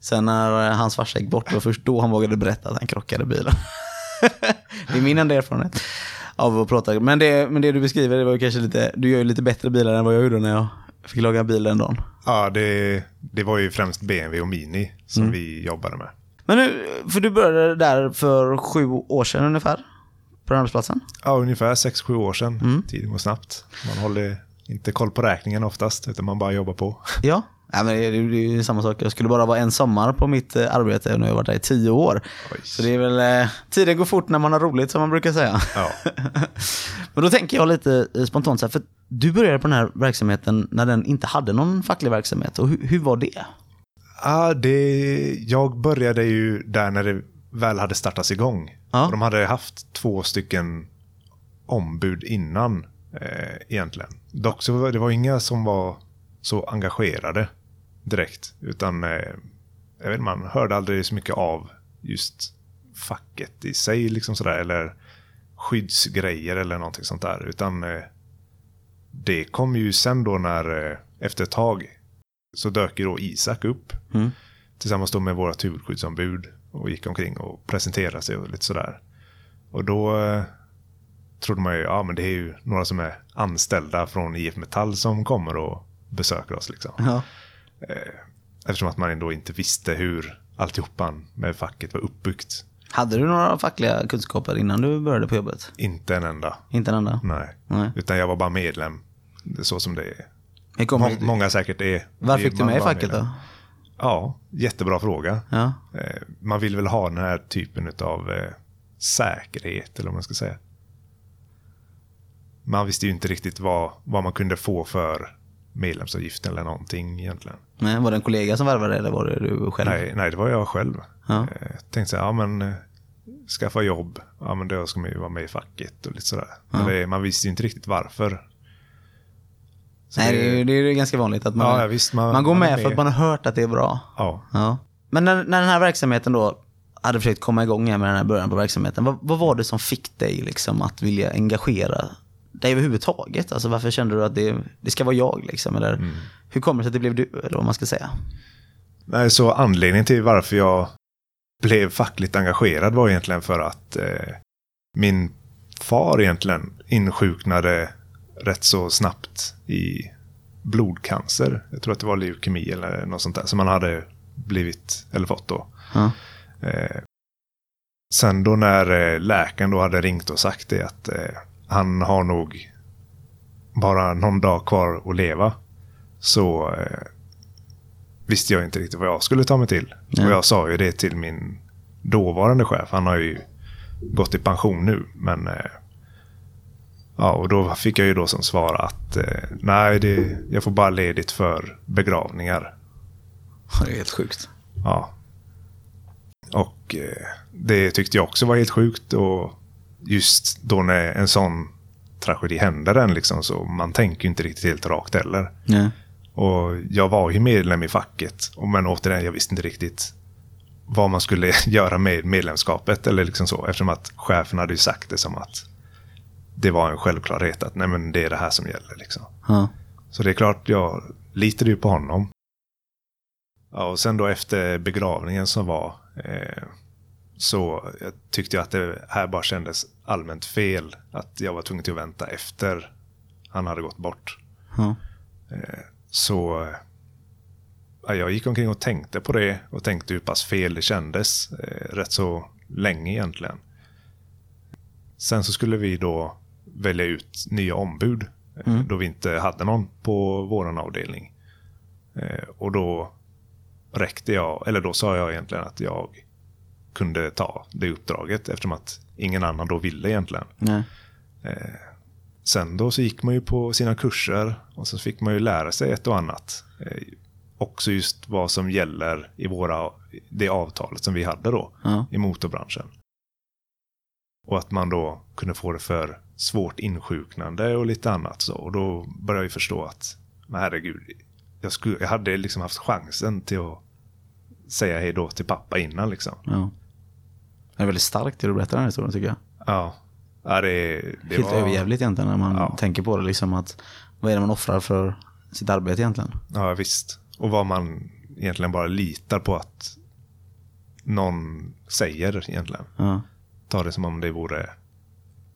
Sen när eh, hans farsa gick bort, var först då han vågade berätta att han krockade bilen. det är min enda erfarenhet av att prata. Men det, men det du beskriver, det var ju kanske lite, du gör ju lite bättre bilar än vad jag gjorde när jag fick laga bil den dagen. Ja, det, det var ju främst BMW och Mini som Mm. vi jobbade med. Men nu, för du började där för sju år sedan ungefär, på den arbetsplatsen. Ja, ungefär 6-7 år sedan. Mm. Tiden går snabbt. Man håller inte koll på räkningen oftast, utan man bara jobbar på. Ja, ja men det, är- ju samma sak. Jag skulle bara vara en sommar på mitt eh, arbete och nu har jag varit där i tio år. Oj. Så det är väl, eh, tiden går fort när man har roligt som man brukar säga. Ja. Men då tänker jag lite eh, spontant så här, för du började på den här verksamheten när den inte hade någon facklig verksamhet. Och hur, hur var det? Ja, det, jag började ju där när det väl hade startats igång. Ja. Och de hade haft två stycken ombud innan eh, egentligen. Dock så var det var inga som var så engagerade direkt. Utan eh, jag vet, man hörde aldrig så mycket av just facket i sig. Liksom sådär, eller skyddsgrejer eller någonting sånt där. Utan eh, det kom ju sen då när, eh, efter ett tag, så dök ju då Isak upp. Mm. Tillsammans då med vårt huvudskyddsombud. Och gick omkring och presenterade sig och lite sådär. Och då eh, trodde man ju, ja men det är ju några som är anställda från IF Metall som kommer och besöker oss liksom. Ja. Eftersom att man ändå inte visste hur alltihopan med facket var uppbyggt. Hade du några fackliga kunskaper innan du började på jobbet? Inte en enda. Inte en enda? Nej. Nej. Utan jag var bara medlem. Så som det är. Hur Må, många säkert är. Varför fick du med i facket då? Ja, jättebra fråga. Ja. Eh, Man vill väl ha den här typen av eh, säkerhet, eller vad man ska säga. Man visste ju inte riktigt vad, vad man kunde få för medlemsavgift eller någonting egentligen. Nej, var det en kollega som värvade eller var det du själv? Nej, nej, det var jag själv. Ja. Eh, tänkte så här, ja men skaffa jobb, ja men då ska man ju vara med i facket och lite sådär. Men det, man visste ju inte riktigt varför. Så Nej, det- är- det är ganska vanligt att man, Ja, visst, man- man går man är med, för med. att man har hört att det är bra. Ja, Ja. Men när, när den här verksamheten då hade försökt komma igång med den här början på verksamheten, vad, vad var det som fick dig liksom att vilja engagera dig överhuvudtaget? Alltså varför kände du att det, det ska vara jag liksom? Eller Mm. hur kommer det sig att det blev du? Eller vad man ska säga. Nej, så anledningen till varför jag blev fackligt engagerad var egentligen för att eh, min far egentligen insjuknade rätt så snabbt i blodcancer. Jag tror att det var leukemi eller något sånt där som han hade blivit, eller fått då. Ja. Eh, sen då när eh, läkaren då hade ringt och sagt det att eh, han har nog bara någon dag kvar att leva. Så eh, visste jag inte riktigt vad jag skulle ta mig till. Nej. Och jag sa ju det till min dåvarande chef. Han har ju gått i pension nu. Men eh, ja, och då fick jag ju då som svar att eh, nej, det, jag får bara ledigt för begravningar. Det är helt sjukt. Ja. Och eh, det tyckte jag också var helt sjukt. Och just då när en sån tragedi händer en liksom, så man tänker ju inte riktigt helt rakt heller. Nej. Och jag var ju medlem i facket. och Men återigen, jag visste inte riktigt vad man skulle göra med medlemskapet. Eller liksom så. Eftersom att chefen hade ju sagt det som att det var en självklarhet att nej men det är det här som gäller. Liksom. Ja. Så det är klart, jag litade ju på honom. Ja, och sen då efter begravningen som var eh, så jag tyckte jag att det här bara kändes allmänt fel. Att jag var tvungen till att vänta efter han hade gått bort. Så eh, ja, jag gick omkring och tänkte på det och tänkte hur pass fel det kändes eh, rätt så länge egentligen. Sen så skulle vi då välja ut nya ombud eh, då vi inte hade någon på våran avdelning. Eh, och då räckte jag, eller då sa jag egentligen att jag kunde ta det uppdraget eftersom att ingen annan då ville egentligen. Nej. Sen då så gick man ju på sina kurser och så fick man ju lära sig ett och annat. Eh, också just vad som gäller i våra, det avtalet som vi hade då Ja. i motorbranschen. Och att man då kunde få det för svårt insjuknande och lite annat så. Och då började jag förstå att, men herregud, jag, skulle, jag hade liksom haft chansen till att säga hej då till pappa innan liksom. Ja. Det är väldigt starkt det du berättar den här historien tycker jag. Ja, ja det, det Helt var... överjävligt egentligen när man Ja. tänker på det. Liksom att, vad är det man offrar för sitt arbete egentligen? Ja, visst. Och vad man egentligen bara litar på att någon säger egentligen. Ja. Ta det som om det vore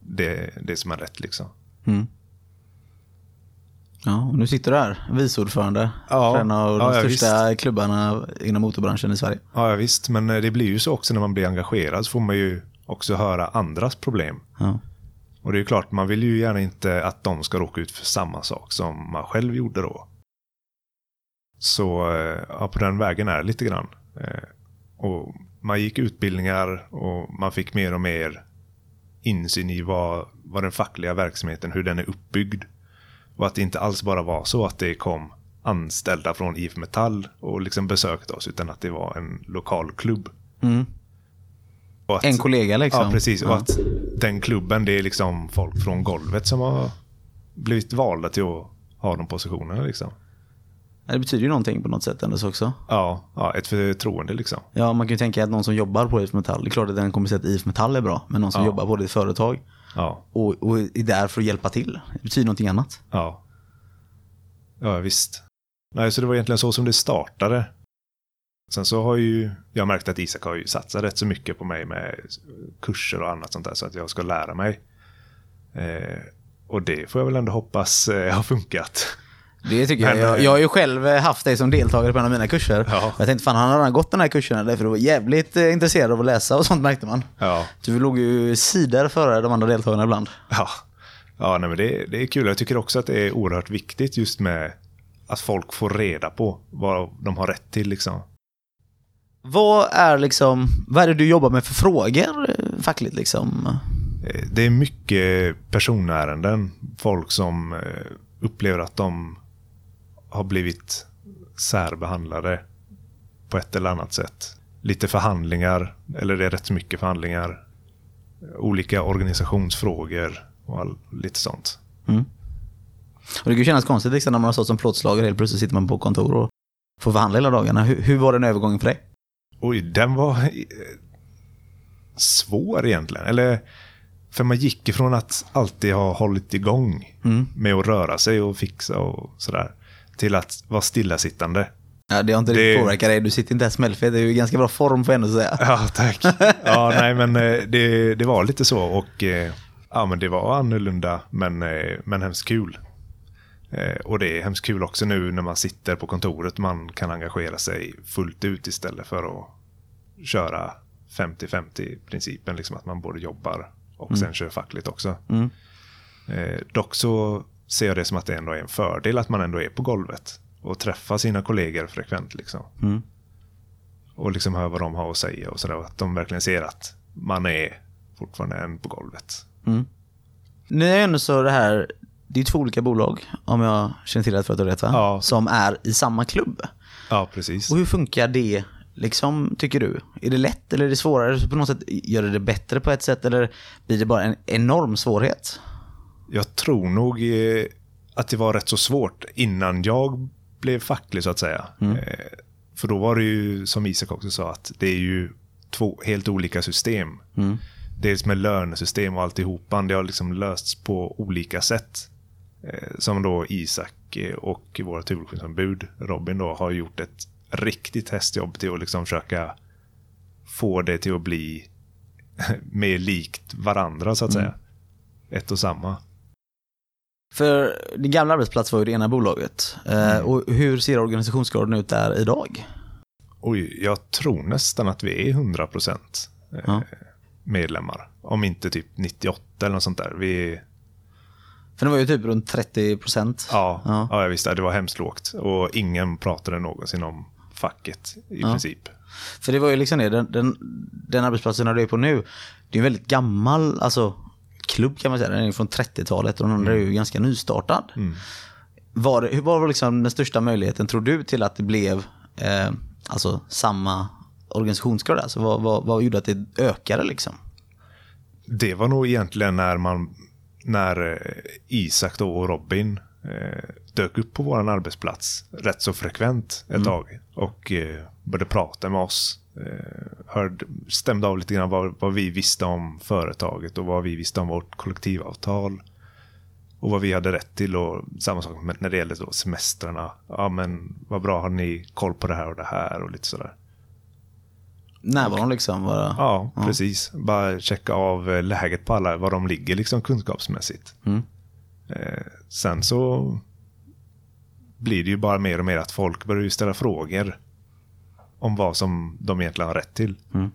det, det som är rätt liksom. Mm. Ja, och nu sitter du här, vice ordförande Ja. för en av de Ja, största klubbarna inom motorbranschen i Sverige. Ja, ja, visst. Men eh, det blir ju så också när man blir engagerad så får man ju också höra andras problem. Ja. Och det är ju klart, man vill ju gärna inte att de ska råka ut för samma sak som man själv gjorde då. Så eh, ja, på den vägen är det lite grann. Eh, Och man gick utbildningar och man fick mer och mer insyn i vad, vad den fackliga verksamheten, hur den är uppbyggd. Och att det inte alls bara var så att det kom anställda från IF Metall och liksom besökte oss, utan att det var en lokal klubb. Mm. Och att, En kollega liksom. Ja, precis. Och Ja. att den klubben, det är liksom folk från golvet som har blivit valda till att ha de positionerna. Liksom. Det betyder ju någonting på något sätt ändå så också. Ja, ja, ett förtroende liksom. Ja, man kan ju tänka att någon som jobbar på IF Metall, det är klart att den kommer säga att IF Metall är bra, men någon som Ja. jobbar på det företag Ja, och, och är där för att hjälpa till, det betyder någonting annat. ja. Ja, visst. Nej, så det var egentligen så som det startade. Sen så har ju jag märkt att Isak har ju satsat rätt så mycket på mig med kurser och annat sånt där så att jag ska lära mig. Eh, och det får jag väl ändå hoppas eh, har funkat. Det tycker jag. Jag. eh, Jag har ju själv eh, haft dig som deltagare på en av mina kurser. Ja. Jag tänkte fan, han har redan gått den här kursen, därför du var jävligt eh, intresserad av att läsa och sånt märkte man. Ja. Du låg ju sidor före de andra deltagarna ibland. Ja, ja nej, men det, det är kul. Jag tycker också att det är oerhört viktigt just med att folk får reda på vad de har rätt till liksom. Vad är liksom, vad är det du jobbar med för frågor fackligt liksom? Det är mycket personärenden. Folk som upplever att de har blivit särbehandlade på ett eller annat sätt. Lite förhandlingar, eller det är rätt mycket förhandlingar. Olika organisationsfrågor och all, lite sånt. Och det kan ju kännas konstigt liksom, när man har stått som plåtslagare helt plötsligt sitter man på kontor och får förhandla hela dagarna. Hur, hur var den övergången för dig? Oj, den var eh, svår egentligen. Eller, för man gick ifrån att alltid ha hållit igång med att röra sig och fixa och sådär. Till att vara stillasittande. Ja, det har inte Det- riktigt påverkat dig. Du sitter inte här smällfet. Det är ju ganska bra form får jag ändå säga. Ja, tack. Ja, nej, men eh, det, det var lite så och eh, ja, men det var annorlunda men, eh, men hemskt kul. Och det är hemskt kul också nu när man sitter på kontoret. Man kan engagera sig fullt ut istället för att köra 50-50 principen. Liksom att man både jobbar och sen kör fackligt också. Mm. Eh, dock så ser jag det som att det ändå är en fördel att man ändå är på golvet och träffar sina kollegor frekvent. Liksom. Mm. Och liksom hör vad de har att säga och sådär. Att de verkligen ser att man är fortfarande en på golvet. Nu är ändå så det här, det är två olika bolag, om jag känner till det för att du rätt va? Ja. Som är i samma klubb. Ja, precis. Och hur funkar det, liksom, tycker du? Är det lätt eller är det svårare? På något sätt gör det det bättre på ett sätt eller blir det bara en enorm svårighet? Jag tror nog eh, att det var rätt så svårt innan jag blev facklig så att säga. Eh, För då var det ju, som Isak också sa, att det är ju två helt olika system. Dels med lönesystem och alltihopa. Det har liksom lösts på olika sätt. Eh, Som då Isak och vårt huvudskyddsombud Robin då har gjort ett riktigt hästjobb till att liksom försöka få det till att bli mer likt varandra så att säga. Ett och samma. För din gamla arbetsplats var ju det ena bolaget. Eh, Mm. Och hur ser organisationsgraden ut där idag? Oj, jag tror nästan att vi är 100 procent Ja. medlemmar. Om inte typ 98 eller något sånt där. Vi, För det var ju typ runt 30 procent. ja, Ja. ja. jag visste. Det var hemskt lågt. Och ingen pratade någonsin om facket i Ja. princip. För det var ju liksom det, den, den, den arbetsplatsen du är på nu, det är en väldigt gammal alltså, klubb kan man säga. Den är från 30-talet och den andra är ju ganska nystartad. Var, det- hur var liksom den största möjligheten, tror du, till att det blev eh, alltså, samma organisationsgrad? Alltså, vad, vad, vad gjorde att det ökade liksom? Det var nog egentligen när man när eh, Isak och Robin eh, dök upp på vår arbetsplats rätt så frekvent ett tag och eh, började prata med oss. Eh, hörde, stämde av lite grann vad, vad vi visste om företaget och vad vi visste om vårt kollektivavtal. Och vad vi hade rätt till och samma sak när det gäller då semestrarna. Ja men vad bra, har ni koll på det här och det här och lite sådär. Närvaron liksom? Var, Ja, precis. Bara checka av eh, läget på alla, var de ligger liksom kunskapsmässigt. Mm. Eh, sen så blir det ju bara mer och mer att folk börjar ställa frågor om vad som de egentligen har rätt till. Mm.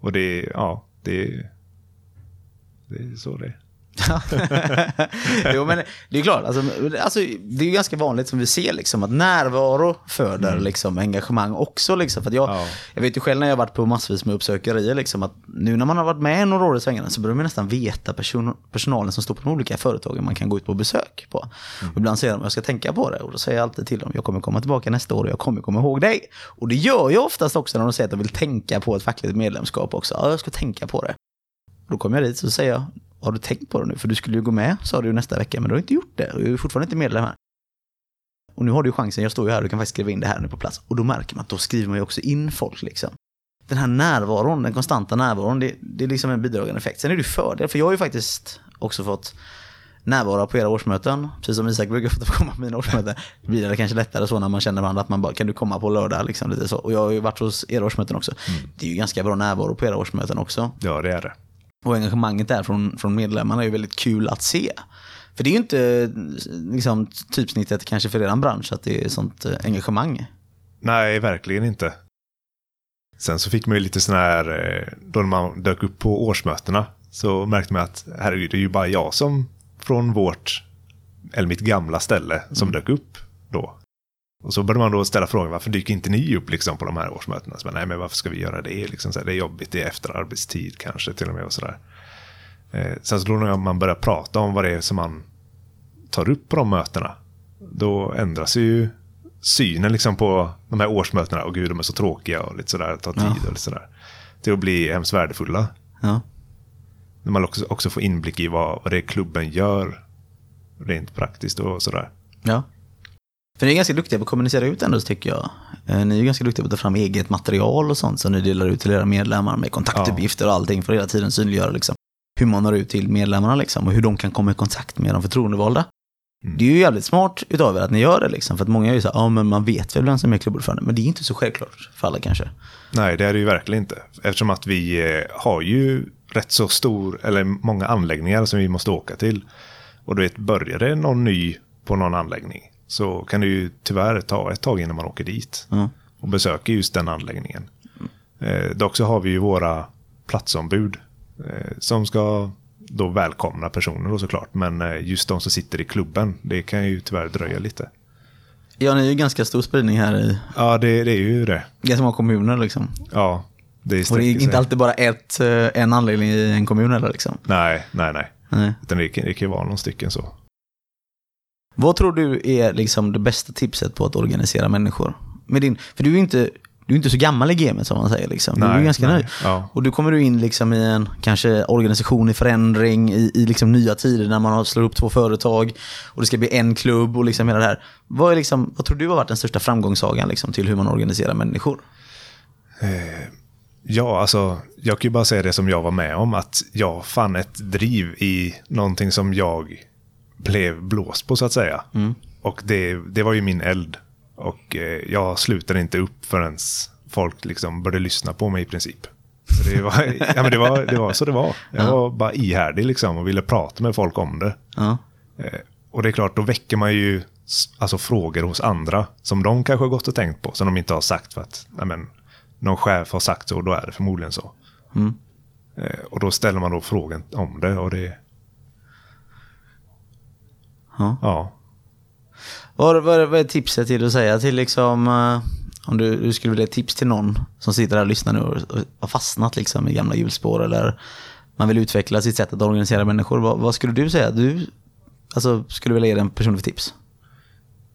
Och det, ja, det, det är så det är. jo, men det är klart, alltså, alltså, det är ganska vanligt som vi ser liksom, att närvaro föder liksom, engagemang också. Liksom, för att jag, Ja. jag vet ju själv när jag har varit på massvis med uppsökerier, liksom, att nu när man har varit med några år i svängarna så börjar man nästan veta person, personalen som står på de olika företagen man kan gå ut på besök på. Och ibland säger de jag ska tänka på det och då säger jag alltid till dem jag kommer komma tillbaka nästa år och jag kommer komma ihåg dig. Och det gör jag oftast också när de säger att de vill tänka på ett fackligt medlemskap också. Ja, jag ska tänka på det. Då kommer jag dit och säger jag, har du tänkt på det nu? För du skulle ju gå med, sa du nästa vecka, men du har inte gjort det. Du är fortfarande inte medlem här. Och nu har du ju chansen, jag står ju här, du kan faktiskt skriva in det här nu på plats. Och då märker man att då skriver man ju också in folk liksom. Den här närvaron, den konstanta närvaron, det, det är liksom en bidragande effekt. Sen är det ju fördel, för jag har ju faktiskt också fått närvara på era årsmöten. Precis som Isak brukar få komma på mina årsmöten. Det blir det kanske lättare så när man känner varandra att man bara, kan du komma på lördag? Liksom, lite så. Och jag har ju varit hos era årsmöten också. Det är ju ganska bra närvaro på era årsmöten också. Ja, det är det. Och engagemanget där från, från medlemmarna är ju väldigt kul att se. För det är ju inte liksom, typsnittet kanske för er bransch att det är sånt eh, engagemang. Nej, verkligen inte. Sen så fick man ju lite sån här, eh, då man dök upp på årsmötena, så märkte man att herregud, det är ju bara jag som från vårt eller mitt gamla ställe som dök upp då. Och så började man då ställa frågan varför dyker inte ni upp liksom på de här årsmötena? Så, Nej men varför ska vi göra det? Liksom, så här, det är jobbigt, det är efter arbetstid kanske till och med och sådär. Eh, sen så när man börjar prata om vad det är som man tar upp på de mötena. Då ändras ju synen liksom på de här årsmötena. Och gud, de är så tråkiga och lite sådär, tar tid Ja. och lite sådär. Till att bli hemskt värdefulla. Ja. När man också, också får inblick i vad, vad det är klubben gör. Rent praktiskt och sådär. Ja. För ni är ganska duktiga på att kommunicera ut ändå tycker jag. Eh, Ni är ganska duktiga på att ta fram eget material och sånt som ni delar ut till era medlemmar med kontaktuppgifter och allting för att hela tiden synliggöra liksom, hur man når ut till medlemmarna liksom, och hur de kan komma i kontakt med de förtroendevalda. Mm. Det är ju jävligt smart utav er att ni gör det liksom, för att många är ju så här, ja men man vet väl vem som är klubbordförande, men det är inte så självklart för alla kanske. Nej, det är det ju verkligen inte. Eftersom att vi eh, har ju rätt så stor, eller många anläggningar som vi måste åka till. Och du vet, börjar det någon ny på någon anläggning så kan det ju tyvärr ta ett tag innan man åker dit Ja. och besöker just den anläggningen. Eh, dock så har vi ju våra platsombud eh, som ska då välkomna personer då såklart. Men eh, just de som sitter i klubben, det kan ju tyvärr dröja lite. Ja, ni är ju ganska stor spridning här i Ja, det, det är ju det. ganska många kommuner liksom. Ja, det Och det är inte alltid bara ett, eh, en anledning i en kommun heller liksom. Nej, nej, nej. Nej. Utan det det kan ju vara någon stycken så. Vad tror du är liksom det bästa tipset på att organisera människor? Med din, för du är ju inte, du är inte så gammal i gamet som man säger. Liksom. du är Nej, ganska nej, nöjd. ja. Och då kommer du in liksom i en kanske organisation i förändring, i, i liksom nya tider när man slår upp två företag och det ska bli en klubb och liksom hela det här. Vad, är liksom, vad tror du har varit den största framgångssagan liksom, till hur man organiserar människor? Ja, alltså jag kan ju bara säga det som jag var med om. Att jag fann ett driv i någonting som jag blev blåst på så att säga. Och det, det var ju min eld. Och eh, jag slutade inte upp förrän folk liksom började lyssna på mig i princip. Så det var, ja, men det var, det var så det var. Jag var bara ihärdig liksom och ville prata med folk om det. Ja. Eh, Och det är klart, då väcker man ju alltså, frågor hos andra som de kanske har gått och tänkt på, som de inte har sagt för att nej, men, någon chef har sagt så, och då är det förmodligen så. Eh, Och då ställer man då frågan om det och det... Ja. Ja. Vad, vad, vad är tipset till att säga till liksom, eh, om du, du skulle vilja ge tips till någon som sitter där och lyssnar nu och, och har fastnat liksom i gamla hjulspår eller man vill utveckla sitt sätt att organisera människor. Vad, vad skulle du säga? Du alltså, skulle vilja ge den personen för tips?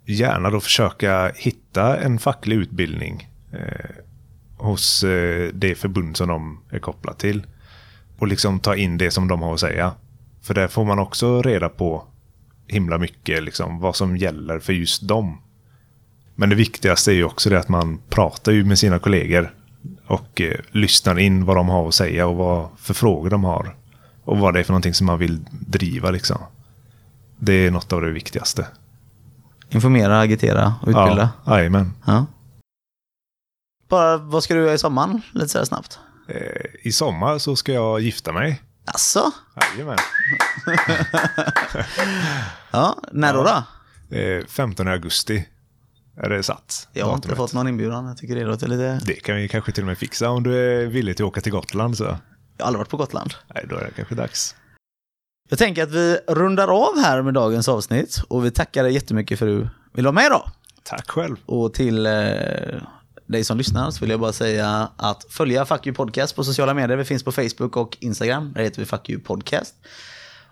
Gärna då försöka hitta en facklig utbildning eh, hos eh, det förbund som de är kopplade till. Och liksom ta in det som de har att säga. För där får man också reda på himla mycket liksom, vad som gäller för just dem. Men det viktigaste är ju också det att man pratar ju med sina kollegor och eh, lyssnar in vad de har att säga och vad för frågor de har. Och vad det är för någonting som man vill driva liksom. Det är något av det viktigaste. Informera, agitera och utbilda? Ja, jajamän. Ja. Bara, vad ska du göra i sommaren? Lite så här snabbt. Eh, I sommar så ska jag gifta mig. Alltså? Jajamän. Ja, när då? då? Eh, 15 augusti är det satt. Jag har inte fått någon inbjudan. Jag tycker det låter lite... Det kan vi kanske till och med fixa om du är villig till att åka till Gotland. Så. Jag har aldrig varit på Gotland. Nej, då är det kanske dags. Jag tänker att vi rundar av här med dagens avsnitt och vi tackar dig jättemycket för att du vill vara med idag. Tack själv. Och till eh, dig som lyssnar så vill jag bara säga att följa Fuck You Podcast på sociala medier. Vi finns på Facebook och Instagram. Där heter vi Fuck You Podcast.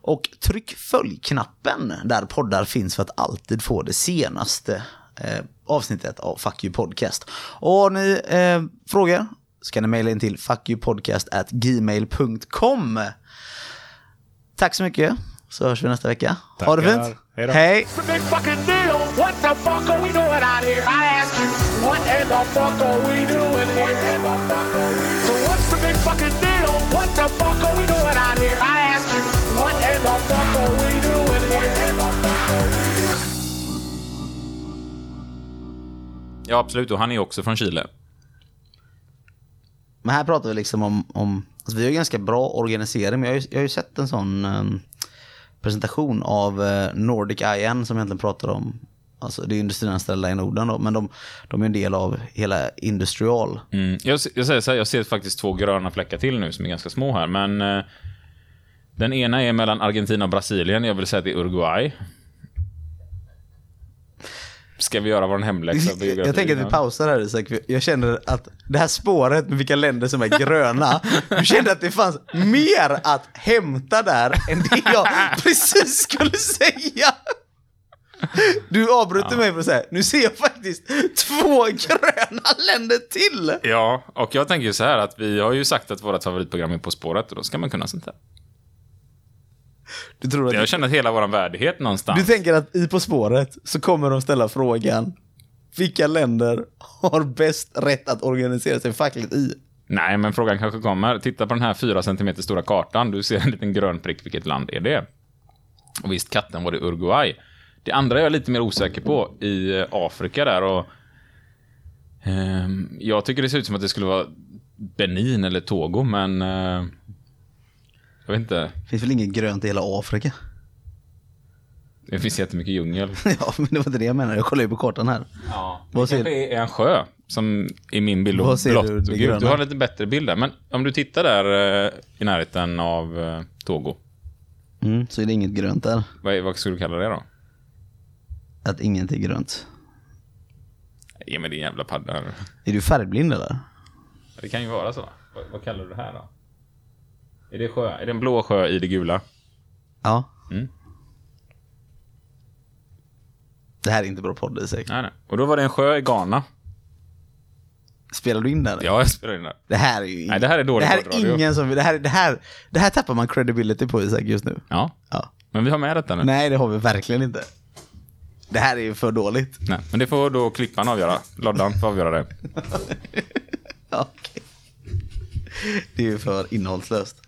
Och tryck följ-knappen där poddar finns för att alltid få det senaste eh, avsnittet av Fuck You Podcast. Och har ni eh, frågor så kan ni mejla in till fuckyoupodcast@gmail.com. Tack så mycket, så hörs vi nästa vecka. Ha det Tackar. fint. Hej? Ja, absolut. Och han är också från Chile. Men här pratar vi liksom om, om alltså vi har ganska bra organisering, men jag har ju, jag har ju sett en sån ehm, presentation av eh, Nordic IN som egentligen pratar om, alltså det är industrianställda i Norden då, men de, de är en del av hela Industrial. Mm. Jag, jag säger så här, jag ser faktiskt två gröna fläckar till nu som är ganska små här, men eh, den ena är mellan Argentina och Brasilien. Jag vill säga att det är Uruguay. Ska vi göra vår hemläxa? Jag tänker att vi Ja. pausar här Isak. Jag känner att det här spåret med vilka länder som är gröna, du kände att det fanns mer att hämta där än det jag precis skulle säga. Du avbryter mig för att säga, nu ser jag faktiskt två gröna länder till. Ja, och jag tänker ju så här att vi har ju sagt att vårt favoritprogram är På spåret och då ska man kunna sånt här. Du, tror Jag att, känner att hela vår värdighet någonstans. du tänker att i På spåret så kommer de ställa frågan, vilka länder har bäst rätt att organisera sig fackligt i? Nej, men frågan kanske kommer. Titta på den här fyra centimeter stora kartan. Du ser en liten grön prick. Vilket land är det? Och visst, katten var det Uruguay. Det andra är jag lite mer osäker på i eh, Afrika där och... ehm, jag tycker det ser ut som att det skulle vara Benin eller Togo, men... eh, jag vet inte. finns väl inget grönt i hela Afrika? Det finns jättemycket djungel. ja, men det var inte det jag menade. Jag kollar ju på kartan här. Ja, Vad det ser- kanske är en sjö som i min bild Vad ser blått du, det gröna? Du har en lite bättre bild där. Men om du tittar där eh, i närheten av eh, Togo. Mm, så är det inget grönt där. Vad, är- vad skulle du kalla det då? Att inget är grönt. Ge mig din jävla padda. Är du färgblind eller? Det kan ju vara så. Vad, vad kallar du det här då? Är det, sjö? är det en blå sjö i det gula? Ja. Mm. Det här är inte bra podd Isak. Nej, nej. Och då var det en sjö i Ghana. Spelar du in den? Ja, jag spelar in det. Det här är ju Nej, det här är dålig Det här är ingen som... Det här, det, här, det här tappar man credibility på Isak just nu. Ja, Ja. men vi har med detta nu. Nej, det har vi verkligen inte. Det här är ju för dåligt. Nej, men det får då klippan avgöra. Loddan får avgöra det. Okej. Det är ju för innehållslöst.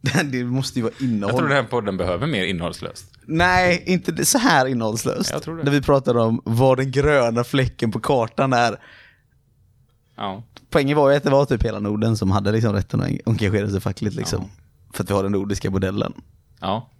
det, måste ju vara innehåll. Jag tror den här podden behöver mer innehållslöst. Nej, inte så här innehållslöst. Jag tror det. När vi pratar om vad den gröna fläcken på kartan är. Ja. Poängen var ju att det var typ hela Norden som hade liksom rätten att engagera sig fackligt liksom. För att vi har den nordiska modellen. Ja.